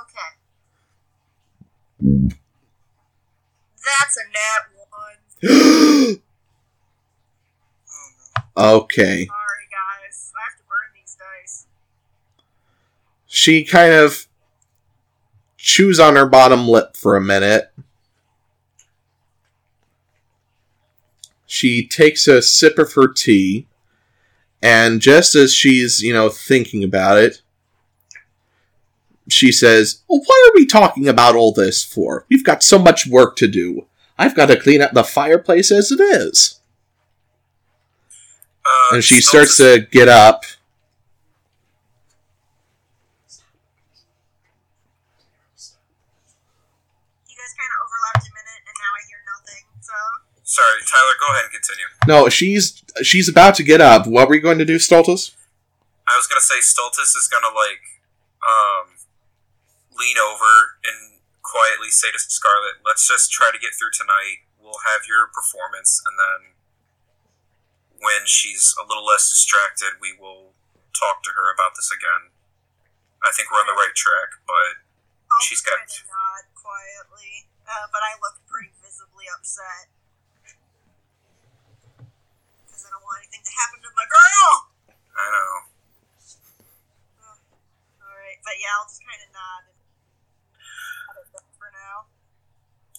Okay. That's a nat one. okay. Sorry, guys. I have to burn these dice. She kind of chews on her bottom lip for a minute. She takes a sip of her tea, and just as she's, you know, thinking about it, she says, well, What are we talking about all this for? We've got so much work to do. I've got to clean up the fireplace as it is. Uh, And she starts to get up. You guys kind of overlapped a minute, and now I hear nothing. So, Sorry, Tyler. Go ahead and continue. No, she's she's about to get up. What were you going to do, Stultus? I was gonna say Stultus is gonna like um, lean over and quietly say to Scarlet, "Let's just try to get through tonight. We'll have your performance, and then when she's a little less distracted, we will talk to her about this again. I think we're on the right track, but I'll She's just got- kind of nod quietly, uh, but I look pretty visibly upset because I don't want anything to happen to my girl. I know." All right, but yeah, I'll just kind of nod and let it go for now.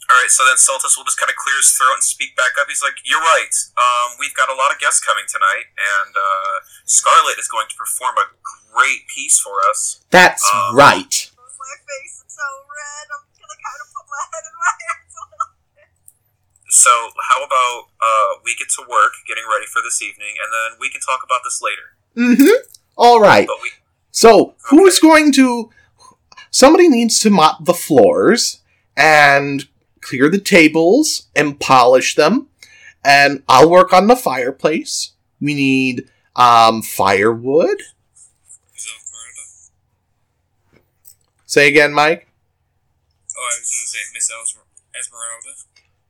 All right, so then Stultus will just kind of clear his throat and speak back up. He's like, "You're right. Um, we've got a lot of guests coming tonight, and uh, Scarlet is going to perform a great piece for us." That's Um, right. My face is so red. I'm gonna kind of put my head in my hands a little bit. So, how about uh, we get to work getting ready for this evening, and then we can talk about this later. Mm-hmm. All right. We, So, who's going to. Somebody needs to mop the floors and clear the tables and polish them. And I'll work on the fireplace. We need um, firewood. Is that Miranda? Say again, Mike. Oh, I was gonna say Miss Esmeralda.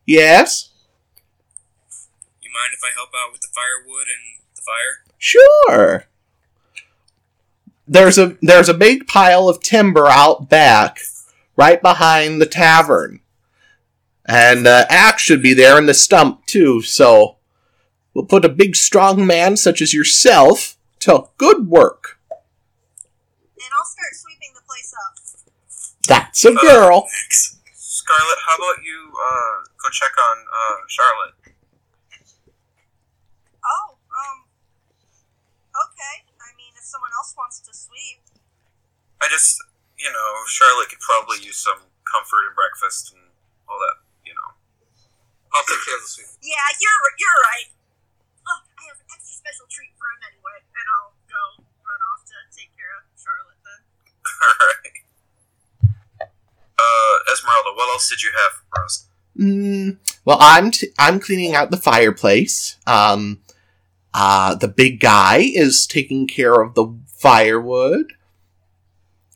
Yes? You mind if I help out with the firewood and the fire? Sure. There's a there's a big pile of timber out back, right behind the tavern, and uh, axe should be there in the stump too. So we'll put a big strong man such as yourself to good work. And I'll start sweeping the place up. That's a girl. Thanks. Scarlet, how about you uh, go check on uh, Charlotte? Oh, um, okay. I mean, if someone else wants to sweep, I just, you know, Charlotte could probably use some comfort and breakfast and all that. You know, I'll take care of the sweep. yeah, you're you're right. Oh, I have an extra special treat for him anyway, and I'll go run off to take care of Charlotte then. all right. Uh, Esmeralda, what else did you have for us? Mm, well, I'm t- I'm cleaning out the fireplace. Um, uh, the big guy is taking care of the firewood.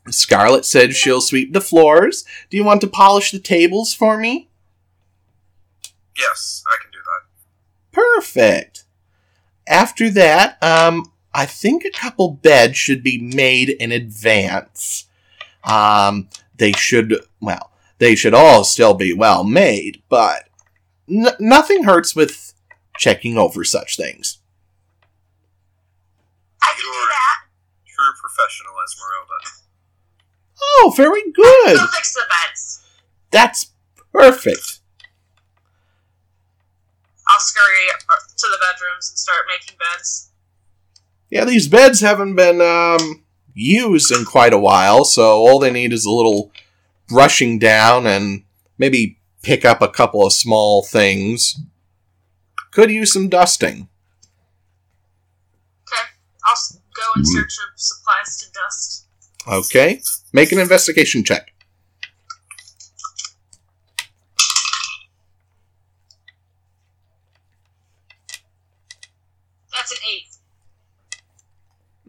Scarlet said she'll sweep the floors. Do you want to polish the tables for me? Yes, I can do that. Perfect. After that, um, I think a couple beds should be made in advance. Um, they should, well, they should all still be well made, but n- nothing hurts with checking over such things. I can do that. True professional Esmeralda. Oh, very good. Go fix the beds. That's perfect. I'll scurry to the bedrooms and start making beds. Yeah, these beds haven't been um, used in quite a while, so all they need is a little brushing down and maybe pick up a couple of small things. Could use some dusting. Okay. I'll go in search of supplies to dust. Okay, make an investigation check. That's an eight.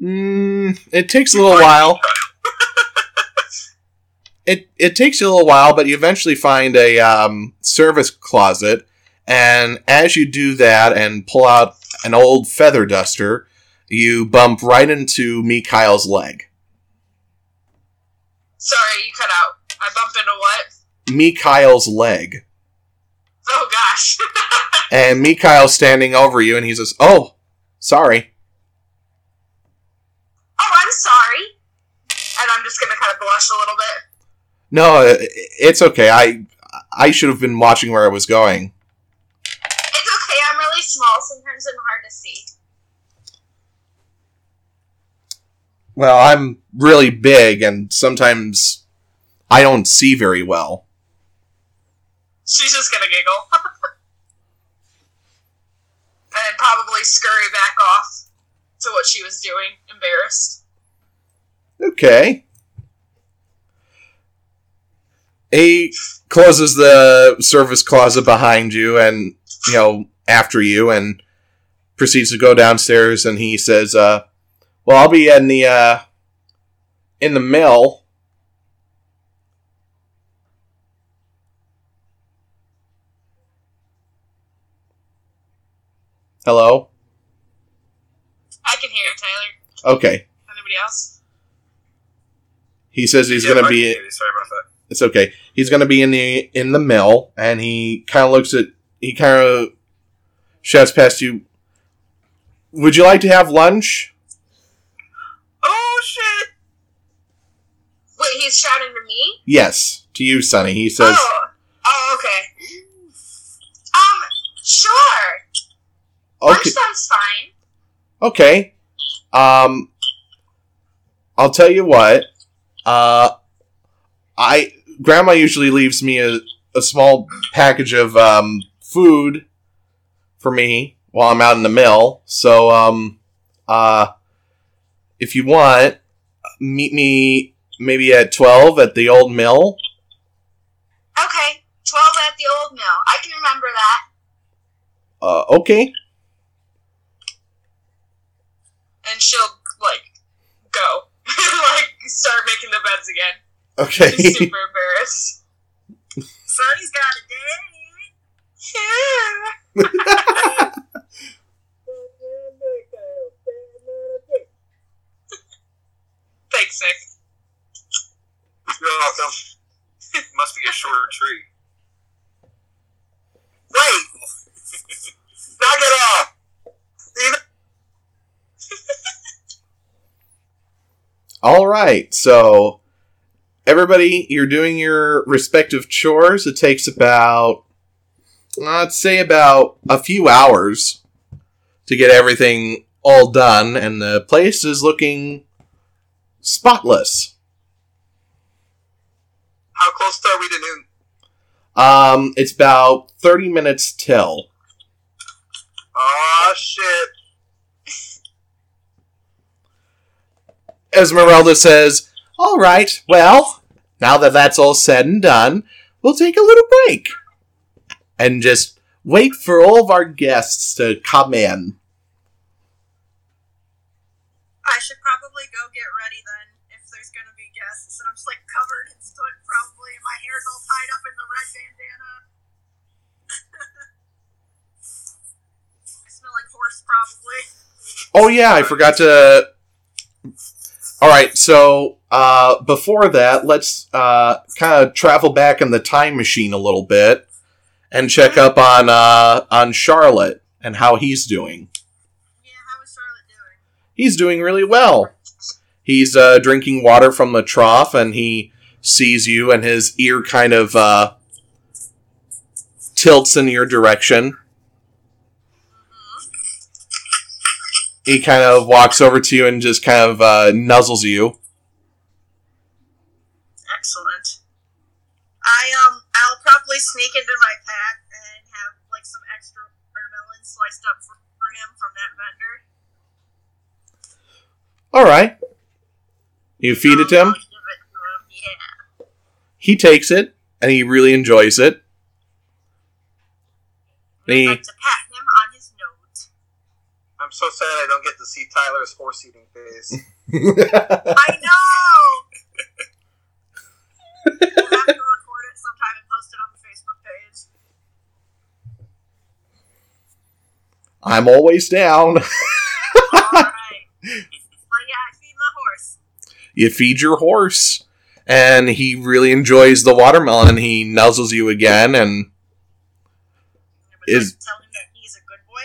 Mm, it takes a little while. It it takes you a little while, but you eventually find a um, service closet, and as you do that and pull out an old feather duster, you bump right into Mikhail's leg. Sorry, you cut out. I bump into what? Mikhail's leg, Oh gosh. and Mikhail's standing over you, and he says, "Oh, sorry." oh, I'm sorry. And I'm just gonna kind of blush a little bit. No, it's okay. I I should have been watching where I was going. It's okay. I'm really small. Sometimes I'm hard to see. Well, I'm really big, and sometimes I don't see very well. She's just gonna giggle. and probably scurry back off to what she was doing, embarrassed. Okay. He closes the service closet behind you and, you know, after you and proceeds to go downstairs and he says, uh, well, I'll be in the, uh, in the mill. Hello? I can hear you, Tyler. Okay. Anybody else? He says he's Yeah, gonna Mike, be Katie, Sorry about that. It's okay. He's gonna be in the in the mill, and he kind of looks at he kind of shouts past you. Would you like to have lunch? Oh shit! Wait, he's shouting to me? Yes, to you, Sunny. He says, oh. Oh, okay. Um, sure. Lunch "Okay, sounds fine. okay. Um, I'll tell you what. Uh, I Grandma usually leaves me a a small package of um food for me while I'm out in the mill. So um, uh, if you want, meet me maybe at twelve at the old mill. Okay, 12 at the old mill. I can remember that. Uh, okay. And she'll, like, go. like, start making the beds again. Okay. She's super embarrassed. Sunny's got a day. Yeah. Thanks, Nick. You're welcome. Must be a shorter tree. Wait! Knock it off! All right. So everybody, you're doing your respective chores. It takes about, let's say, about a few hours to get everything all done, and the place is looking spotless. How close are we to noon? Um, it's about thirty minutes till. Oh shit. Esmeralda says, "All right. Well, now that that's all said and done, we'll take a little break and just wait for all of our guests to come in." I should probably go get ready then if there's gonna be guests. And I'm just like covered in soot probably, and my hair's all tied up in the red bandana. I smell like horse, probably. Oh yeah, I forgot to. All right, so uh, before that, let's uh, kind of travel back in the time machine a little bit and check up on uh, on Charlotte and how he's doing. Yeah, how is Charlotte doing? He's doing really well. He's uh, drinking water from the trough, and he sees you, and his ear kind of uh, tilts in your direction. He kind of walks over to you and just kind of uh, nuzzles you. I um, I'll probably sneak into my pack and have like some extra watermelon sliced up for, for him from that vendor. All right. You feed it to him. Give it to him. Yeah. He takes it, and he really enjoys it. I'd He- like to pat him on his nose. I'm so sad I don't get to see Tyler's horse eating face. I know. we'll have to record it sometime and post it on the Facebook page. I'm always down. All right. But yeah, I feed my horse. you feed your horse and he really enjoys the watermelon he nuzzles you again and I Is- like tell him that he's a good boy.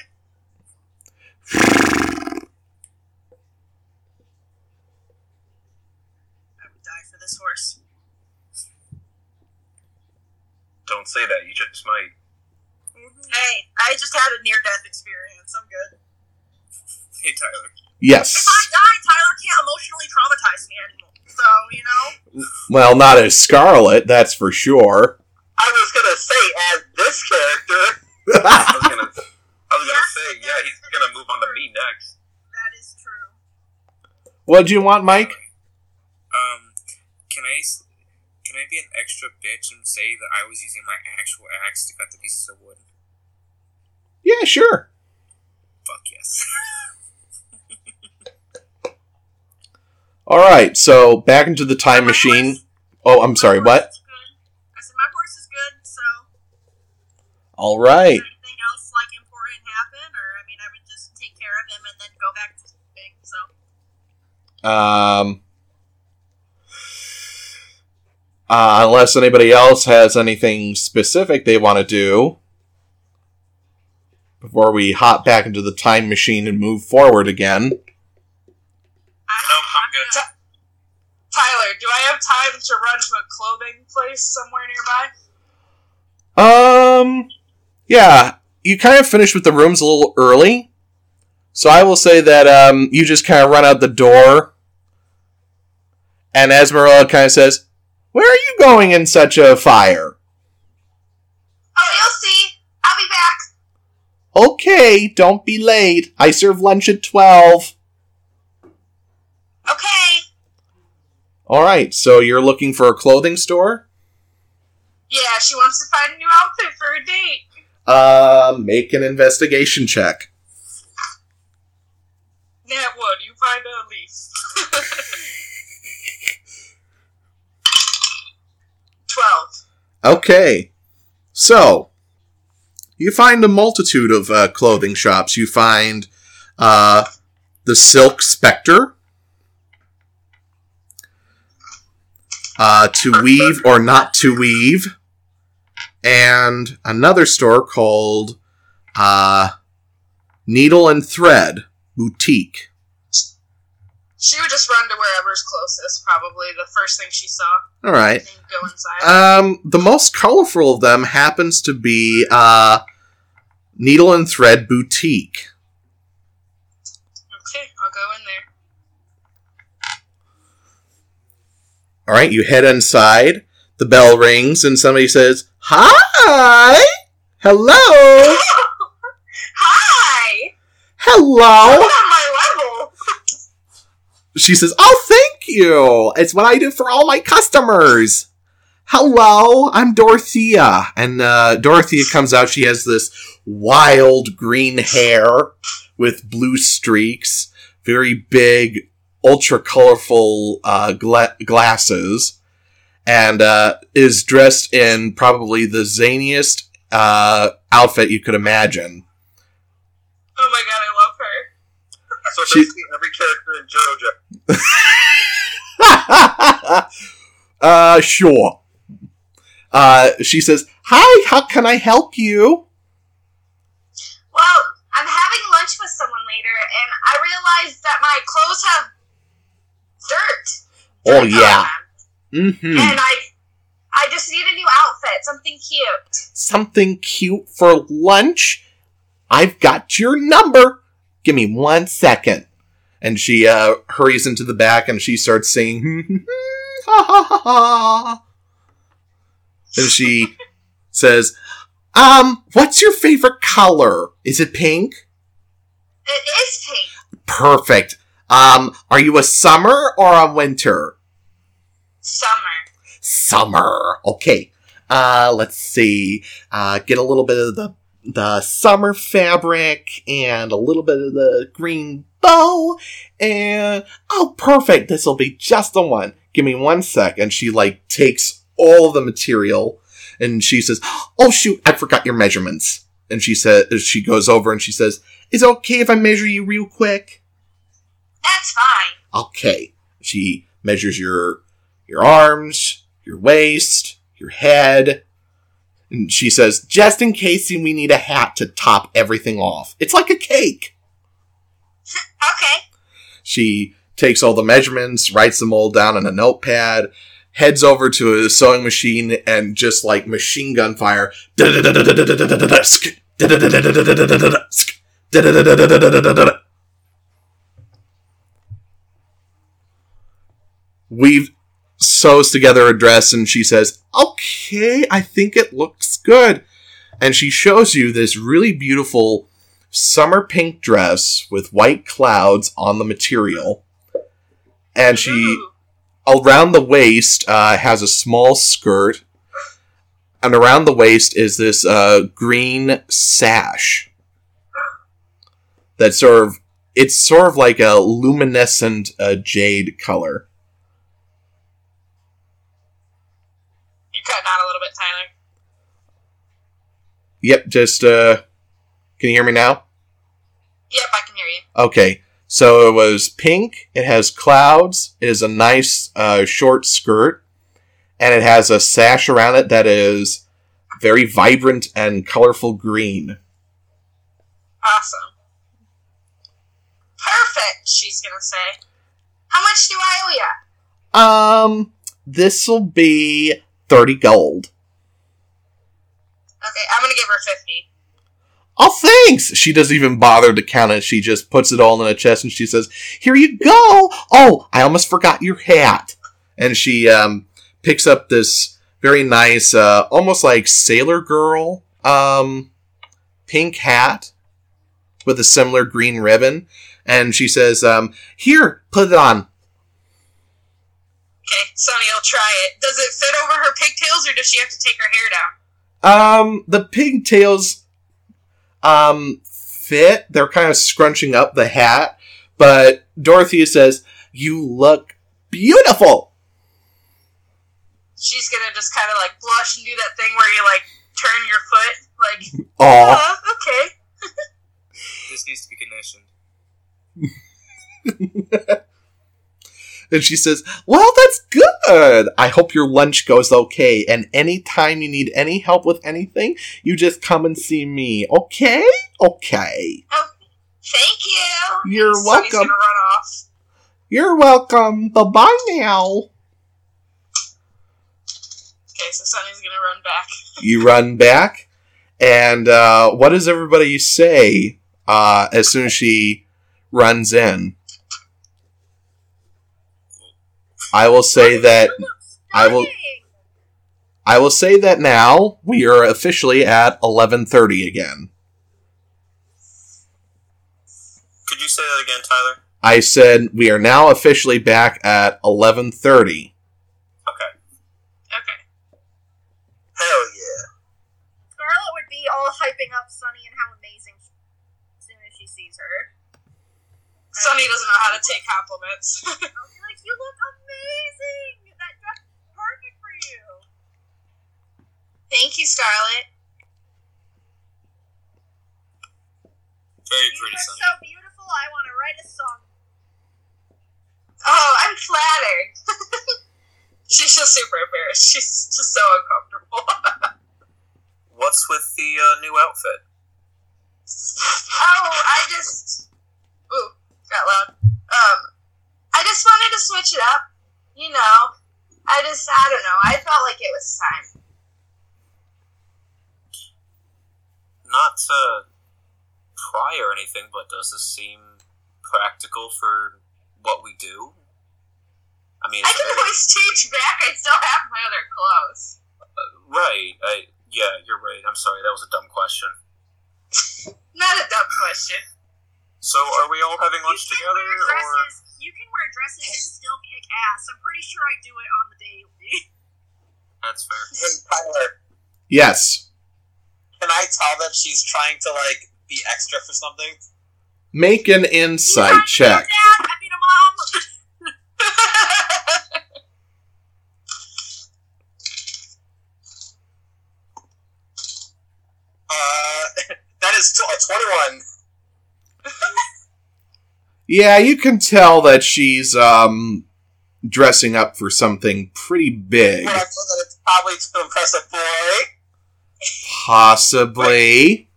I would die for this horse. Don't say that. You just might. Mm-hmm. Hey, I just had a near death experience. I'm good. Hey Tyler. yes If I die, Tyler can't emotionally traumatize me anymore. So, you know, well not as scarlet that's for sure I was gonna say, as this character, I was gonna. I was gonna Yes, say, yeah, he's gonna move on to me next. that is true. what do you want mike Um, can I s- can I be an extra bitch and say that I was using my actual axe to cut the pieces of wood? Yeah sure Fuck yes. all right so back into the time machine oh i'm sorry what. I said my horse is good, so all right anything else like important happen, or I mean, I would just take care of him and then go back to sleeping. So um uh, unless anybody else has anything specific they want to do before we hop back into the time machine and move forward again I Nope, I'm good. gonna- Tyler, do I have time to run to a clothing place somewhere nearby? Um, yeah, you kind of finished with the rooms a little early, so I will say that um, you just kind of run out the door, and Esmeralda kind of says, "Where are you going in such a fire?" Oh, you'll see. I'll be back. Okay, don't be late. I serve lunch at twelve. Okay. All right, so you're looking for a clothing store. Yeah, she wants to find a new outfit for a date. Uh, make an investigation check. Nat one, you find a leaf. Twelve. Okay. So, you find a multitude of uh, clothing shops. You find uh, the Silk Spectre, uh, To Weave or Not to Weave, and another store called uh, Needle and Thread Boutique. She would just run to wherever's closest, probably the first thing she saw, All right. and go inside. Um, the most colorful of them happens to be uh, Needle and Thread Boutique. okay, I'll go in there. All right, you head inside. The bell rings, and somebody says, "Hi, hello, Hi! hello." You're on my level! She says, "Oh, thank you. It's what I do for all my customers." Hello, I'm Dorothea, and uh, Dorothea comes out. She has this wild green hair with blue streaks, very big, ultra colorful uh, gla- glasses, and uh, is dressed in probably the zaniest uh, outfit you could imagine. Oh my god, I love her. So She- basically, every character in JoJo. uh, sure. Uh, she says, "Hi, how can I help you?" Well, I'm having lunch with someone later, and I realized that my clothes have dirt. Oh yeah. Mm-hmm. And I, I just need a new outfit, something cute. Something cute for lunch. I've got your number. Give me one second. And she uh, hurries into the back and she starts singing, ha ha ha ha. And she says, um, what's your favorite color? Is it pink? It is pink. Perfect. Um, are you a summer or a winter? Summer. Summer. Okay. Uh, let's see. Uh, get a little bit of the the summer fabric and a little bit of the green bow and oh perfect. This will be just the one. Give me one sec. And she like takes all of the material and she says oh shoot i forgot your measurements. And she says she goes over and she says is it okay if i measure you real quick? That's fine. okay. She measures your your arms your waist your head. And she says just in case we need a hat to top everything off. It's like a cake Okay. she takes all the measurements writes them all down in a notepad heads over to a sewing machine and just like machine gun fire weave sews together a dress and she says, Okay, I think it looks good. And she shows you this really beautiful summer pink dress with white clouds on the material. And she, around the waist, uh, has a small skirt. And around the waist is this uh, green sash that sort of, it's sort of like a luminescent uh, jade color. You're cutting out a little bit, Tyler. Yep, just uh can you hear me now? Yep, I can hear you. Okay. So it was pink, it has clouds, it is a nice uh short skirt, and it has a sash around it that is very vibrant and colorful green. Awesome. Perfect, she's gonna say. How much do I owe you?" Um this'll be 30 gold. Okay, I'm gonna give her 50. Oh, thanks! She doesn't even bother to count it. She just puts it all in a chest and she says, Here you go! Oh, I almost forgot your hat. And she um, picks up this very nice, uh, almost like Sailor Girl um, pink hat with a similar green ribbon. And she says, um, Here, put it on. Okay, Sunny I'll try it. Does it fit over her pigtails or does she have to take her hair down? Um, the pigtails um fit. They're kind of scrunching up the hat, but Dorothea says, "You look beautiful." She's gonna just kind of like blush and do that thing where you like turn your foot, like, Aw. oh, okay. This needs to be conditioned. And she says, "Well, that's good. I hope your lunch goes okay. And anytime you need any help with anything, you just come and see me. Okay? Okay. Oh, thank you. You're Sunny's welcome. gonna run off. You're welcome. Bye bye now." Okay, so Sunny's gonna run back. you run back, and uh, what does everybody say uh, as soon as she runs in? I will say that I will. I will say that now we are officially at eleven thirty again. Could you say that again, Tyler? I said we are now officially back at eleven thirty. Okay. Okay. Hell yeah. Scarlet would be all hyping up Sunny and how amazing she as soon as she sees her. Sunny doesn't know how to take compliments. I'll be like, you look amazing! That dress is perfect for you! Thank you, Scarlett. Very You pretty, are Sunny. so beautiful, I want to write write a song. Oh, I'm flattered. She's just super embarrassed. She's just so uncomfortable. What's with the uh, new outfit? oh, I just. Ooh, got loud. Um, I just wanted to switch it up. You know, I just, I don't know. I felt like it was time. Not to pry or anything, but does this seem practical for what we do? I mean, I can very- always change back. I still have my other clothes. Uh, right. I yeah, you're right. I'm sorry, that was a dumb question. Not a dumb question. So, are we all having lunch together, or. You can wear dresses and still kick ass. I'm pretty sure I do it on the daily. that's fair? Hey, Tyler, Yes. Can I tell that she's trying to like be extra for something? Make an insight check. Dad, I mean, a mom. Uh, that is t- a twenty-one. Yeah, you can tell that she's um dressing up for something pretty big. Well, I feel that it's probably to impress a boy. Possibly.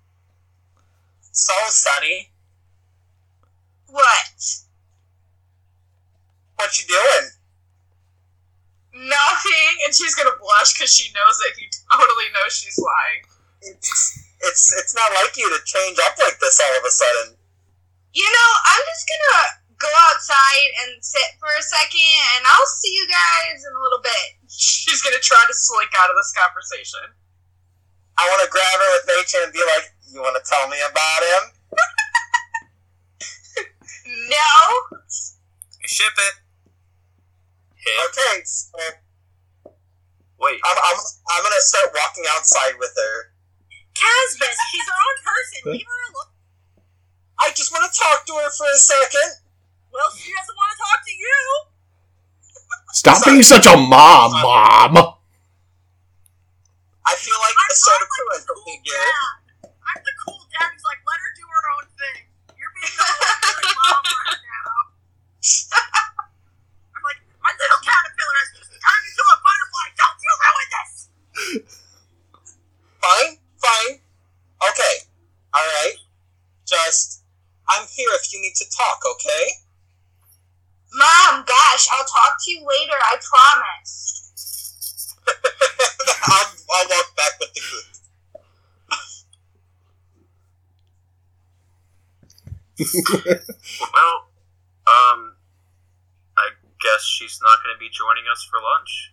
So, Sunny, what? what you doing? Nothing. And she's gonna blush because she knows that he totally knows she's lying. It's it's it's not like you to change up like this all of a sudden. You know, I'm just gonna go outside and sit for a second, and I'll see you guys in a little bit. She's gonna try to slink out of this conversation. I want to grab her with nature and be like, "You want to tell me about him?" No. Ship it. Him? Okay, so Wait, I'm, I'm I'm gonna start walking outside with her. Casbus, she's her own person. Leave her alone. I just want to talk to her for a second. Well, she doesn't want to talk to you. Stop being such a mom, mom. I feel like I'm a sort of not like parental cool figure. dad. I'm the cool dad who's like, let her do her own thing. You're being the whole mom right now. I'm like, my little caterpillar has just turned into a butterfly. Don't you ruin this. Fine, fine. Okay, all right. Just, I'm here if you need to talk. Okay. Mom, gosh, I'll talk to you later, I promise. I'll, I'll walk back with the group. well, um, I guess she's not going to be joining us for lunch.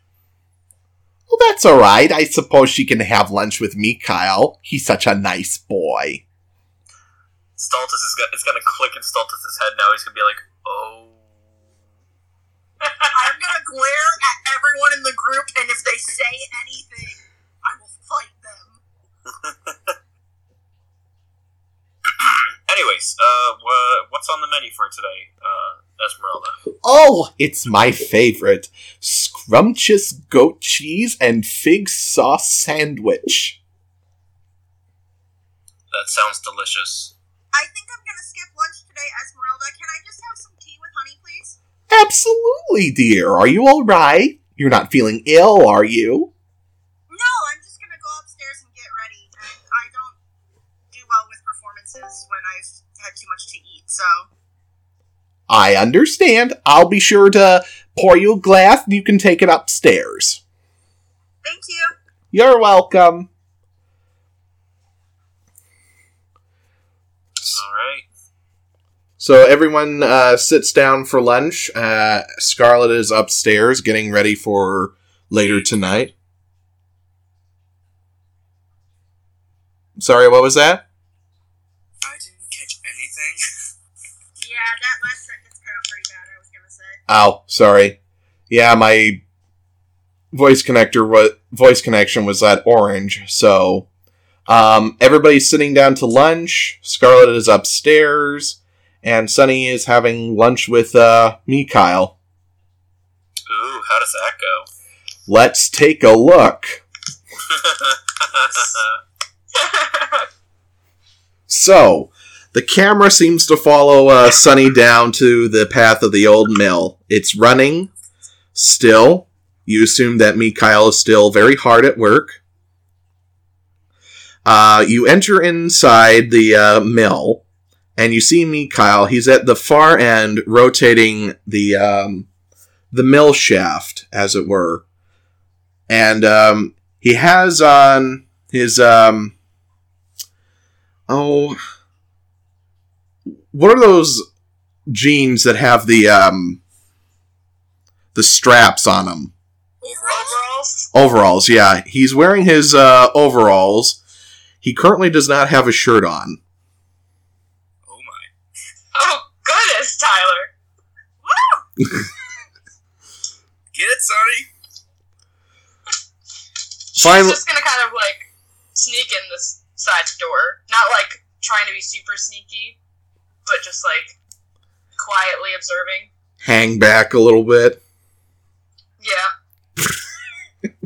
Well, that's all right. I suppose she can have lunch with Mikhail. He's such a nice boy. Stultus is gonna, it's going to click in Stultus's head now. He's going to be like, oh. I'm gonna glare at everyone in the group, and if they say anything, I will fight them. Anyways, uh, what's on the menu for today, uh, Esmeralda? Oh, it's my favorite. Scrumptious goat cheese and fig sauce sandwich. That sounds delicious. I think I'm gonna skip lunch today, Esmeralda. Can I just have some tea with honey, please? Absolutely, dear. Are you all right? You're not feeling ill, are you? No, I'm just gonna go upstairs and get ready. And I don't do well with performances when I've had too much to eat, so I understand. I'll be sure to pour you a glass and you can take it upstairs. thank you. You're welcome. All right. So everyone uh, sits down for lunch. Uh, Scarlet is upstairs getting ready for later tonight. Sorry, what was that? I didn't catch anything. Yeah, that last sentence cut out pretty bad. I was gonna say. Oh, sorry. Yeah, my voice connector was voice connection was at orange. So, um, everybody's sitting down to lunch. Scarlet is upstairs, and Sunny is having lunch with uh, Mikhail. Ooh, how does that go? Let's take a look. So, The camera seems to follow uh, Sunny down to the path of the old mill. It's running still. You assume that Mikhail is still very hard at work. Uh, you enter inside the uh, mill, and you see Mikhail. He's at the far end, rotating the um, the mill shaft, as it were, and um, he has on his um, oh, what are those jeans that have the um, the straps on them? Overalls. Overalls, yeah. He's wearing his uh, overalls. He currently does not have a shirt on. Oh my. Oh goodness, Tyler. Get it, Sunny? Finally, She's just gonna kind of like sneak in this side door, not like trying to be super sneaky, but just like quietly observing. hang back a little bit. Yeah.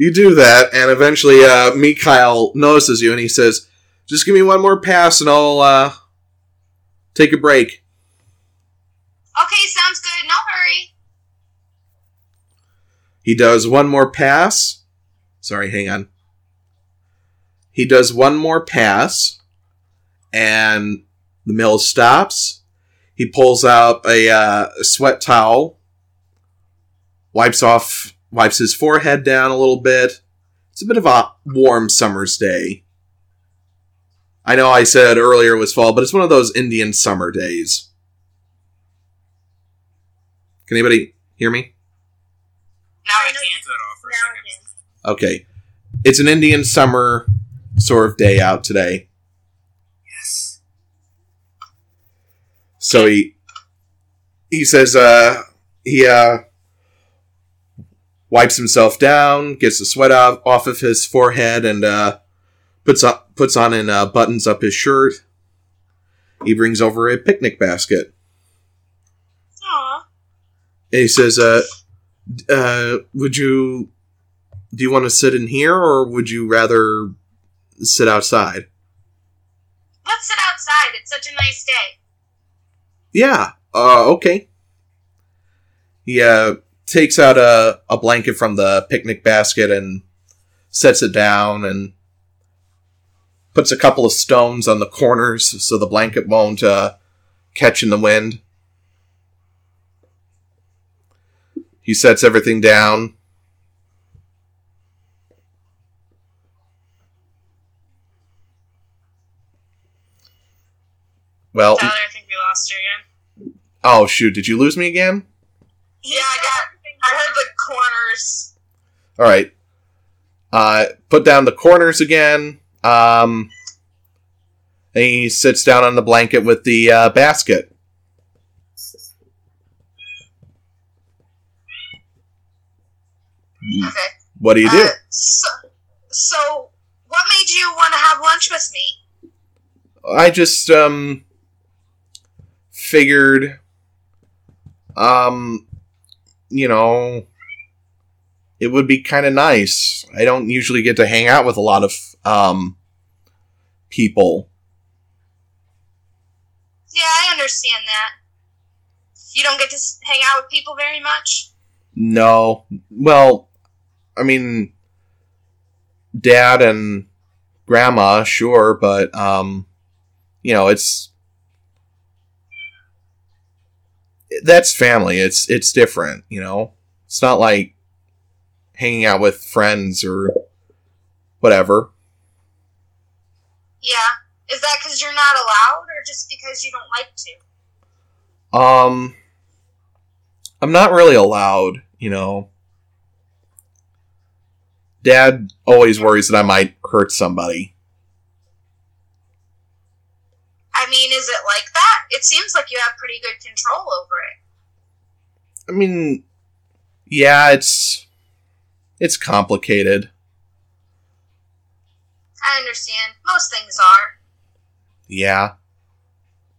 You do that, and eventually, uh, Mikhail notices you, and he says, "Just give me one more pass, and I'll uh, take a break." Okay, sounds good. No hurry. He does one more pass. Sorry, hang on. He does one more pass, and the mill stops. He pulls out a, uh, sweat towel, wipes off, wipes his forehead down a little bit. It's a bit of a warm summer's day. I know I said earlier it was fall, but it's one of those Indian summer days. Can anybody hear me? Now I I can. Cut off for a Now second. again. Okay. It's an Indian summer sort of day out today. Yes. So he he says uh he uh wipes himself down, gets the sweat off, off of his forehead and uh puts up puts on and uh, buttons up his shirt. He brings over a picnic basket. Aw. And he says uh uh would you do you want to sit in here or would you rather sit outside? Let's sit outside. It's such a nice day. Yeah. Uh, okay. He uh, takes out a, a blanket from the picnic basket and sets it down and puts a couple of stones on the corners so the blanket won't uh, catch in the wind. He sets everything down. Well, Tyler, I think we lost you again. oh shoot, did you lose me again? Yeah, I got. I heard the corners. All right. Uh, put down the corners again. Um, and he sits down on the blanket with the uh, basket. Okay. What do you do? Uh, so, so, what made you want to have lunch with me? I just um figured, um, you know, it would be kind of nice. I don't usually get to hang out with a lot of um people. Yeah, I understand that. You don't get to hang out with people very much. No. Well, I mean, dad and grandma, sure, but, um, you know, it's. That's family. It's it's different, you know. It's not like hanging out with friends or whatever. Yeah. Is that because you're not allowed, or just because you don't like to? Um, I'm not really allowed, you know. Dad always worries that I might hurt somebody. I mean, is it like that? It seems like you have pretty good control over it. I mean, yeah, it's it's complicated. I understand. Most things are. Yeah.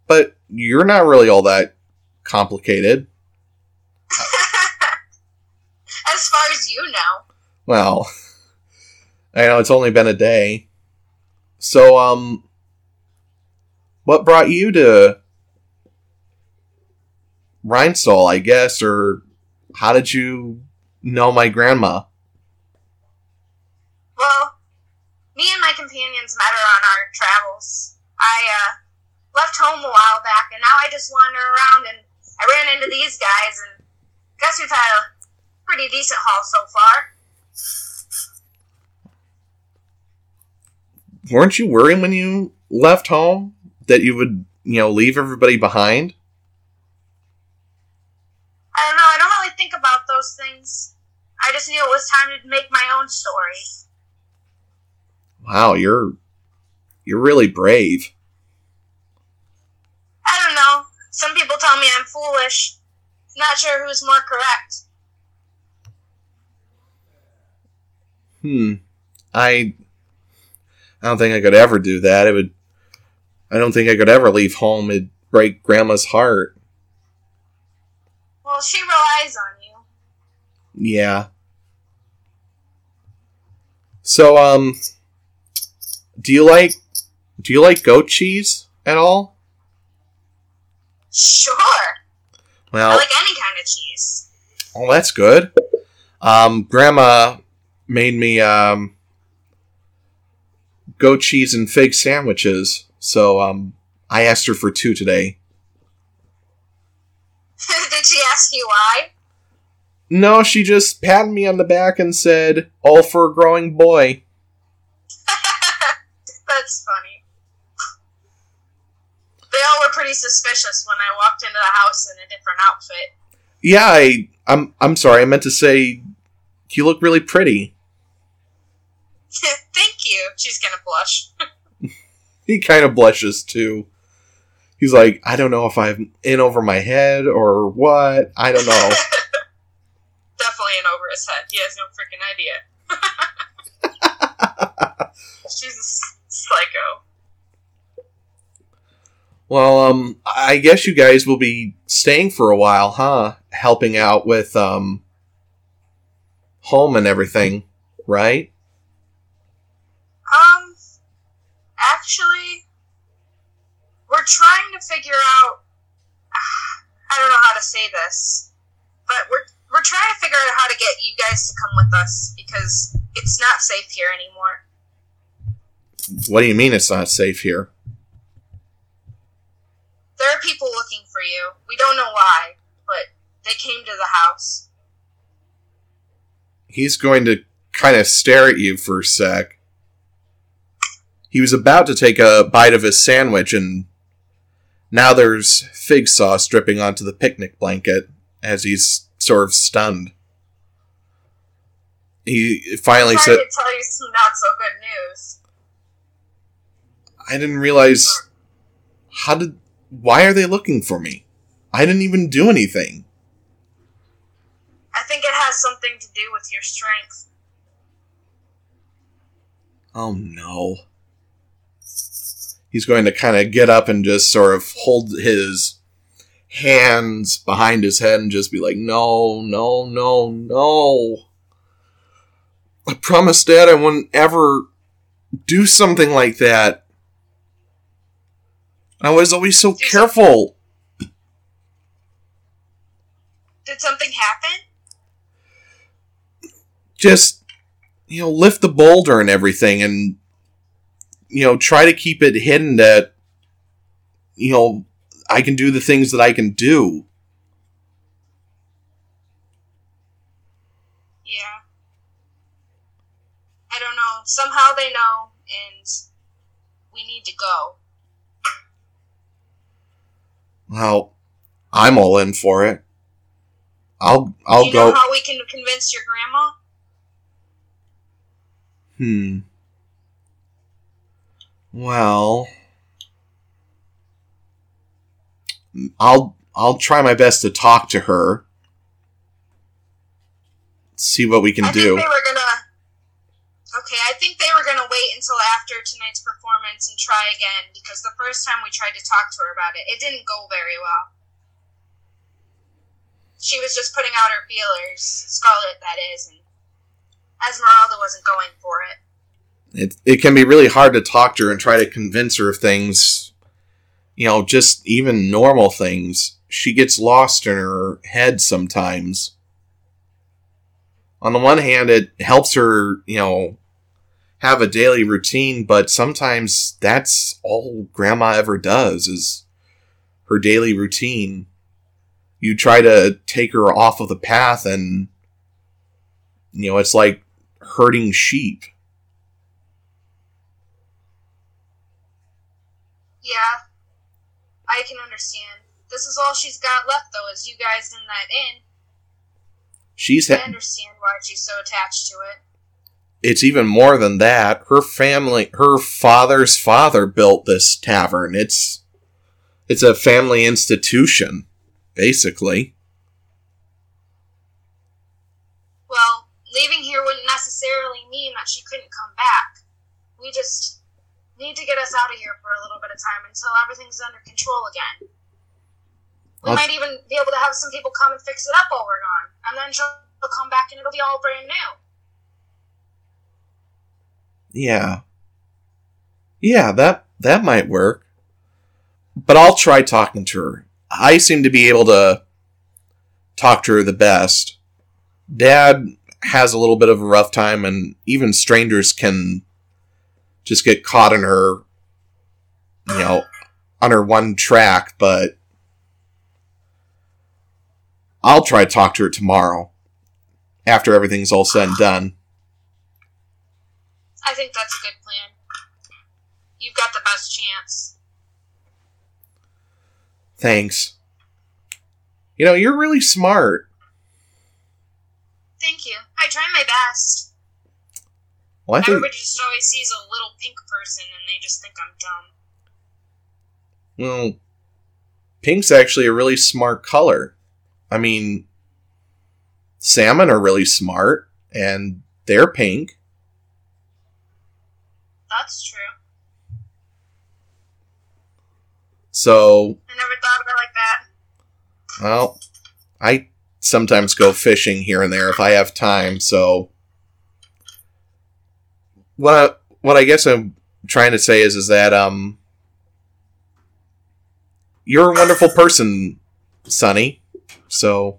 But you're not really all that complicated. as far as you know. Well, I know it's only been a day. So um what brought you to Rhinestall, I guess, or how did you know my grandma? Well, me and my companions met her on our travels. I uh, left home a while back, and now I just wander around, and I ran into these guys, and guess we've had a pretty decent haul so far. Weren't you worried when you left home that you would, you know, leave everybody behind? I don't know. I don't really think about those things. I just knew it was time to make my own story. Wow, you're you're really brave. I don't know. Some people tell me I'm foolish. Not sure who's more correct. Hmm. I I don't think I could ever do that. It would I don't think I could ever leave home. It'd break grandma's heart. Well, she relies on you. Yeah. So um do you like do you like goat cheese at all? Sure. Well, I like any kind of cheese. Oh, that's good. Um, Grandma made me um, goat cheese and fig sandwiches, so um, I asked her for two today. Did she ask you why? No, she just patted me on the back and said, "All for a growing boy." That's funny. They all were pretty suspicious when I walked into the house in a different outfit. Yeah, I, I'm, I'm sorry. I meant to say, you look really pretty. Thank you. She's gonna blush. He kind of blushes too. He's like, I don't know if I'm in over my head or what. I don't know. Definitely in over his head. He has no freaking idea. She's a s- psycho. Well, um, I guess you guys will be staying for a while, huh? Helping out with um home and everything, right? Um, actually, we're trying to figure out. I don't know how to say this, but we're we're trying to figure out how to get you guys to come with us because it's not safe here anymore. What do you mean it's not safe here? There are people looking for you. We don't know why, but they came to the house. He's going to kind of stare at you for a sec. He was about to take a bite of his sandwich, and now there's fig sauce dripping onto the picnic blanket as he's sort of stunned. He finally said, to tell you some not so good news. I didn't realize. How did. Why are they looking for me? I didn't even do anything. I think it has something to do with your strength. Oh no. He's going to kind of get up and just sort of hold his hands behind his head and just be like, no, no, no, no. I promised Dad I wouldn't ever do something like that. I was always so Do careful. Did something happen? just you know lift the boulder and everything and you know try to keep it hidden that you know i can do the things that i can do Yeah. I don't know. Somehow they know, and we need to go. well i'm all in for it i'll i'll Do you go know how we can convince your grandma? hmm well i'll i'll try my best to talk to her see what we can I do think they were gonna. Okay, I think they were gonna wait until after tonight's performance and try again because the first time we tried to talk to her about it, it didn't go very well. She was just putting out her feelers, Scarlet, that is, and Esmeralda wasn't going for it. It, it can be really hard to talk to her and try to convince her of things you know, just even normal things. She gets lost in her head sometimes. On the one hand, it helps her, you know, have a daily routine, but sometimes that's all grandma ever does is her daily routine. You try to take her off of the path and you know, it's like herding sheep. Yeah, I can understand. This is all she's got left, though, is you guys in that inn. She's I understand why she's so attached to it. it's even more than that. Her family, her father's father built this tavern. It's it's a family institution, basically. Well, leaving here wouldn't necessarily mean that she couldn't come back. We just need to get us out of here for a little bit of time until everything's under control again. We Well- might even be able to have some people come and fix it up while we're gone, and then she'll come back and it'll be all brand new. Yeah. Yeah, that that might work. But I'll try talking to her. I seem to be able to talk to her the best. Dad has a little bit of a rough time and even strangers can just get caught in her you know, on her one track, but I'll try to talk to her tomorrow after everything's all said and done. I think that's a good plan. You've got the best chance. Thanks. You know, you're really smart. Thank you. I try my best. Well, I think, Everybody just always sees a little pink person and they just think I'm dumb. well, pink's actually a really smart color. I mean, salmon are really smart, and they're pink. That's true. So, I never thought of it like that. well, I sometimes go fishing here and there if I have time. So, what I, what I guess I'm trying to say is is that um, you're a wonderful person, Sunny. So,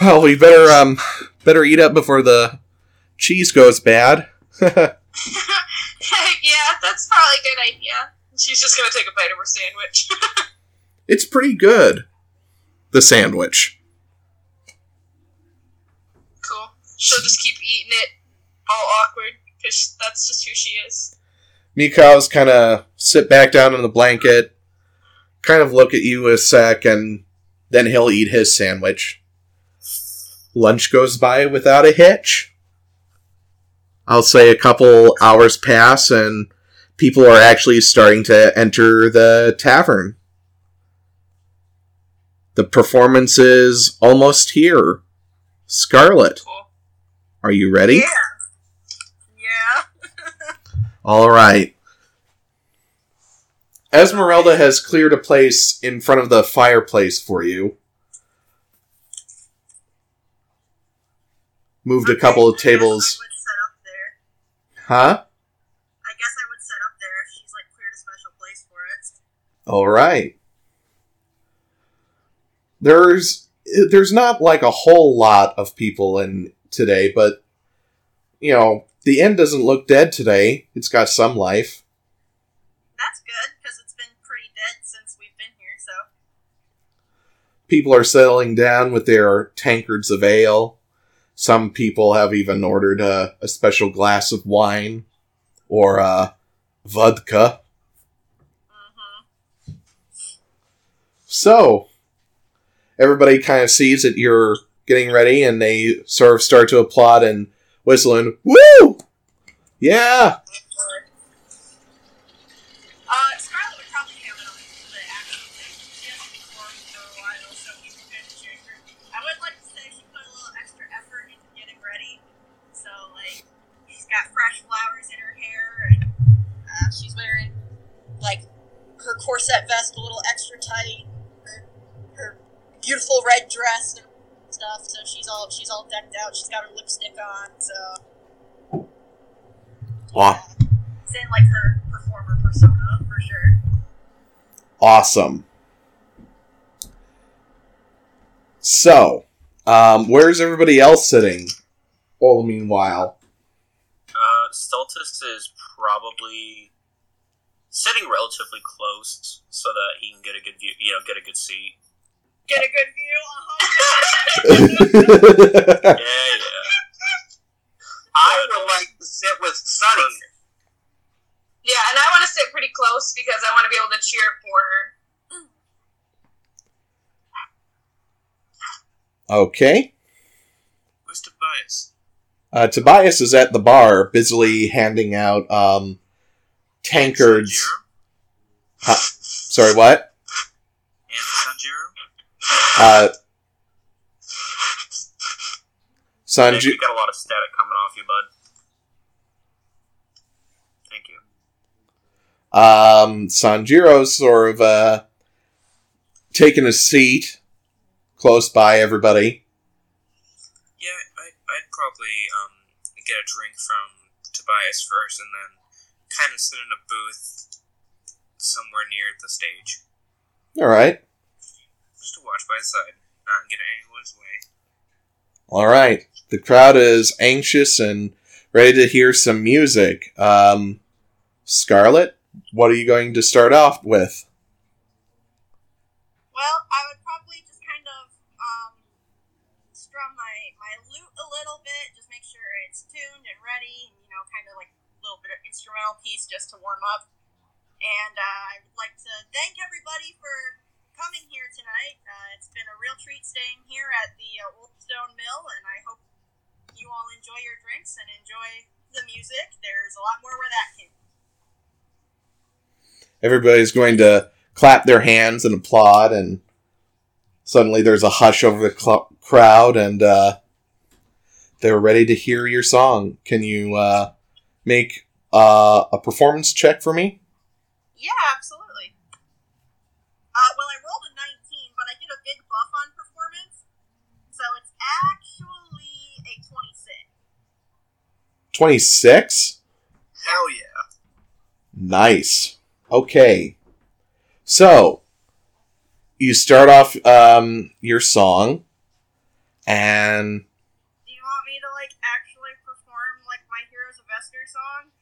well, we better um better eat up before the cheese goes bad. yeah, that's probably a good idea. She's just gonna take a bite of her sandwich. it's pretty good. The sandwich. cool. She'll just keep eating it all awkward because that's just who she is. Mikhail's kind of sit back down on the blanket, kind of look at you a sec, and then he'll eat his sandwich. Lunch goes by without a hitch. I'll say a couple hours pass, and people are actually starting to enter the tavern. The performance is almost here. Scarlet, Cool. are you ready? Yeah. Yeah. All right. Esmeralda has cleared a place in front of the fireplace for you. Moved a couple of I guess I tables. would set up there. Huh? I guess I would set up there if she's like cleared a special place for it. All right. There's there's not like a whole lot of people in today, but you know, the inn doesn't look dead today. It's got some life. That's good because it's been pretty dead since we've been here. So people are settling down with their tankards of ale. Some people have even ordered a, a special glass of wine or a vodka. hmm So, everybody kind of sees that you're getting ready and they sort of start to applaud and whistle and, Woo! Yeah! Uh, Scarlet would probably handle the actual thing. She hasn't performed for a while, so we can kind of check her. I would like to say she put a little extra effort into getting ready. So, like, she's got fresh flowers in her hair, and uh, she's wearing, like, her corset vest a little extra tight, her, her beautiful red dress and stuff. So she's all she's all decked out. She's got her lipstick on. So Wow. it's in like her performer persona for sure. Awesome. So, um, where's everybody else sitting? All the meanwhile. Uh, Stultus is probably sitting relatively close so that he can get a good view. You know, get a good seat. Get a good view. Uh-huh. Yeah, yeah. I would like to sit with Sunny. Yeah, and I want to sit pretty close because I want to be able to cheer for her. okay. Where's Tobias? Uh, Tobias is at the bar, busily handing out um, tankards. Sanjiro? Sorry, what? And Sanjiro? Uh, Sanju- you got a lot of static coming off you, bud. Thank you. um, Sanjiro's sort of uh, taking a seat close by everybody. Yeah, I, I'd probably um, get a drink from Tobias first and then kind of sit in a booth somewhere near the stage. All right. Just to watch by his side, not get in anyone's way. All right. The crowd is anxious and ready to hear some music. Um, Scarlet, what are you going to start off with? Well, I would probably just kind of um, strum my, my lute a little bit, just make sure it's tuned and ready, and, you know, kind of like a little bit of instrumental piece just to warm up. And uh, I would like to thank everybody for coming here tonight. Uh, it's been a real treat staying here at the uh, Old Stone Mill, and I hope you all enjoy your drinks and enjoy the music. There's a lot more where that came. Everybody's going to clap their hands and applaud, and suddenly there's a hush over the cl- crowd, and uh, they're ready to hear your song. Can you uh, make uh, a performance check for me? Yeah, absolutely. Uh, well, I rolled a 19, but I get a big buff on performance, so it's actually a 26. 26? Hell yeah. Nice. Okay. So, you start off um, your song, and Do you want me to, like, actually perform, like, my Heroes of Esther song?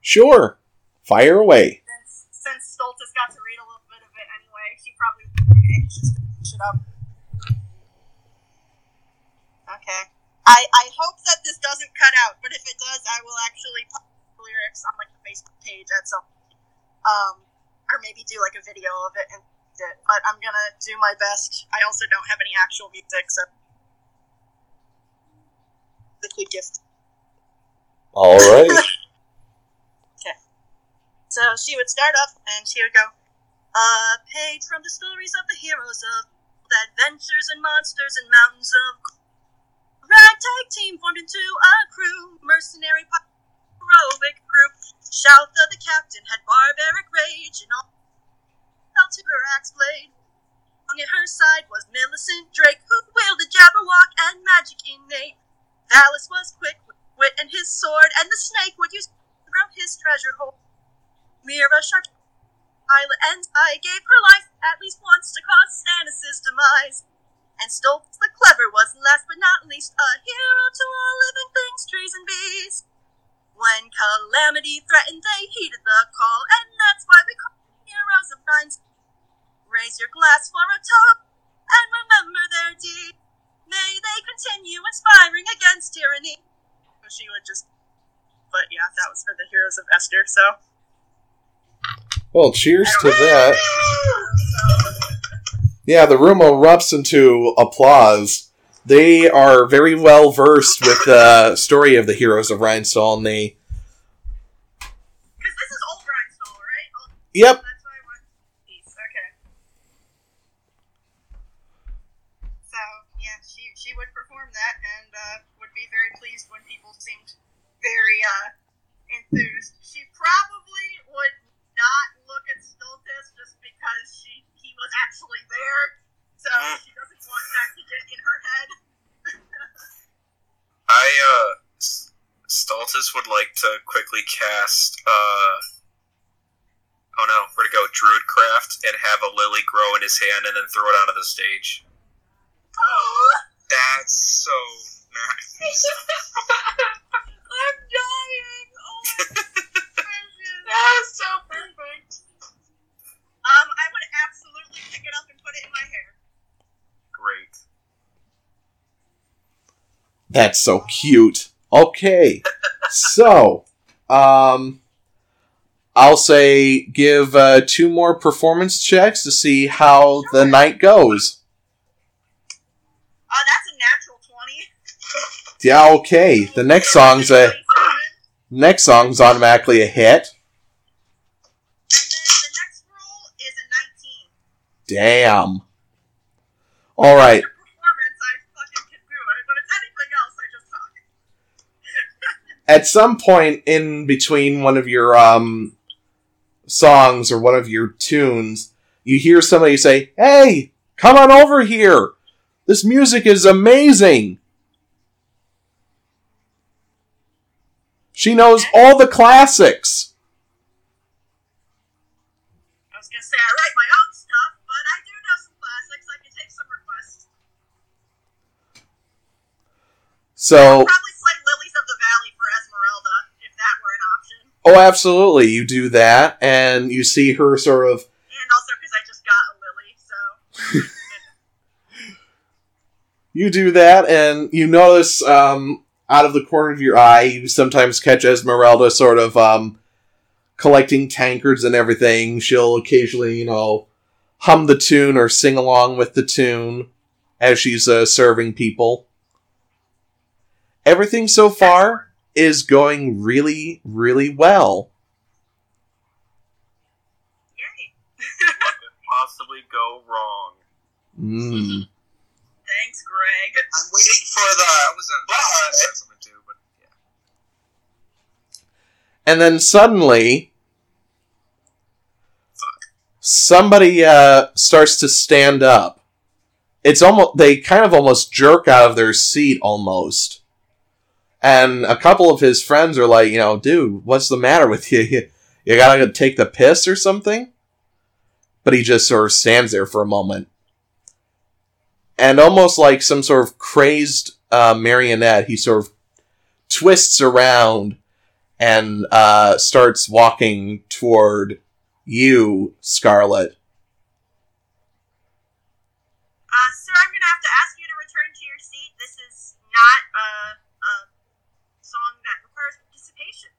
sure, fire away. Since, since Stultus got to read a little bit of it anyway, she probably was pretty anxious to finish it up. Okay. I, I hope that doesn't cut out, but if it does, I will actually put the lyrics on, like, the Facebook page at some um, or maybe do like a video of it and it. But I'm gonna do my best. I also don't have any actual music, so the gift. All right. Okay. So she would start up and she would go, A page from the stories of the heroes of the adventures and monsters and mountains of ragtag team formed into a crew, mercenary heroic group. Shout that the captain had barbaric rage and all fell to her axe blade. On at her side was Millicent Drake, who wielded Jabberwock and magic innate. Alice was quick with wit and his sword, and the snake would use to grow his treasure hoard. Mira Sharp Pilot and I gave her life at least once to cause Stannis' demise. And Stultus the Clever was last but not least a hero to all living things, trees and bees. When calamity threatened, they heeded the call, and that's why we call them heroes of Rhines. Raise your glass for a toast and remember their deed. May they continue inspiring against tyranny. Oh, so she would just. But yeah, that was for the heroes of Esther, so. Well, cheers to that. Yeah, the room erupts into applause. They are very well versed with the story of the heroes of Rhinestone. They, Because this is old Grindstone, right? Yep, that's why I want these. Okay. So yeah, she she would perform that and uh, would be very pleased when people seemed very uh, enthused. She probably would not look at Stultus just because she he was actually there, so she doesn't want that to get in her head. I uh S- Stultus would like to quickly cast uh Oh no, we're gonna go Druidcraft and have a lily grow in his hand and then throw it onto the stage. Oh! That's so nice. I'm dying. Oh my. That's so perfect. Um, I would absolutely pick it up put it in my hair. Great. That's so cute. Okay. so, um, I'll say give uh, two more performance checks to see how the night goes. Uh, that's a natural twenty. Yeah, okay. The next song's a next song's automatically a hit. I All right. At some point in between one of your um songs or one of your tunes, you hear somebody say, "Hey, come on over here. This music is amazing." She knows all the classics. I was gonna say I write my own stuff, but I do know some classics. I can take some requests. So, Probably play Lilies of the Valley for Esmeralda if that were an option. oh, absolutely, you do that, and you see her sort of And also because I just got a lily, so you do that, and you notice um, out of the corner of your eye, you sometimes catch Esmeralda sort of um, collecting tankards and everything. She'll occasionally, you know, hum the tune or sing along with the tune as she's uh, serving people. Everything so far is going really, really well. yay! What could possibly go wrong? Mm. Thanks, Greg. I'm waiting for the. That was a But- said something too, but yeah. and then suddenly somebody uh, starts to stand up it's almost they kind of almost jerk out of their seat almost and a couple of his friends are like you know dude what's the matter with you? You, gotta take the piss or something? But he just sort of stands there for a moment. And almost like some sort of crazed uh, marionette he sort of twists around and uh, starts walking toward you, Scarlet. Uh, sir, I'm gonna have to ask you to return to your seat. This is not a, a song that requires participation.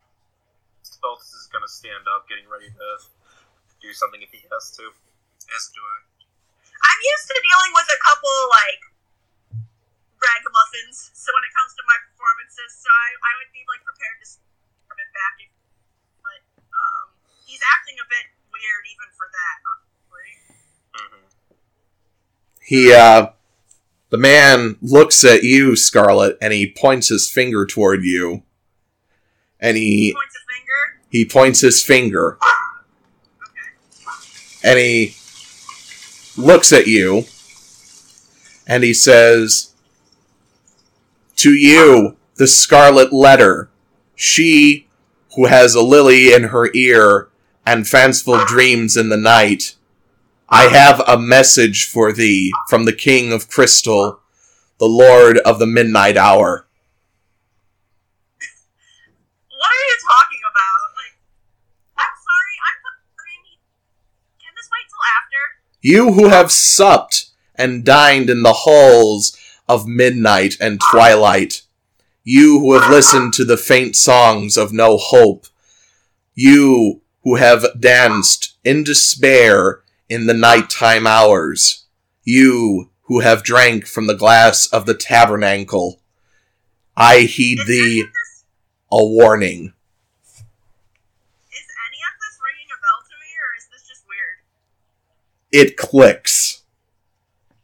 Stultus is gonna stand up, getting ready to do something if he has to. As do I. I'm used to dealing with a couple like ragamuffins. So when it comes to my performances, so I, I would be like prepared to from it back. If, but um, he's acting a bit weird even for that. Mm-hmm. He, uh, the man looks at you, Scarlet, and he points his finger toward you. And he Points a finger. He points his finger, and he looks at you, and he says, "To you, the Scarlet Letter, she who has a lily in her ear and fanciful dreams in the night." I have a message for thee from the King of Crystal, the Lord of the Midnight Hour. What are you talking about? Like, I'm sorry. I'm hungry. Can this wait till after? You who have supped and dined in the halls of midnight and twilight. You who have listened to the faint songs of no hope. You who have danced in despair in the nighttime hours. You who have drank from the glass of the tabernacle. I heed thee a warning. is any of this ringing a bell to me, or is this just weird? It clicks.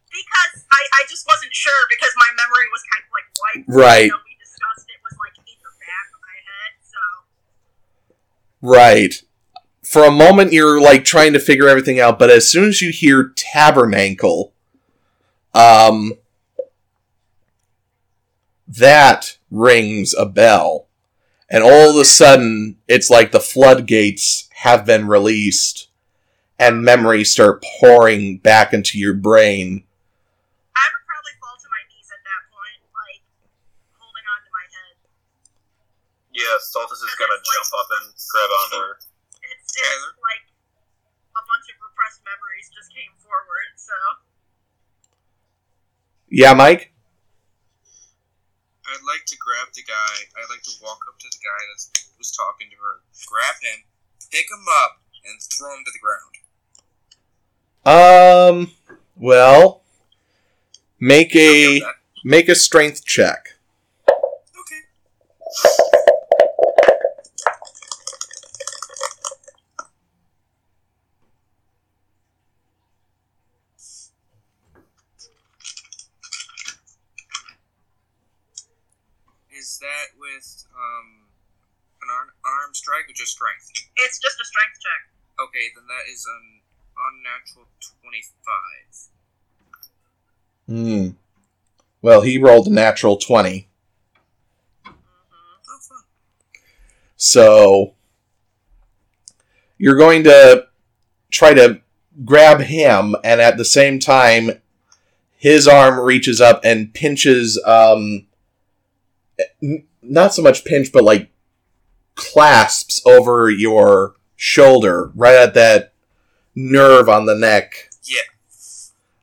Because I, I just wasn't sure because my memory was kind of like wiped. Right. We discussed it was like in the back of my head, so Right. For a moment, you're like trying to figure everything out, but as soon as you hear tabernacle, um, that rings a bell. And all of a sudden, it's like the floodgates have been released. And memories start pouring back into your brain. I would probably fall to my knees at that point, like holding on to my head. Yeah, Stultus is gonna jump up and grab onto her. It's, it's like a bunch of repressed memories just came forward, so Yeah, Mike? I'd like to grab the guy. I'd like to walk up to the guy that was talking to her, grab him, pick him up, and throw him to the ground. Um, well, make a make a strength check. Okay. Is that with um an arm, arm strike or just strength? it's just a strength check. Okay, then that is an unnatural twenty-five. Hmm. Well, he rolled a natural 20. Oh. So you're going to try to grab him, and at the same time, his arm reaches up and pinches. Um, n- not so much pinch, but like clasps over your shoulder, right at that nerve on the neck. Yeah.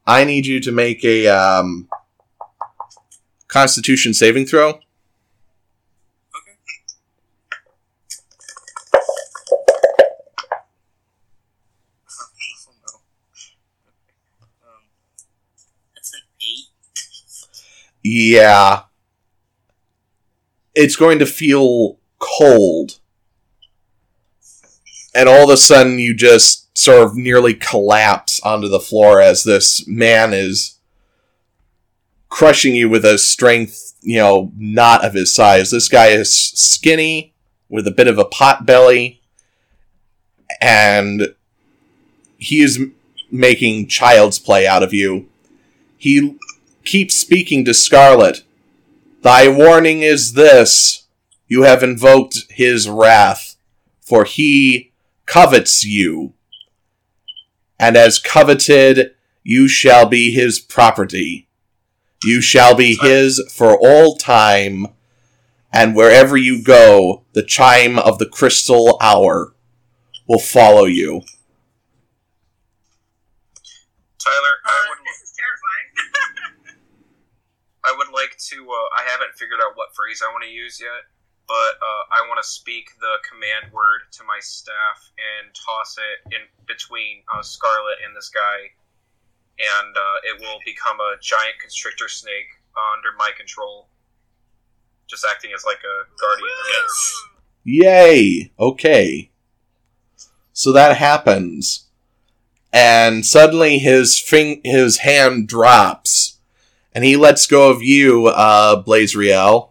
I need you to make a um, Constitution saving throw. Okay. That's an eight. Yeah. It's going to feel cold. And all of a sudden, you just sort of nearly collapse onto the floor as this man is crushing you with a strength, you know, not of his size. This guy is skinny, with a bit of a pot belly, and he is making child's play out of you. He keep speaking to Scarlet. Thy warning is this you have invoked his wrath, for he covets you. And as coveted, you shall be his property. You shall be his for all time, and wherever you go, the chime of the crystal hour will follow you. Tyler, I Uh, would this is terrifying. I would like to. Uh, I haven't figured out what phrase I want to use yet, but uh, I want to speak the command word to my staff and toss it in between uh, Scarlet and this guy, and uh, it will become a giant constrictor snake under my control, just acting as like a guardian. Yes. Yay! Okay. So that happens. And suddenly his fing- his hand drops. And he lets go of you, uh, Blazriel.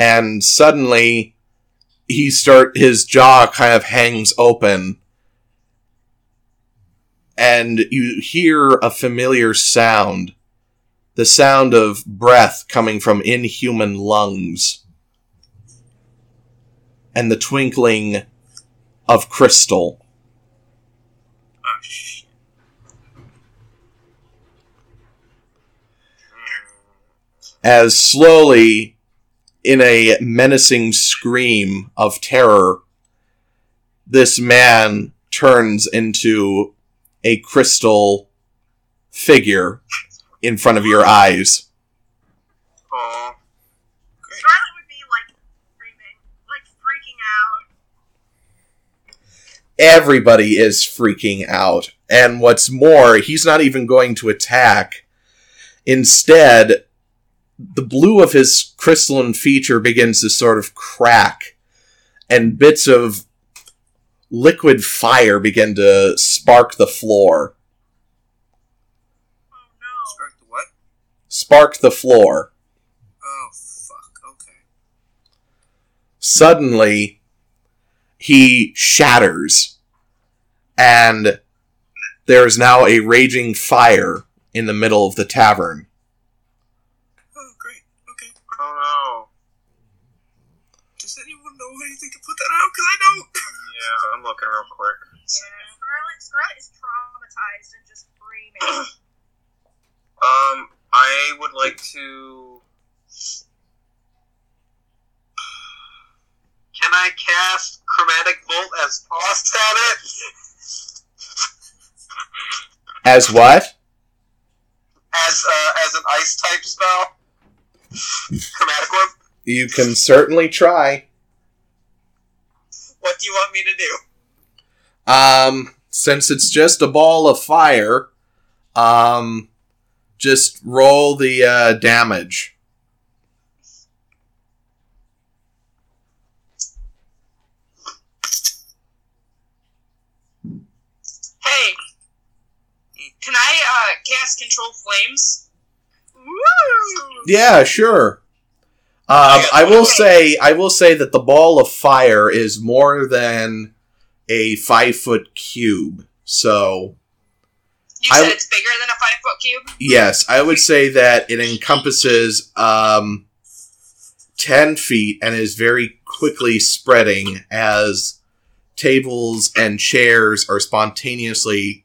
And suddenly he start his jaw kind of hangs open. And you hear a familiar sound. The sound of breath coming from inhuman lungs and the twinkling of crystal oh, as slowly, in a menacing scream of terror, this man turns into a crystal figure in front of your eyes. Aw. Scarlet would be like screaming, like freaking out. Everybody is freaking out. And what's more, he's not even going to attack. Instead, the blue of his crystalline feature begins to sort of crack, and bits of liquid fire begin to spark the floor. Oh no. Spark the what? Spark the floor. Oh fuck. Okay. Suddenly, he shatters, and there is now a raging fire in the middle of the tavern. Oh great. Okay. Oh Does anyone know anything to put that out? Cause I don't. Yeah, I'm looking real quick. Yeah, Scarlet, Scarlet is traumatized and just screaming. Um, I would like to. Can I cast Chromatic Bolt as tossed at it? As what? As uh, as an ice type spell? Chromatic Orb? You can certainly try. What do you want me to do? Um, since it's just a ball of fire, um, just roll the uh, damage. Hey, can I uh, cast control flames? Woo! Yeah, sure. Um, I will say, I will say that the ball of fire is more than a five foot cube. So You said w- it's bigger than a five foot cube. yes, I would say that it encompasses um, ten feet and is very quickly spreading as tables and chairs are spontaneously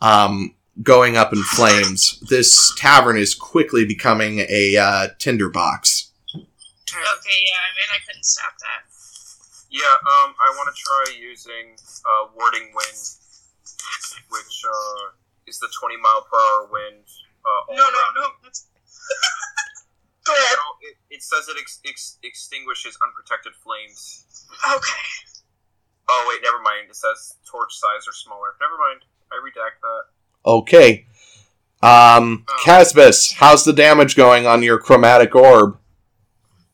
um, going up in flames. This tavern is quickly becoming a uh, tinderbox. Okay, yeah. I mean, I couldn't stop that. Yeah, um, I want to try using uh, Warding Wind, which uh, is the 20 mile per hour wind. Uh, all No, no, around no. Go ahead. No, it, it says it ex- ex- extinguishes unprotected flames. okay. Oh, wait, never mind. It says torch size or smaller. Never mind. I redact that. Okay. Um, Casbus, how's the damage going on your chromatic orb?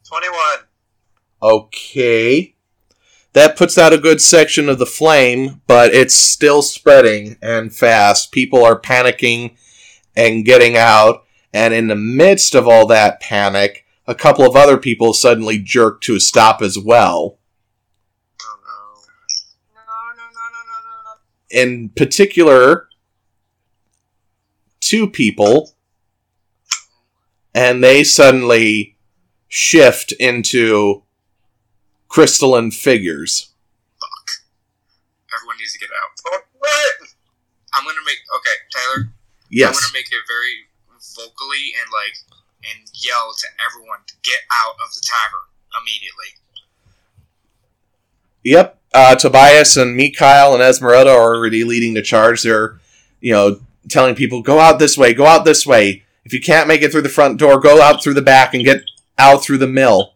21. Okay. That puts out a good section of the flame, but it's still spreading and fast. People are panicking and getting out, and in the midst of all that panic, a couple of other people suddenly jerk to a stop as well. Oh, no. No, no, no, no, no, no, no. In particular, two people, and they suddenly shift into crystalline figures. Fuck. Everyone needs to get out. Don't! I'm gonna make okay, Tyler. Yes. I'm gonna make it very vocally and like and yell to everyone to get out of the tavern immediately. Yep. Uh, Tobias and Mikhail and Esmeralda are already leading the charge. They're, you know, telling people, go out this way, go out this way. If you can't make it through the front door, go out through the back and get out through the mill.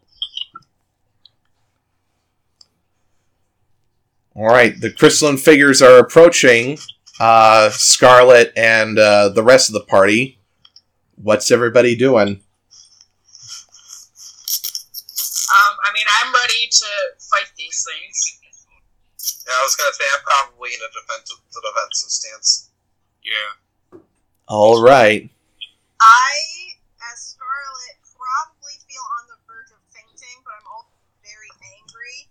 All right. The crystalline figures are approaching uh, Scarlet and uh, the rest of the party. What's everybody doing? Um, I mean, I'm ready to fight these things. Yeah, I was gonna say I'm probably in a defensive, defensive stance. Yeah. All right. I, as Scarlet, probably feel on the verge of fainting, but I'm also very angry.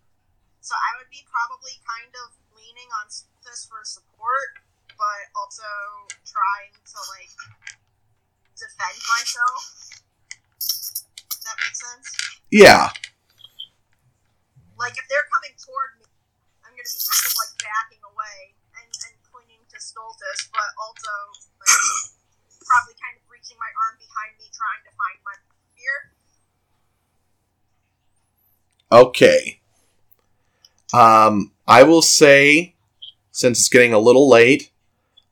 So I would be probably kind of leaning on this for support, but also trying to, like, defend myself. Does that make sense? Yeah. Like, if they're coming toward me, I'm going to be kind of, like, backing away and, and clinging to Stultus, but also, like, probably kind of reaching my arm behind me, trying to find my spear. Okay. Um, I will say, since it's getting a little late,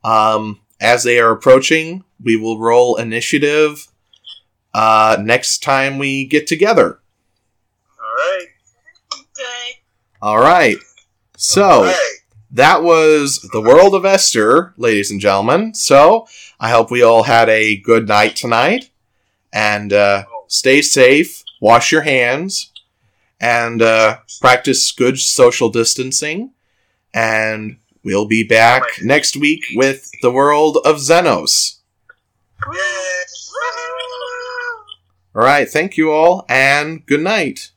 um, as they are approaching, we will roll initiative uh, next time we get together. Alright. Okay. All right. So Hey. That was the world of Esther, ladies and gentlemen. So I hope we all had a good night tonight, and uh, stay safe. Wash your hands, and uh, practice good social distancing. And we'll be back next week with the world of Xenos. All right. Thank you all, and good night.